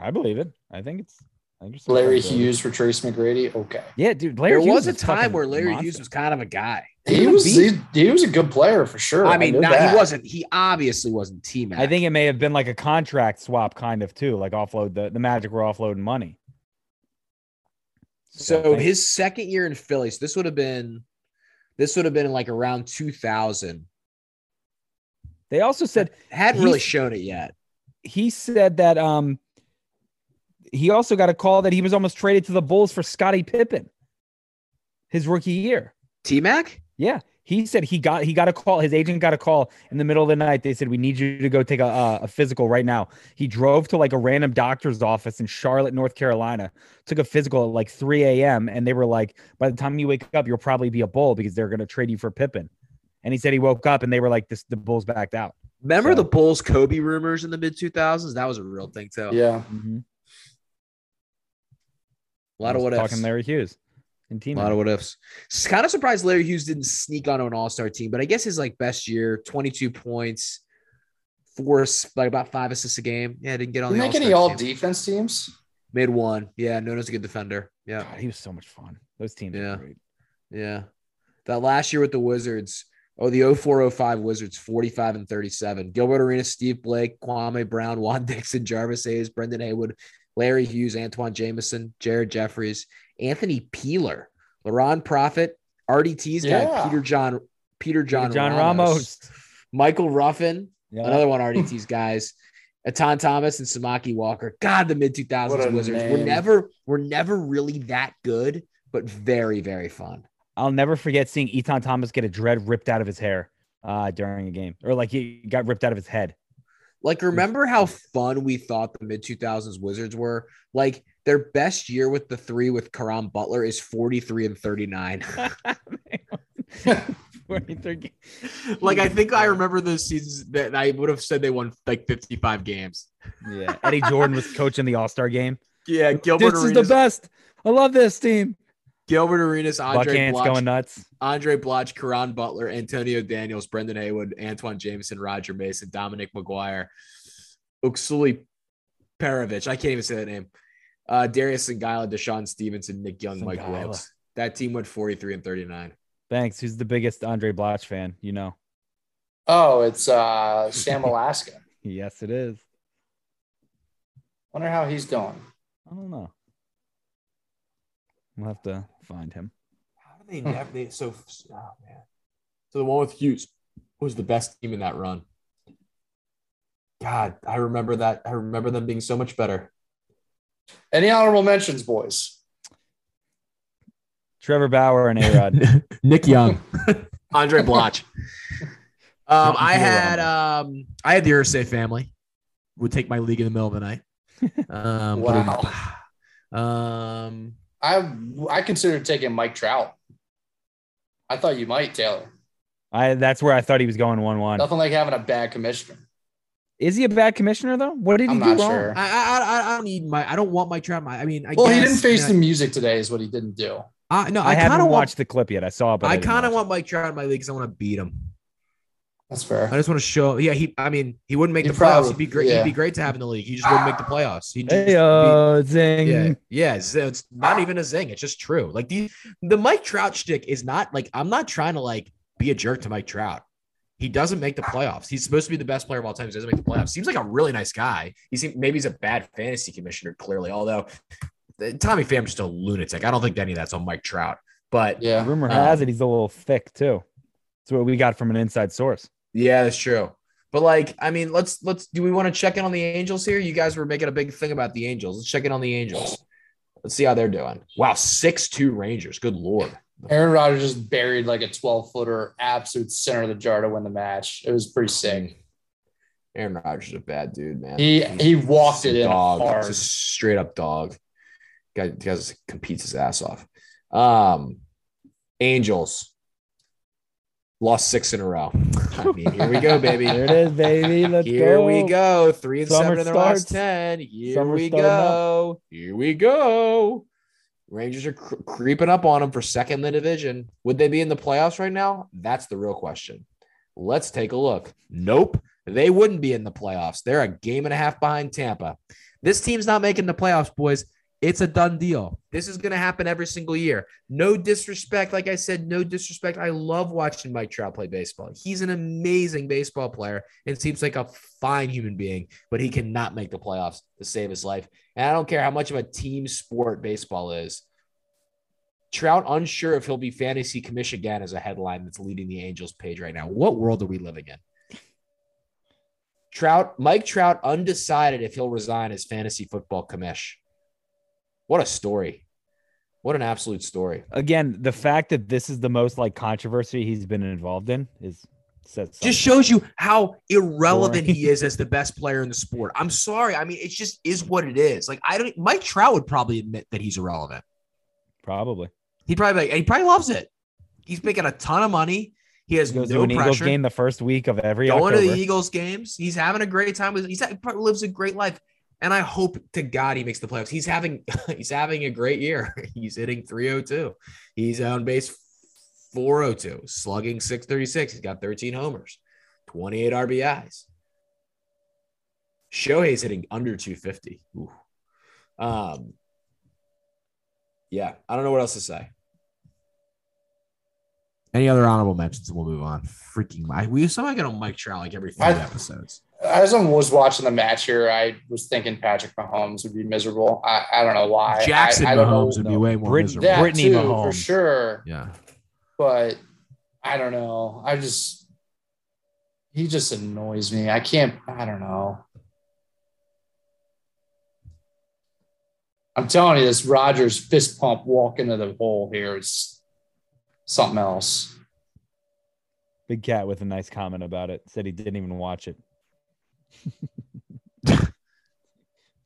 I believe it. I think it's. I think it's Larry. Hughes for Trace McGrady. Okay. Yeah, dude. Larry There Hughes was a time where Larry monster. Hughes was kind of a guy. He was he, he was a good player for sure. I mean, knew not, he wasn't. He obviously wasn't T Mac. I think it may have been like a contract swap, kind of too, like offload the the Magic were offloading money. So I his second year in Philly, so this would have been, this would have been like around 2000. they also said Hadn't really shown it yet. he said that um he also got a call that he was almost traded to the Bulls for Scottie Pippen his rookie year. T Mac. Yeah. He said he got he got a call. His agent got a call in the middle of the night. They said we need you to go take a a, a physical right now. He drove to like a random doctor's office in Charlotte, North Carolina. Took a physical at like 3 a.m. and they were like, by the time you wake up, you'll probably be a bull because they're going to trade you for Pippen. And he said he woke up and they were like, this the Bulls backed out. Remember So- the Bulls Kobe rumors in the mid 2000s? That was a real thing too. Yeah. Mm-hmm. A lot of what ifs. talking Larry Hughes and team. A lot of what ifs. Kind of surprised Larry Hughes didn't sneak onto an All Star team, but I guess his like best year, 22 points, four like about five assists a game. Yeah, didn't get on Didn't the make any All-Star all team. defense teams. Made one. Yeah, known as a good defender. Yeah, God, he was so much fun. Those teams Yeah. were great. yeah. That last year with the Wizards. Oh, the 0405 Wizards, 45 and 37. Gilbert Arena, Steve Blake, Kwame Brown, Juan Dixon, Jarvis Hayes, Brendan Haywood, Larry Hughes, Antawn Jamison, Jared Jeffries, Anthony Peeler, Laron Profit, RDT's guy, Yeah. Peter John, Peter John, John Ramos, Ramos. Michael Ruffin, Yeah. another one of RDT's guys, Etan Thomas and Samaki Walker. God, the mid 2000s What a Wizards were never were never really that good, but very very fun. I'll never forget seeing Etan Thomas get a dread ripped out of his hair uh, during a game, or like he got ripped out of his head. Like, remember how fun we thought the mid 2000s Wizards were? Like, their best year with the three with Caron Butler is 43 and 39. 43 like, I think I remember those seasons that I would have said they won like 55 games. Yeah. Eddie Jordan was coaching the All Star game. Yeah. Gilbert this Arenas, is the best. I love this team. Gilbert Arenas, Andray Blatche, going nuts. Andray Blatche, Caron Butler, Antonio Daniels, Brendan Haywood, Antawn Jamison, Roger Mason, Dominic McGuire, Uksuli Perovich. I can't even say that name. Uh, Darius Songaila, DeShawn Stevenson, Nick Young, Songaila. Mike Wilkes. That team went 43 and 39. Thanks. Who's the biggest Andray Blatche fan? You know. Oh, it's uh, Sam Alaska. yes, it is. Wonder how he's doing. I don't know. We'll have to find him. How do they never? They, so, oh man. So the one with Hughes was the best team in that run. God, I remember that. I remember them being so much better. Any honorable mentions, boys? Trevor Bauer and A Nick Young. Andray Blatche. Um, I had um, I had the Irsay family. Would take my league in the middle of the night. Um, wow. Um, I I considered taking Mike Trout. I thought you might, Taylor. I that's where I thought he was going one one. Nothing like having a bad commissioner. Is he a bad commissioner though? What did he I'm do wrong? Sure. I, I I don't need my I don't want Mike Trout. My I mean, I well, guess, he didn't face the music today. Is what he didn't do. Uh, no, I, I haven't watched want, the clip yet. I saw it, but I, I kind of want Mike Trout in my league because I want to beat him. That's fair. I just want to show. Yeah, he. I mean, he wouldn't make he the playoffs. He'd be great. Yeah. He'd be great to have in the league. He just wouldn't make the playoffs. He hey, uh, zing. Yeah, yeah. It's, it's, not even a zing. It's just true. Like the the Mike Trout shtick is not like I'm not trying to like be a jerk to Mike Trout. He doesn't make the playoffs. He's supposed to be the best player of all time. He doesn't make the playoffs. Seems like a really nice guy. He seems maybe he's a bad fantasy commissioner. Clearly, although Tommy Pham's just a lunatic. I don't think any of that's on Mike Trout. But yeah, rumor um, has it he's a little thick too. That's what we got from an inside source. Yeah, that's true. But like, I mean, let's let's do we want to check in on the Angels here? You guys were making a big thing about the Angels. Let's check in on the Angels. Let's see how they're doing. Wow, six two Rangers. Good lord. Aaron Rodgers just buried like a 12 footer, absolute center of the jar to win the match. It was pretty sick. Aaron Rodgers is a bad dude, man. He he walked it in dog. hard. It's a straight up dog. Guy, guy competes his ass off. Um, Angels lost six in a row. I mean, here we go, baby. There it is, baby. Let's here go. we go. Three and Summer seven in the last ten. Here Summer we go. Up. Here we go. Rangers are cr- creeping up on them for second in the division. Would they be in the playoffs right now? That's the real question. Let's take a look. Nope, they wouldn't be in the playoffs. They're a game and a half behind Tampa. This team's not making the playoffs, boys. It's a done deal. This is going to happen every single year. No disrespect. Like I said, no disrespect. I love watching Mike Trout play baseball. He's an amazing baseball player and seems like a fine human being, but he cannot make the playoffs to save his life. And I don't care how much of a team sport baseball is. Trout unsure if he'll be fantasy commission again as a headline that's leading the Angels page right now. What world are we living in? Trout, Mike Trout undecided if he'll resign as fantasy football commish. What a story. What an absolute story. Again, the fact that this is the most like controversy he's been involved in is just shows you how irrelevant he is as the best player in the sport. I'm sorry. I mean, it just is what it is. Like I don't Mike Trout would probably admit that he's irrelevant. Probably. He'd probably like, he probably loves it. He's making a ton of money. He has he goes no to an pressure. Eagles game the first week of every going October. to the Eagles games. He's having a great time. He's he probably lives a great life. And I hope to God he makes the playoffs. He's having he's having a great year. He's hitting 302. He's on base 402, slugging 636. He's got 13 homers, 28 RBIs. Shohei's hitting under 250. Ooh. Um, yeah, I don't know what else to say. Any other honorable mentions? We'll move on. Freaking Mike. We somehow get on Mike Trout like every five episodes as I was watching the match here, I was thinking Patrick Mahomes would be miserable. I, I don't know why. Jackson I, I Mahomes would be way more Brit- miserable. That Brittany too, Mahomes. for sure. Yeah, but I don't know. I just he just annoys me. I can't. I don't know. I'm telling you, this Rodgers fist pump walk into the hole here is something else. Big Cat with a nice comment about it said he didn't even watch it.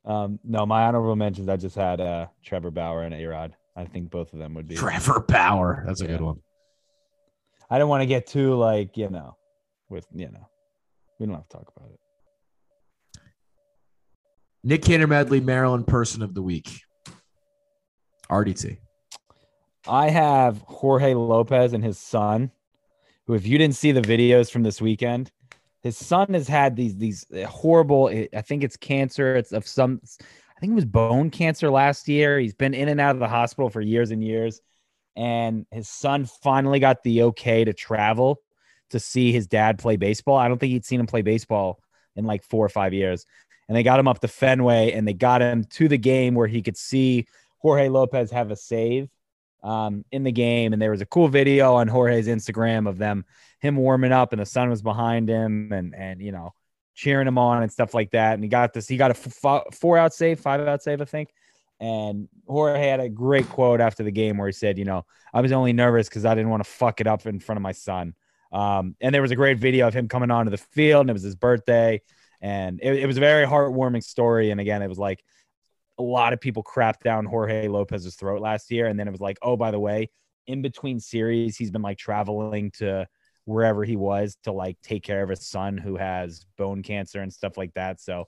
um, no, my honorable mentions. I just had uh, Trevor Bauer and A Rod. I think both of them would be Trevor Bauer. That's a yeah. good one. I don't want to get too like you know, with you know, we don't have to talk about it. Nick Cantor Medley, Maryland Person of the Week. RDT. I have Jorge Lopez and his son, who, if you didn't see the videos from this weekend, his son has had these these horrible. I think it's cancer. It's of some. I think it was bone cancer last year. He's been in and out of the hospital for years and years, and his son finally got the okay to travel to see his dad play baseball. I don't think he'd seen him play baseball in like four or five years and they got him up to Fenway and they got him to the game where he could see Jorge Lopez have a save um, in the game. And there was a cool video on Jorge's Instagram of them, him warming up and the sun was behind him and, and, you know, cheering him on and stuff like that. And he got this, he got a f- four out save, five out save, I think. And Jorge had a great quote after the game where he said, you know, I was only nervous because I didn't want to fuck it up in front of my son. Um, and there was a great video of him coming onto the field and it was his birthday and it, it was a very heartwarming story. And again, it was like a lot of people crapped down Jorge Lopez's throat last year. And then it was like, oh, by the way, in between series, he's been like traveling to wherever he was to like take care of his son who has bone cancer and stuff like that. So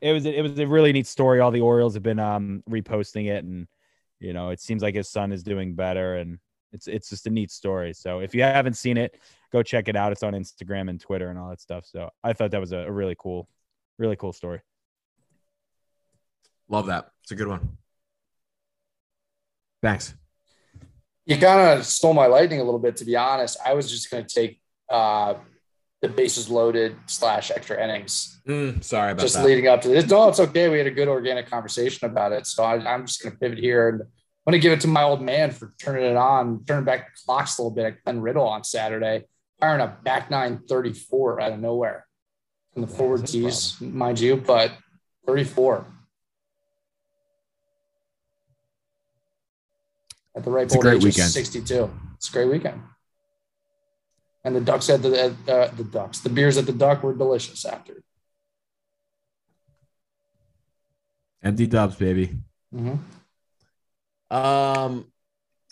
it was it was a really neat story. All the Orioles have been um reposting it and you know, it seems like his son is doing better and it's it's just a neat story. So if you haven't seen it, go check it out. It's on Instagram and Twitter and all that stuff. So I thought that was a, a really cool, really cool story. Love that. It's a good one. Thanks. You kind of stole my lightning a little bit, to be honest. I was just going to take uh, the bases loaded slash extra innings. Mm, sorry about that. just that. leading up to this. No, it's okay. We had a good organic conversation about it. So I, am just going to pivot here and I'm going to give it to my old man for turning it on, turning back the clocks a little bit at Glen Riddle on Saturday firing a back nine 34 out of nowhere in the forward tees, mind you, but 34. At the right it's a great weekend. 62. It's a great weekend. And the ducks at the uh, the ducks, the beers at the duck were delicious after. Empty dubs, baby. Mm-hmm. Um,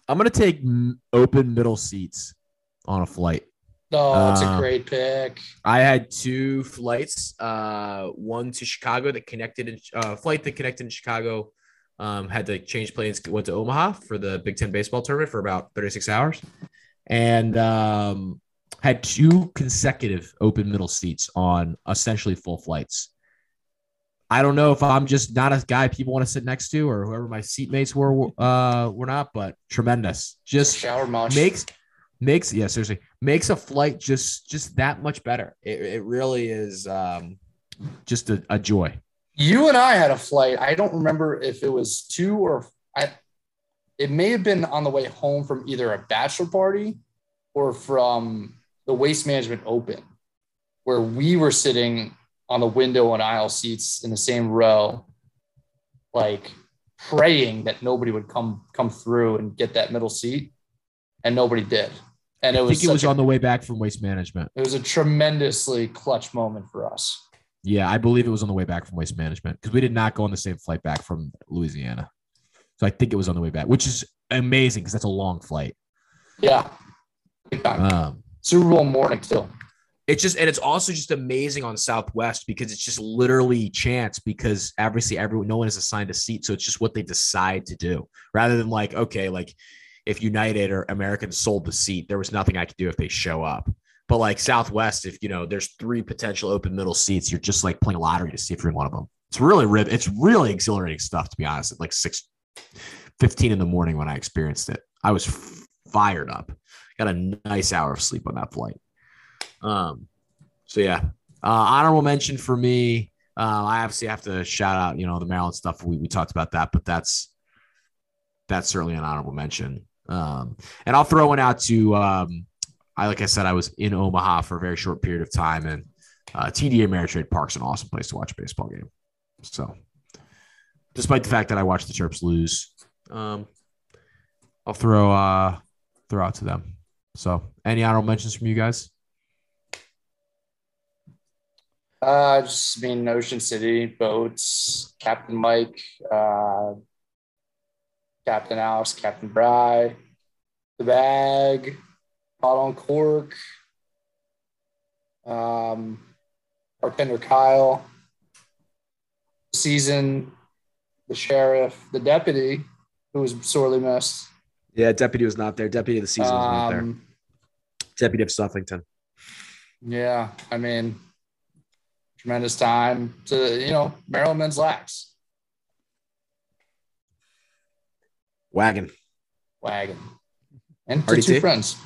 I'm gonna take open middle seats on a flight. Oh, it's uh, a great pick. I had two flights, uh, one to Chicago that connected, in, uh, flight that connected in Chicago. Um, had to change planes, went to Omaha for the Big Ten baseball tournament for about 36 hours, and um, had two consecutive open middle seats on essentially full flights. I don't know if I'm just not a guy people want to sit next to, or whoever my seatmates were uh, were not, but tremendous. Just shower makes makes yeah seriously makes a flight just just that much better it, it really is um just a, a joy you and i had a flight i don't remember if it was two or i it may have been on the way home from either a bachelor party or from the waste management open where we were sitting on the window and aisle seats in the same row like praying that nobody would come come through and get that middle seat and nobody did and it I was think it was a, on the way back from waste management. It was a tremendously clutch moment for us. Yeah, I believe it was on the way back from waste management because we did not go on the same flight back from Louisiana. So I think it was on the way back, which is amazing because that's a long flight. Yeah. Um, Super Bowl morning still. It's just and it's also just amazing on Southwest because it's just literally chance because obviously everyone no one is assigned a seat. So it's just what they decide to do rather than like, okay, like if United or American sold the seat, there was nothing I could do if they show up. But like Southwest, if you know there's three potential open middle seats, you're just like playing lottery to see if you're in one of them. It's really rib. It's really exhilarating stuff to be honest. At like six, 15 in the morning when I experienced it, I was f- fired up. Got a nice hour of sleep on that flight. Um, so yeah, uh, honorable mention for me. Uh, I obviously have to shout out, you know, the Maryland stuff. We, we talked about that, but that's that's certainly an honorable mention. Um, and I'll throw one out to, um, I like I said, I was in Omaha for a very short period of time, and uh, TD Ameritrade Park's an awesome place to watch a baseball game. So, despite the fact that I watched the Terps lose, um, I'll throw uh, throw out to them. So, any honorable mentions from you guys? Uh, just mean Ocean City, boats, Captain Mike, uh, Captain Alex, Captain Bry, the bag, hot on cork, um, bartender Kyle, season, the sheriff, the deputy, who was sorely missed. Yeah, deputy was not there. Deputy of the season was not there. Um, deputy of Suffington. Yeah, I mean, tremendous time to you know Maryland men's lax. Wagon. Wagon. And to two friends.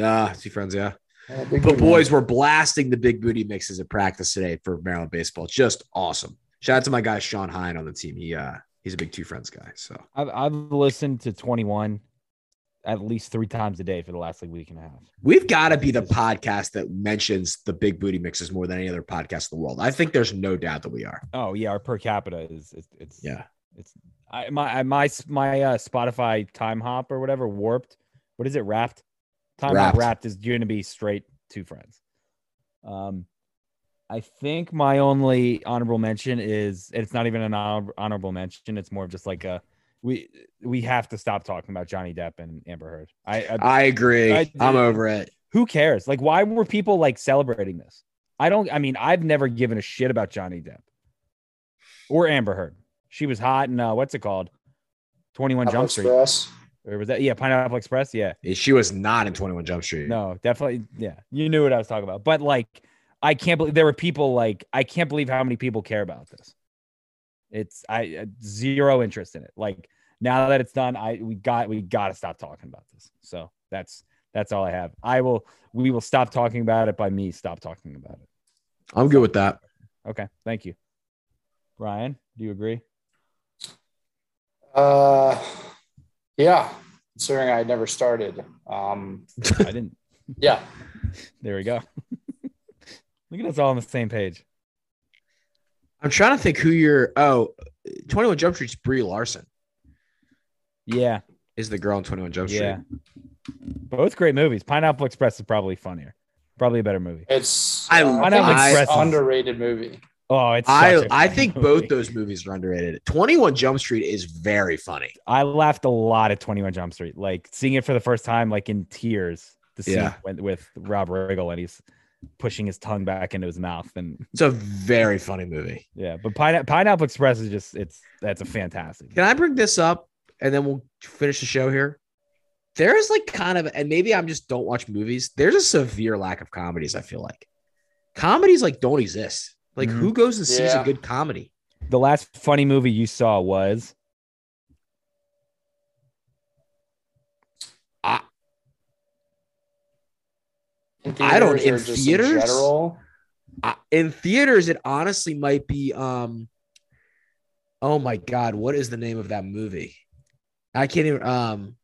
Ah, two friends, yeah. yeah but boys, we're blasting the big booty mixes at practice today for Maryland baseball. Just awesome. Shout out to my guy Sean Hine on the team. He uh he's a big two friends guy. So I've I've listened to 21 at least three times a day for the last like week and a half. We've got to be the podcast that mentions the big booty mixes more than any other podcast in the world. I think there's no doubt that we are. Oh yeah, our per capita is it's, it's yeah, it's I, my my my uh, Spotify time hop or whatever warped. What is it? Wrapped. Time wrapped. hop wrapped is going to be straight two friends. Um, I think my only honorable mention is it's not even an honorable mention. It's more of just like a we we have to stop talking about Johnny Depp and Amber Heard. I I, I agree. I, am over it. Who cares? Like, why were people like celebrating this? I don't. I mean, I've never given a shit about Johnny Depp or Amber Heard. She was hot and uh, what's it called? Twenty One Jump Street. Express. Or was that yeah, Pineapple Express? Yeah. She was not in Twenty One Jump Street. No, definitely. Yeah, you knew what I was talking about. But like, I can't believe there were people like I can't believe how many people care about this. It's I zero interest in it. Like now that it's done, I we got we got to stop talking about this. So that's that's all I have. I will we will stop talking about it by me stop talking about it. I'm good with that. Okay, thank you. Ryan, do you agree? Uh yeah, considering I never started. Um I didn't. Yeah. There we go. Look at us all on the same page. I'm trying to think who you're. Oh, 21 Jump Street's Brie Larson. Yeah. Is the girl in 21 Jump Street. Yeah. Both great movies. Pineapple Express is probably funnier. Probably a better movie. It's I, uh, Pineapple I, Express underrated movie. Oh, it's I I think movie. both those movies are underrated. 21 Jump Street is very funny. I laughed a lot at 21 Jump Street. Like seeing it for the first time, like in tears. The scene yeah. with, with Rob Riggle and he's pushing his tongue back into his mouth and it's a very funny movie yeah but Pine- pineapple express is just it's that's a fantastic can i bring this up and then we'll finish the show here there is like kind of and maybe i'm just don't watch movies there's a severe lack of comedies i feel like comedies like don't exist like mm-hmm. who goes and sees yeah. a good comedy the last funny movie you saw was I don't in theaters. In, general? Uh, in theaters, it honestly might be. Um, oh my god, what is the name of that movie? I can't even. Um,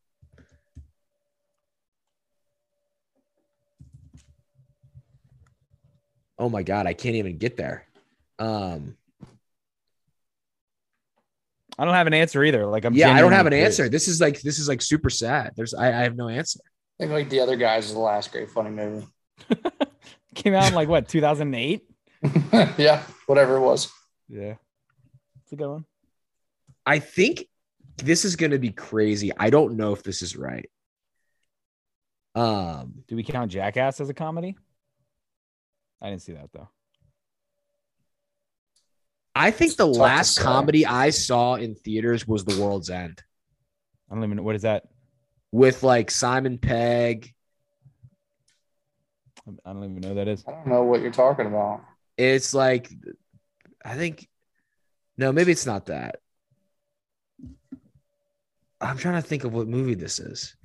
oh my god, I can't even get there. Um, I don't have an answer either. Like I'm. Yeah, I don't have an curious. answer. This is like this is like super sad. There's I, I have no answer. I think like the other guys is the last great funny movie. Came out in like what 2008? yeah, whatever it was. Yeah, it's a good one. I think this is going to be crazy. I don't know if this is right. Um, do we count Jackass as a comedy? I didn't see that though. I think it's the last comedy I saw in theaters was The World's End. I don't even know what is that with like Simon Pegg. I don't even know who that is. I don't know what you're talking about. It's like, I think, no, maybe it's not that. I'm trying to think of what movie this is.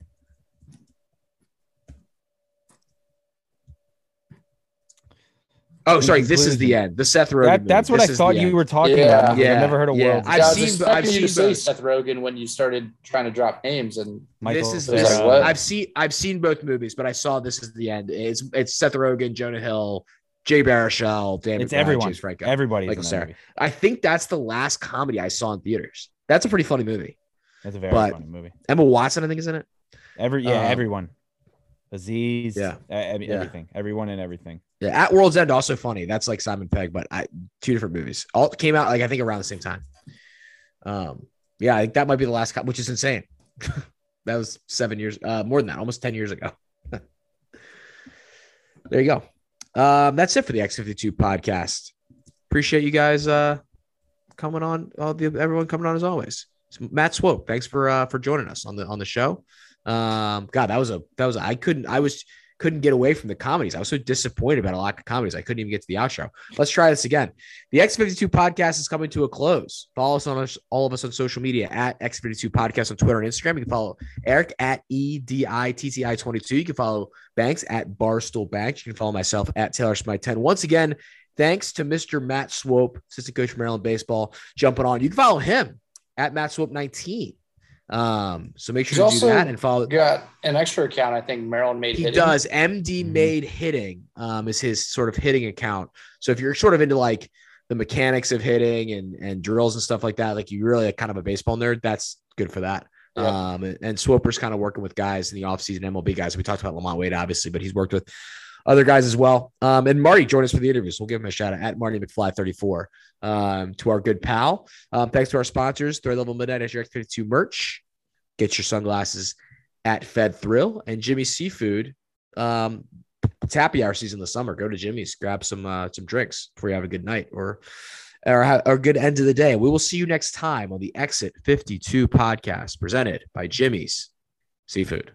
Oh, sorry. This is the end. The Seth Rogen. That, that's what I thought you were talking yeah. about. Yeah, I've never heard of yeah. World. I've yeah, seen. I've seen you to say Seth Rogen when you started trying to drop names, and Michael, this is this. Like, I've seen. I've seen both movies, but I saw this is the end. It's it's Seth Rogen, Jonah Hill, Jay Baruchel, David. It's Bryan, everyone. James Franco, everybody. Michael Cera. I think that's the last comedy I saw in theaters. That's a pretty funny movie. That's a very but funny movie. Emma Watson, I think, is in it. Every yeah, um, everyone. Aziz, yeah, everything, everyone and everything. Yeah, at World's End also funny. That's like Simon Pegg, but I, two different movies. All came out like I think around the same time. Um, yeah, I think that might be the last, which is insane. that was seven years, uh, more than that, almost ten years ago. there you go. Um, that's it for the X52 podcast. Appreciate you guys uh, coming on. All the everyone coming on as always. Matt Swope, thanks for uh, for joining us on the on the show. Um, God, that was a that was I couldn't I was couldn't get away from the comedies. I was so disappointed about a lack of comedies. I couldn't even get to the outro. Let's try this again. The X52 podcast is coming to a close. Follow us on us, all of us on social media at X52 podcast on Twitter and Instagram. You can follow Eric at EDITTI22. You can follow Banks at Barstool Banks. You can follow myself at Taylor Smite 10. Once again, thanks to Mr. Matt Swope, assistant coach for Maryland baseball, jumping on. You can follow him at Matt Swope 19. Um, so make sure He's to do that and follow. Got an extra account. I think Maryland made. He hitting. does. MD mm-hmm. made hitting. Um, is his sort of hitting account. So if you're sort of into like the mechanics of hitting and and drills and stuff like that, like you really like kind of a baseball nerd, that's good for that. Yeah. Um, and, and Swoper's kind of working with guys in the offseason, MLB guys. We talked about LaMonte Wade, obviously, but he's worked with other guys as well. Um, and Marty joined us for the interview. So we'll give him a shout out at Marty McFly 34 um, to our good pal. Um, thanks to our sponsors, Third Level Midnight as your X52 merch. Get your sunglasses at Fed Thrill and Jimmy Seafood. Um, it's happy hour season this summer. Go to Jimmy's, grab some uh, some drinks before you have a good night or or, have, a good end of the day. We will see you next time on the Exit 52 podcast presented by Jimmy's Seafood.